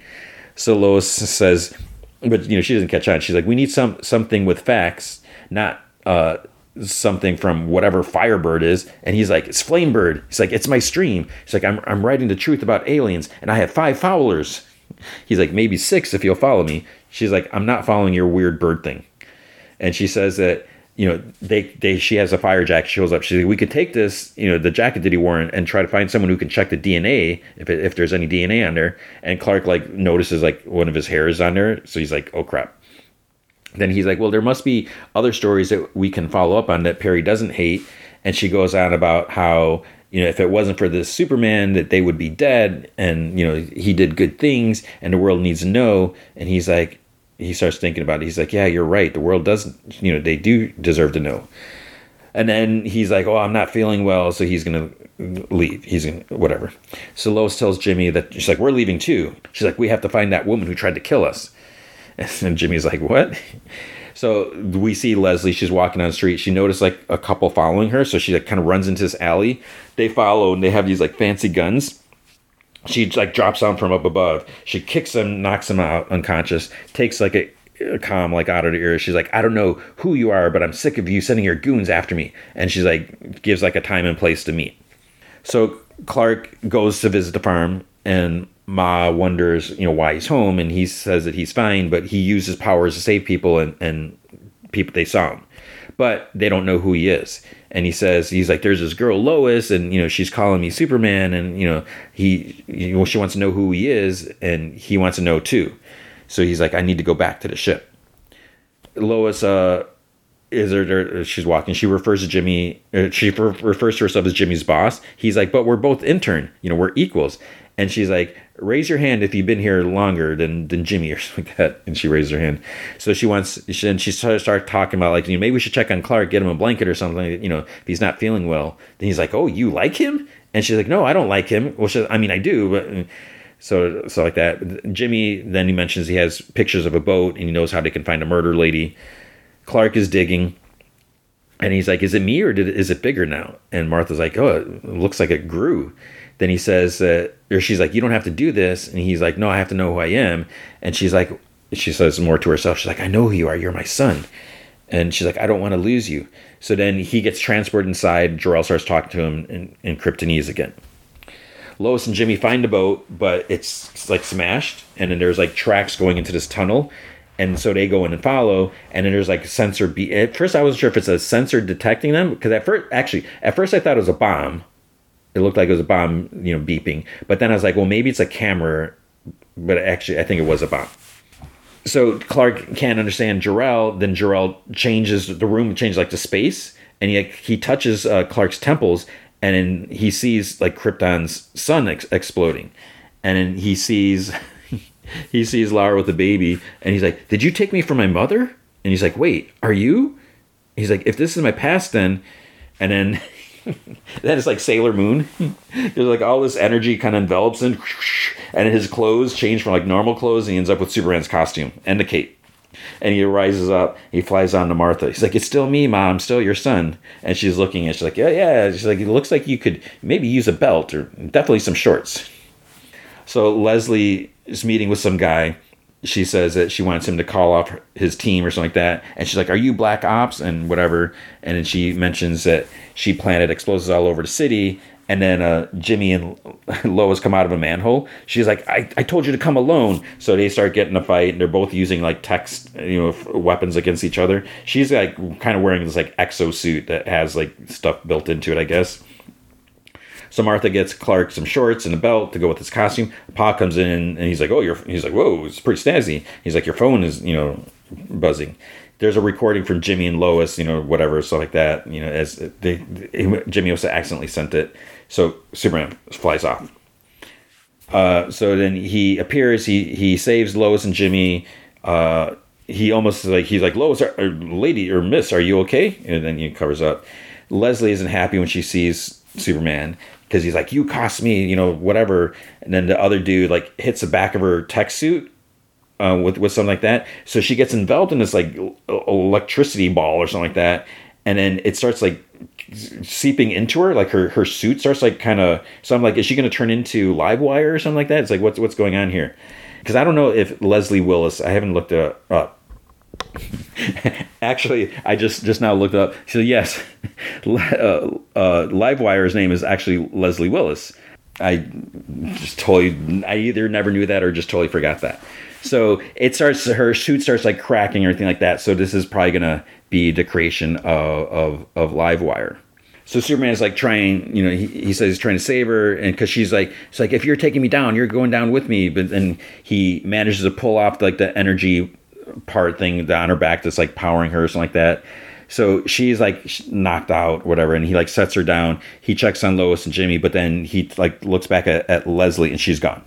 so Lois says, but you know she doesn't catch on. She's like, we need some something with facts, not uh, something from whatever Firebird is. And he's like, it's Flamebird. He's like, it's my stream. He's like, I'm I'm writing the truth about aliens, and I have five followers. He's like, maybe six if you'll follow me. She's like, I'm not following your weird bird thing. And she says that, you know, they, they she has a fire jacket, She shows up. She's like, we could take this, you know, the jacket that he wore and, try to find someone who can check the DNA if it, if there's any DNA on there. And Clark like notices like one of his hairs on there. So he's like, oh crap. Then he's like, well, there must be other stories that we can follow up on that Perry doesn't hate. And she goes on about how you know, if it wasn't for this Superman, that they would be dead, and you know, he did good things, and the world needs to know. And he's like, he starts thinking about it. He's like, yeah, you're right. The world doesn't, you know, they do deserve to know. And then he's like, oh, I'm not feeling well, so he's gonna leave. He's gonna whatever. So Lois tells Jimmy that she's like, we're leaving too. She's like, we have to find that woman who tried to kill us. <laughs> And Jimmy's like, what? So we see Leslie. She's walking down the street. She noticed like a couple following her. So she like kind of runs into this alley. They follow and they have these like fancy guns. She like drops down from up above. She kicks him, knocks him out unconscious. Takes like a, a calm like out of the ear. She's like, I don't know who you are, but I'm sick of you sending your goons after me. And she's like, gives like a time and place to meet. So Clark goes to visit the farm and Ma wonders, you know, why he's home, and he says that he's fine, but he uses powers to save people, and, and people they saw him, but they don't know who he is. And he says he's like, "There's this girl Lois, and you know, she's calling me Superman, and you know, he, you know, she wants to know who he is, and he wants to know too. So he's like, I need to go back to the ship. Lois, uh, is there, she's walking she refers to jimmy uh, she refers to herself as jimmy's boss he's like but we're both intern you know we're equals and she's like raise your hand if you've been here longer than than Jimmy or <laughs> something like that. And she raised her hand. So she wants, she, and she started start talking about like, you know, maybe we should check on Clark, get him a blanket or something. You know, if he's not feeling well. Then he's like, oh, you like him? And she's like, no, I don't like him. Well, she, I mean, I do, but. Uh, so, so like that. Jimmy then he mentions he has pictures of a boat and he knows how they can find a murder lady. Clark is digging, and he's like, "Is it me or did is it bigger now?" And Martha's like, "Oh, it looks like it grew." Then he says that, or she's like, "You don't have to do this," and he's like, "No, I have to know who I am." And she's like, she says more to herself. She's like, "I know who you are. You're my son." And she's like, "I don't want to lose you." So then he gets transported inside. Jor-El starts talking to him in, in Kryptonese again. Lois and Jimmy find a boat, but it's, it's like smashed, and then there's like tracks going into this tunnel, and so they go in and follow and then there's like a sensor be at first i wasn't sure if it's a sensor detecting them because at first actually at first i thought it was a bomb it looked like it was a bomb, you know, beeping. But then I was like, well, maybe it's a camera, but actually, I think it was a bomb. So Clark can't understand Jor-El. Then Jor-El changes the room, changes like the space, and he he touches uh, Clark's temples, and then he sees like Krypton's sun ex- exploding, and then he sees <laughs> he sees Lara with the baby, and he's like, "Did you take me for my mother?" And he's like, "Wait, are you?" He's like, "If this is my past, then," and then <laughs> <laughs> then it's like Sailor Moon. <laughs> There's like all this energy kind of envelops him, <laughs> and his clothes change from like normal clothes, and he ends up with Superman's costume and the cape. And he rises up, he flies on to Martha. He's like, It's still me, Mom, I'm still your son. And she's looking and she's like, Yeah, yeah. She's like, It looks like you could maybe use a belt or definitely some shorts. So Leslie is meeting with some guy she says that she wants him to call off his team or something like that. And she's like, Are you Black Ops? And whatever. And then she mentions that she planted explosives all over the city. And then uh, Jimmy and <laughs> Lois come out of a manhole. She's like, I, I told you to come alone. So they start getting a fight, and they're both using like text, you know, weapons against each other. She's like kind of wearing this like exosuit that has like stuff built into it, I guess. So Martha gets Clark some shorts and a belt to go with his costume. Pa comes in and he's like, "Oh, you're." He's like, "Whoa, it's pretty snazzy." He's like, "Your phone is, you know, buzzing." There's a recording from Jimmy and Lois, you know, whatever, stuff like that. You know, as they, they Jimmy also accidentally sent it, so Superman flies off. Uh, so then he appears. He he saves Lois and Jimmy. Uh, he almost like he's like Lois, or, or lady or Miss, are you okay? And then he covers up. Leslie isn't happy when she sees Superman because he's like, "You cost me, you know, whatever." And then the other dude like hits the back of her tech suit uh, with with something like that. So she gets enveloped in this like electricity ball or something like that, and then it starts like seeping into her. Like her her suit starts like kind of. So I'm like, is she going to turn into Livewire or something like that? It's like what's what's going on here? Because I don't know if Leslie Willis. I haven't looked up. <laughs> actually, I just just now looked up. So yes, <laughs> uh, uh, Livewire's name is actually Leslie Willis. I just totally, I either never knew that or just totally forgot that. So it starts, her suit starts like cracking or anything like that. So this is probably gonna be the creation of of, of Livewire. So Superman is like trying, you know, he, he says he's trying to save her, and because she's like, it's like if you're taking me down, you're going down with me. But then he manages to pull off like the energy part thing on her back that's like powering her or something like that. So she's like knocked out, whatever, and he like sets her down. He checks on Lois and Jimmy, but then he like looks back at, at Leslie and she's gone.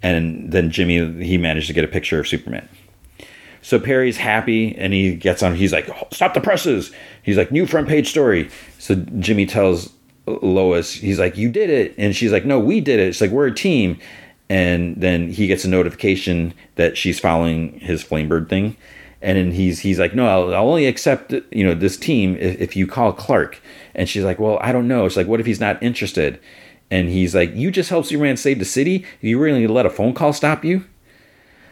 And then Jimmy he managed to get a picture of Superman. So Perry's happy and he gets on. He's like, oh, "Stop the presses!" He's like, "New front page story." So Jimmy tells Lois, he's like, "You did it," and she's like, "No, we did it." It's like we're a team and then he gets a notification that she's following his flamebird thing. And then he's he's like no I'll, I'll only accept you know this team if, if, you call clark. And she's like well i don't know. It's like what if he's not interested? And he's like you just helped superman save the city. You really let a phone call stop you?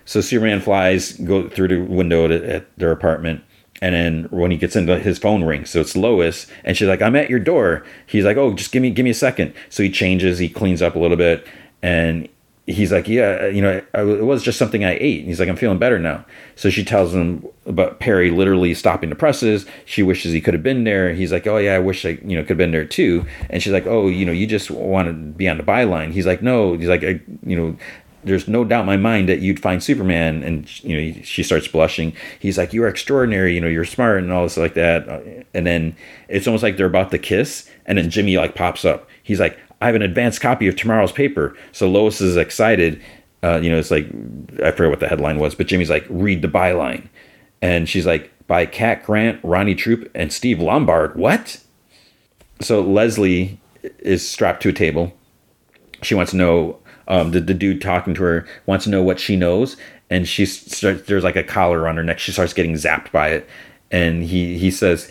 So superman flies go through the window at, at their apartment. And then when he gets into his phone rings so it's lois and she's like i'm at your door. He's like oh just give me give me a second. So he changes he cleans up a little bit and he's like, yeah, uh, you know, it was just something I ate. And he's like, I'm feeling better now. So she tells him about Perry literally stopping the presses. She wishes he could have been there. He's like, oh yeah, I wish I, you know, could have been there too. And she's like, oh, you know, you just want to be on the byline. He's like, no. He's like, I, you know, there's no doubt in my mind that you'd find Superman. And you know, she starts blushing. He's like, you're extraordinary. You know, you're smart and all this like that. And then it's almost like they're about to kiss. And then Jimmy like pops up. He's like, I have an advanced copy of tomorrow's paper. So Lois is excited. Uh, you know, it's like I forget what the headline was, but Jimmy's like, read the byline, and she's like, by Cat Grant, Ronnie Troupe, and Steve Lombard. What? So Leslie is strapped to a table. She wants to know. Um, the, the dude talking to her wants to know what she knows, and she starts. There's like a collar on her neck. She starts getting zapped by it, and he he says,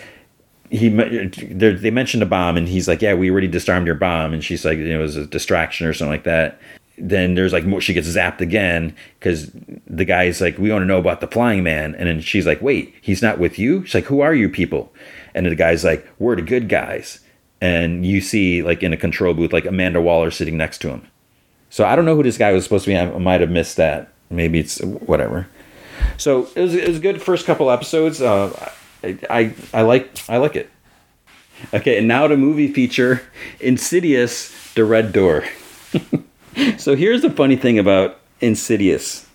he they mentioned a bomb and he's like yeah we already disarmed your bomb. And she's like you know, it was a distraction or something like that. Then there's like she gets zapped again because the guy's like we want to know about the flying man. And then she's like wait he's not with you? She's like who are you people? And the guy's like we're the good guys. And you see like in a control booth like amanda waller sitting next to him. So i don't know who this guy was supposed to be. I might have missed that. Maybe it's whatever. So it was, it was good first couple episodes. Uh, I, I, like I like it. Okay, and now to movie feature Insidious: The Red Door. <laughs> so here's the funny thing about Insidious.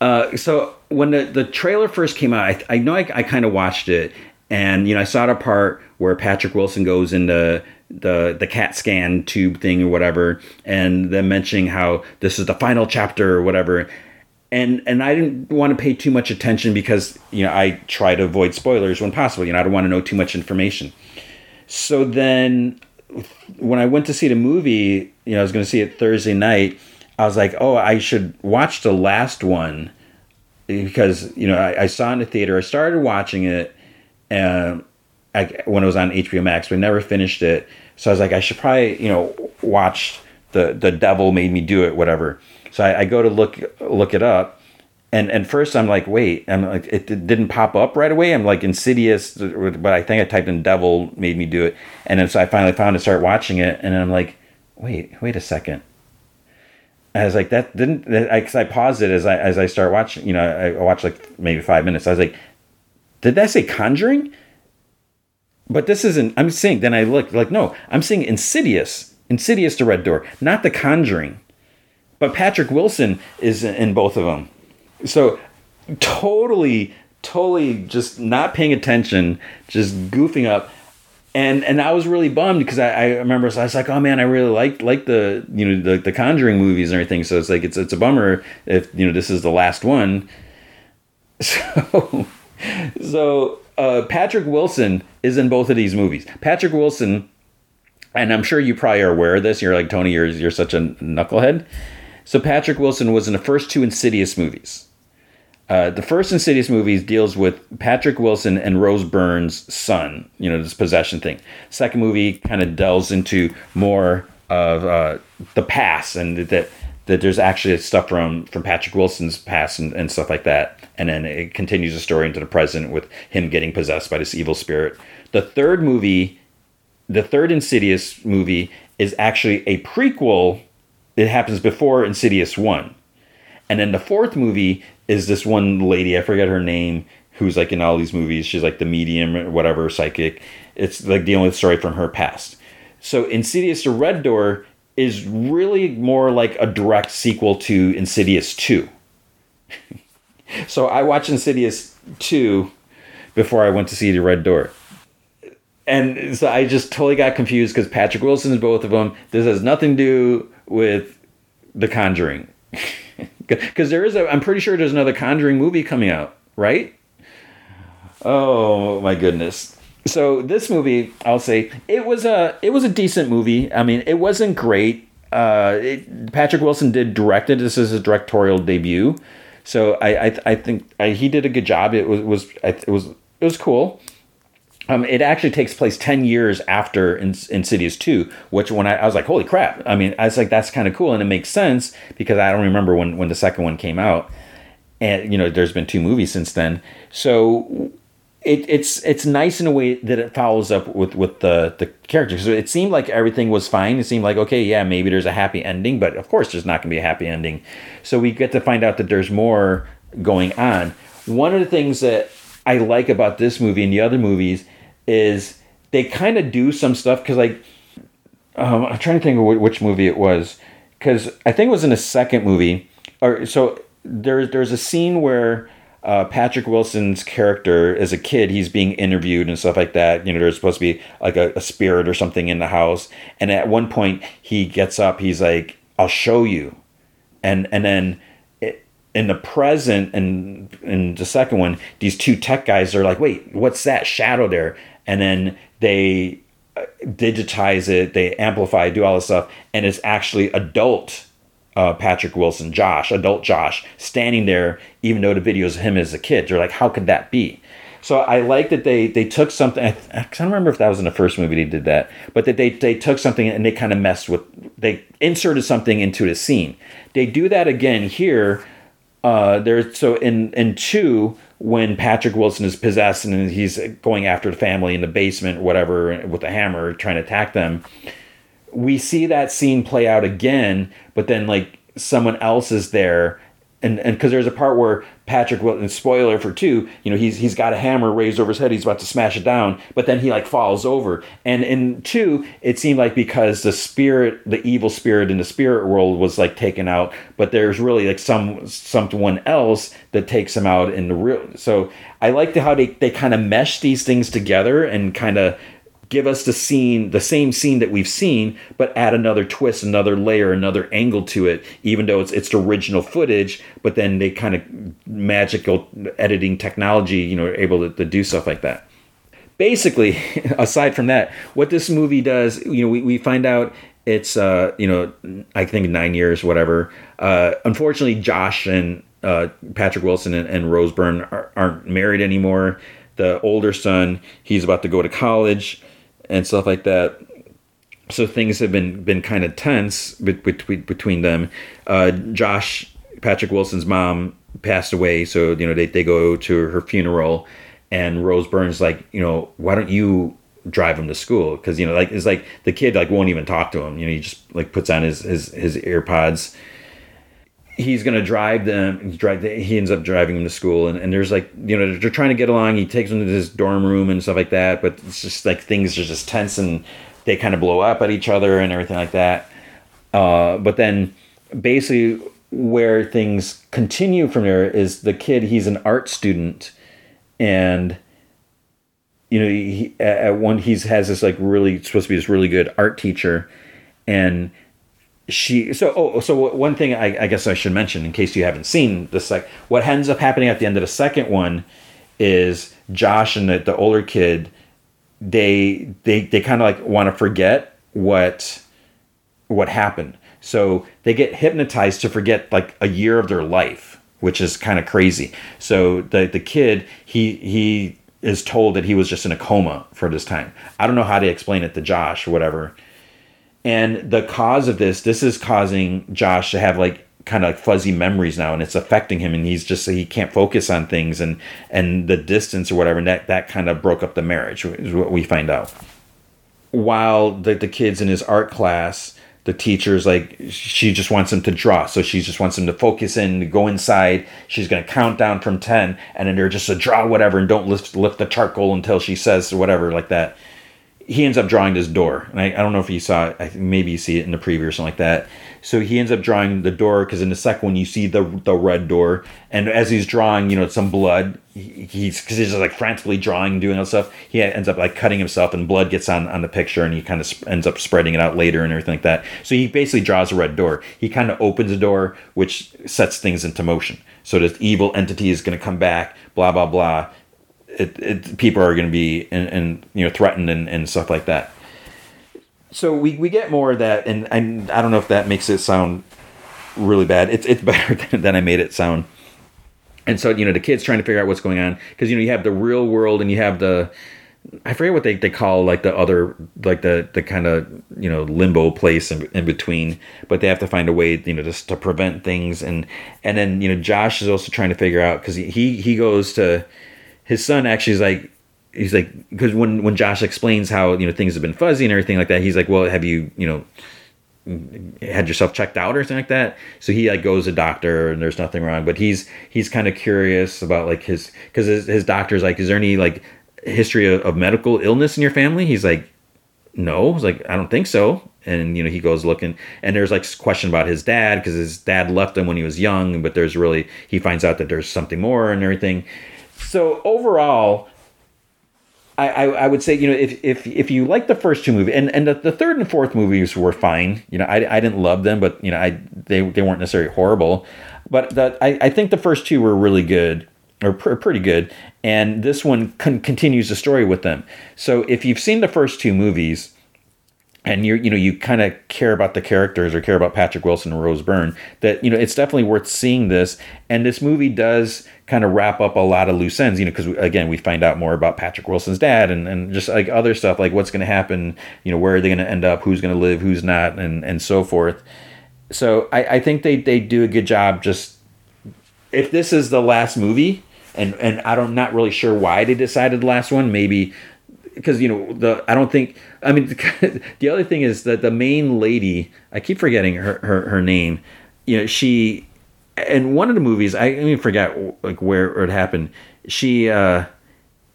Uh, so when the, the trailer first came out, I, I know I, I kind of watched it, and you know I saw the part where Patrick Wilson goes into the the CAT scan tube thing or whatever, and them mentioning how this is the final chapter or whatever and and I didn't want to pay too much attention because you know I try to avoid spoilers when possible. You know I don't want to know too much information. So then, when I went to see the movie, you know I was going to see it Thursday night. I was like, oh, I should watch the last one because you know I, I saw it in the theater. I started watching it, um, and I, when it was on HBO Max, but I never finished it. So I was like, I should probably you know watch the the Devil Made Me Do It, whatever. So I, I, go to look look it up, and and first I'm like, wait, I'm like, it, didn't pop up right away. I'm like Insidious, but I think I typed in Devil made me do it, and then so I finally found it, start watching it, and I'm like, wait, wait a second. I was like, that didn't, I, because I paused it as I as I start watching. You know, I watched like maybe five minutes. I was like, did that say Conjuring? But this isn't. I'm seeing. Then I look like no. I'm seeing Insidious. Insidious the Red Door, not The Conjuring. But Patrick Wilson is in both of them. So totally, totally just not paying attention, just goofing up. And and I was really bummed because I, I remember so I was like, oh man, I really like like the you know the, the Conjuring movies and everything. So it's like it's it's a bummer if you know this is the last one. <laughs> So so uh, Patrick Wilson is in both of these movies. Patrick Wilson and I'm sure you probably are aware of this. You're like Tony, you're you're such a knucklehead. So Patrick Wilson was in the first two Insidious movies. Uh, the first Insidious movies deals with Patrick Wilson and Rose Byrne's son. You know this possession thing. Second movie kind of delves into more of uh, the past and that that there's actually stuff from from Patrick Wilson's past and, and stuff like that. And then it continues the story into the present with him getting possessed by this evil spirit. The third movie the third Insidious movie is actually a prequel. It happens before Insidious 1. And then the fourth movie is this one lady, I forget her name, who's like in all these movies. She's like the medium or whatever, psychic. It's like dealing with story from her past. So Insidious the Red Door is really more like a direct sequel to Insidious 2. <laughs> so I watched Insidious 2 before I went to see the Red Door and so I just totally got confused because Patrick Wilson is both of them. This has nothing to do with The Conjuring, <laughs> because there is a. I'm pretty sure there's another Conjuring movie coming out, right? Oh my goodness! So this movie, I'll say it was a it was a decent movie. I mean, it wasn't great. Uh, it, Patrick Wilson did direct it. This is his directorial debut, so I I, I think I, he did a good job. It was was it was it was cool. Um, it actually takes place 10 years after In- Insidious 2, which when I, I, was like, holy crap. I mean, I was like, that's kind of cool. And it makes sense because I don't remember when, when the second one came out. And, you know, there's been two movies since then. So it, it's it's nice in a way that it follows up with, with the, the characters. So it seemed like everything was fine. It seemed like, okay, yeah, maybe there's a happy ending, but of course there's not going to be a happy ending. So we get to find out that there's more going on. One of the things that I like about this movie and the other movies is they kind of do some stuff because like um, I'm trying to think of which movie it was because I think it was in the second movie or so there's there's a scene where uh, Patrick Wilson's character as a kid he's being interviewed and stuff like that you know there's supposed to be like a, a spirit or something in the house and at one point he gets up he's like I'll show you and and then in the present and in the second one, these two tech guys are like, wait, what's that shadow there? And then they uh, digitize it, they amplify, do all this stuff, and it's actually adult uh, Patrick Wilson, Josh, adult Josh, standing there, even though the video is him as a kid. They're like, how could that be? So I like that they they took something. I, I don't remember if that was in the first movie they did that, but that they they took something and they kind of messed with. They inserted something into the scene. They do that again here. Uh, there's so in in two when Patrick Wilson is possessed and he's going after the family in the basement, whatever, with a hammer, trying to attack them. We see that scene play out again, but then like someone else is there and and because there's a part where Patrick Wilson, spoiler for two, you know, he's he's got a hammer raised over his head, he's about to smash it down, but then he like falls over. And in two, it seemed like because the spirit, the evil spirit in the spirit world was like taken out, but there's really like some someone else that takes him out in the real. So I like how they they kind of mesh these things together and kind of give us the scene, the same scene that we've seen, but add another twist, another layer, another angle to it, even though it's it's original footage, but then they kind of magical editing technology, you know, able to, to do stuff like that. Basically, <laughs> aside from that, what this movie does, you know, we, we find out it's uh, you know, I think nine years, whatever. Uh, unfortunately, Josh and uh, Patrick Wilson and, and Rose Byrne are, aren't married anymore. The older son, he's about to go to college and stuff like that. So things have been been kind of tense between between them. Uh, Josh Patrick Wilson's mom passed away, so you know they they go to her funeral, and Rose Byrne's like, you know, why don't you drive him to school? Because you know, like it's like the kid like won't even talk to him. You know, he just like puts on his his his he's going to drive them drive he ends up driving them to school and, and there's like you know they're trying to get along. He takes them to his dorm room and stuff like that but it's just like things are just tense and they kind of blow up at each other and everything like that. Uh, but then basically where things continue from there is the kid he's an art student and you know he, at one he's has this like really supposed to be this really good art teacher and she so oh so one thing I, I, guess I should mention in case you haven't seen the sec what ends up happening at the end of the second one is Josh and the, the older kid they they they kind of like want to forget what what happened. So they get hypnotized to forget like a year of their life, which is kind of crazy. So the the kid he he is told that he was just in a coma for this time. I don't know how to explain it to Josh or whatever. And the cause of this, this is causing Josh to have like kind of like fuzzy memories now and it's affecting him and he's just he can't focus on things and and the distance or whatever and that that kind of broke up the marriage is what we find out. While the, the kids in his art class the teacher's like she just wants him to draw so she just wants him to focus in go inside. She's going to count down from 10 and then they're just to draw whatever and don't lift lift the charcoal until she says whatever like that he ends up drawing this door and I, I don't know if you saw it I think maybe you see it in the preview or something like that so he ends up drawing the door because in the second one you see the the red door, and as he's drawing, you know, some blood. He, he's because he's just like frantically drawing, and doing all stuff. He ends up like cutting himself, and blood gets on on the picture, and he kind of sp- ends up spreading it out later and everything like that. So he basically draws a red door. He kind of opens the door, which sets things into motion. So this evil entity is going to come back. Blah blah blah. It, it, people are going to be and, and you know threatened and, and stuff like that so we, we get more of that, and, and I don't know if that makes it sound really bad. It's it's <laughs> better than, than I made it sound. And so you know the kids trying to figure out what's going on because you know you have the real world and you have the I forget what they, they call like the other like the the kind of you know limbo place in, in between, but they have to find a way you know just to prevent things and and then you know Josh is also trying to figure out because he he goes to his son actually is like he's like because when when Josh explains how you know things have been fuzzy and everything like that, he's like, well, have you you know had yourself checked out or something like that? So he like goes to doctor and there's nothing wrong, but he's he's kind of curious about like his because his, his doctor's like, is there any like history of, of medical illness in your family? He's like, no, he's like I don't think so. And you know he goes looking, and there's like question about his dad because his dad left him when he was young, but there's really he finds out that there's something more and everything. So overall, I, I, I, would say you know if if if you like the first two movies and and the, the third and fourth movies were fine. You know I, I didn't love them but you know I they, they weren't necessarily horrible. But that I, I think the first two were really good or pr- pretty good and this one con- continues the story with them. So if you've seen the first two movies and you you know you kind of care about the characters or care about Patrick Wilson and Rose Byrne that you know it's definitely worth seeing this. And this movie does kind of wrap up a lot of loose ends you know because again we find out more about Patrick Wilson's dad and, and just like other stuff like what's going to happen you know where are they going to end up who's going to live who's not and and so forth. So I, I think they they do a good job just if this is the last movie and and I don't not really sure why they decided the last one maybe because you know the I don't think I mean <laughs> the other thing is that the main lady I keep forgetting her her, her name you know she in one of the movies I even forget like where it happened she uh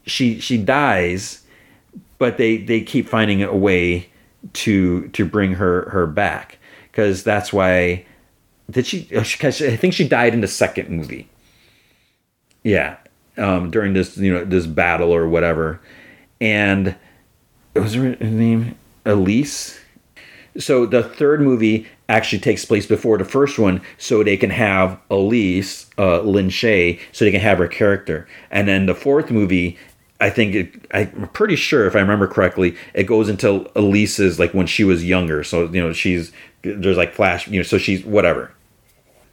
she she dies but they they keep finding a way to to bring her her back because that's why did she because I think she died in the second movie. Yeah um during this you know this battle or whatever and was her name Elise. So the third movie actually takes place before the first one, so they can have Elise, uh, Lin Shaye, so they can have her character. And then the fourth movie, I think it, I'm pretty sure if I remember correctly, it goes until Elise's like when she was younger. So you know she's there's like flash, you know, so she's whatever.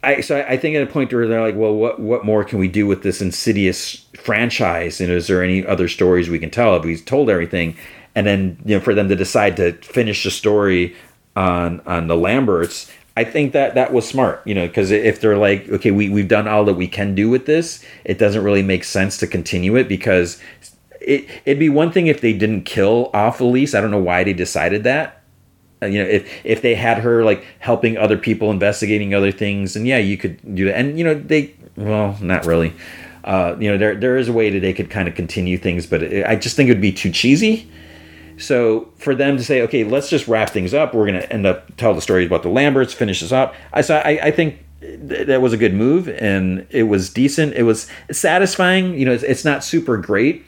I so I think at a point where they're like, well, what what more can we do with this Insidious franchise? And is there any other stories we can tell? If we've told everything, and then you know for them to decide to finish the story on on the Lamberts, I think that that was smart. You know, because if they're like, okay, we we've done all that we can do with this, it doesn't really make sense to continue it because it it'd be one thing if they didn't kill off Elise. I don't know why they decided that you know if if they had her like helping other people investigating other things and yeah you could do that. And you know they well not really. Uh, you know there there is a way that they could kind of continue things but it, i just think it would be too cheesy. So for them to say okay let's just wrap things up. We're going to end up tell the story about the lamberts finish this up. I so I, I think that was a good move and it was decent. It was satisfying. You know it's, it's not super great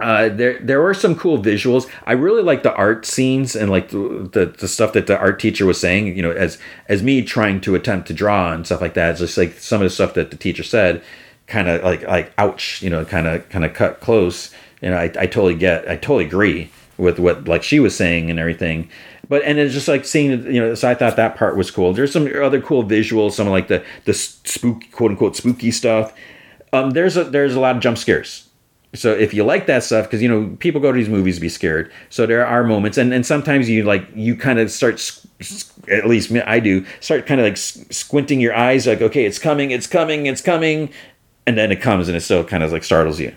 uh, there there were some cool visuals. I really like the art scenes and like the, the, the stuff that the art teacher was saying. You know, as as me trying to attempt to draw and stuff like that. It's just like some of the stuff that the teacher said, kind of like like ouch. You know, kind of kind of cut close. You know, I, I totally get. I totally agree. with what like she was saying and everything. But and it's just like seeing you know. So I thought that part was cool. There's some other cool visuals, some like the the spook quote unquote spooky stuff. Um, there's a there's a lot of jump scares. So if you like that stuff, because you know people go to these movies to be scared, so there are moments, and, and sometimes you like you kind of start, at least I do, start kind of like squinting your eyes, like okay, it's coming, it's coming, it's coming, and then it comes and it still kind of like startles you.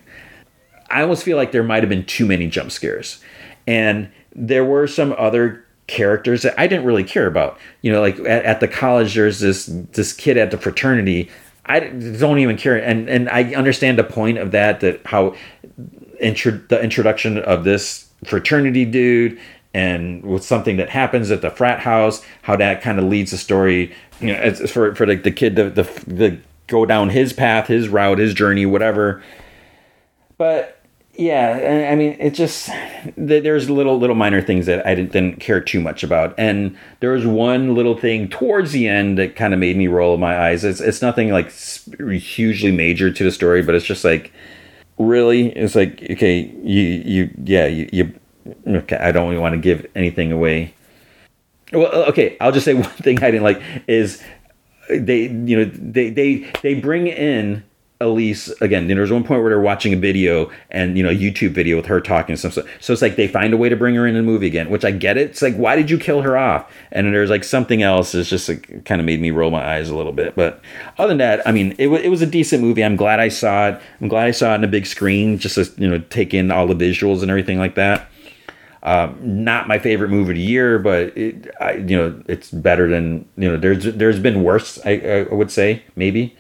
I almost feel like there might have been too many jump scares, and there were some other characters that I didn't really care about. You know, like at, at the college, there's this this kid at the fraternity I don't even care, and and I understand the point of that. That how intro, the introduction of this fraternity dude and with something that happens at the frat house, how that kind of leads the story. You know, for for like the kid to the, the go down his path, his route, his journey, whatever. But yeah, I mean, it just there's little little minor things that I didn't, didn't, care too much about, and there was one little thing towards the end that kind of made me roll my eyes. It's it's nothing like hugely major to the story, but it's just like really, it's like okay, you you yeah you, you okay. I don't really want to give anything away. Well, uh, okay, I'll just say <laughs> one thing I didn't like is they you know they they they bring in Elise again. Know, there's one point where they're watching a video and you know YouTube video with her talking and stuff. So, it's like they find a way to bring her in the movie again, which I get it. It's like why did you kill her off? And there's like something else. It's just like, kind of made me roll my eyes a little bit. But other than that, I mean, it, w- it was a decent movie. I'm glad I saw it. I'm glad I saw it on a big screen just to you know take in all the visuals and everything like that. Um, not my favorite movie of the year, but it, I, you know, it's better than you know. There's there's been worse. I, I would say maybe.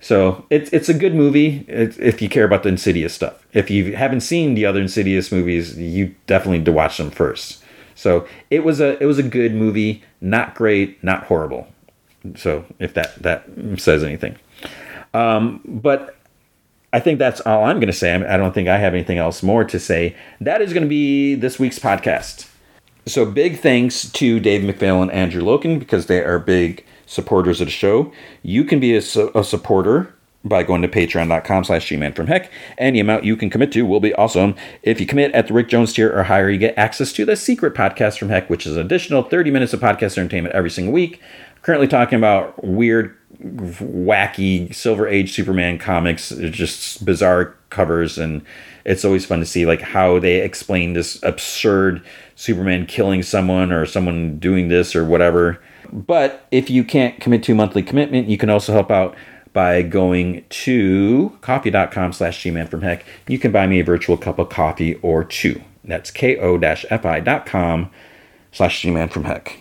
So it's it's a good movie if you care about the Insidious stuff. If you haven't seen the other Insidious movies, you definitely need to watch them first. So it was a it was a good movie, not great, not horrible. So if that that says anything, um, but I think that's all I'm going to say. I don't think I have anything else more to say. That is going to be this week's podcast. So big thanks to Dave McPhail and Andrew Loken because they are big supporters of the show. You can be a, a supporter by going to patreon.com slash gman from heck. Any amount you can commit to will be awesome. If you commit at the Rick Jones tier or higher, you get access to the secret podcast from heck, which is an additional 30 minutes of podcast entertainment every single week. Currently talking about weird, wacky Silver Age Superman comics, just bizarre covers, and it's always fun to see like how they explain this absurd Superman killing someone or someone doing this or whatever but if you can't commit to a monthly commitment, you can also help out by going to ko-fi.com slash gman from heck. You can buy me a virtual cup of coffee or two. That's ko-fi.com slash gman from heck.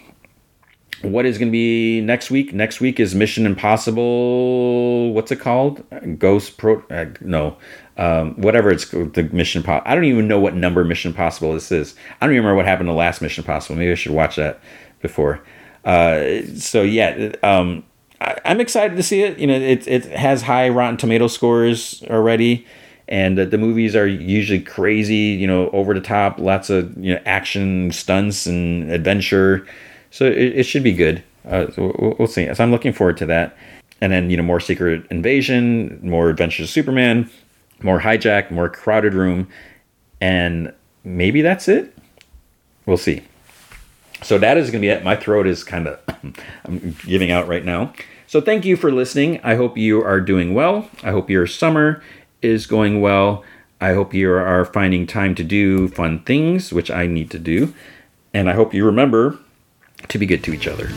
What is going to be next week? Next week is Mission Impossible. What's it called? Ghost Pro? Uh, no, um, whatever it's the Mission. Po- I don't even know what number Mission Impossible this is. I don't remember what happened to last Mission Impossible. Maybe I should watch that before. Uh, so yeah, um, I, am excited to see it. You know, it it has high Rotten Tomato scores already, and the, the movies are usually crazy. You know, over the top, lots of you know action, stunts, and adventure. So it, it should be good. Uh, we'll, we'll see. So I'm looking forward to that. And then you know more Secret Invasion, more Adventures of Superman, more Hijack, more Crowded Room, and maybe that's it. We'll see. So that is going to be it. My throat is kind of <clears throat> I'm giving out right now. So thank you for listening. I hope you are doing well. I hope your summer is going well. I hope you are finding time to do fun things, which I need to do. And I hope you remember to be good to each other.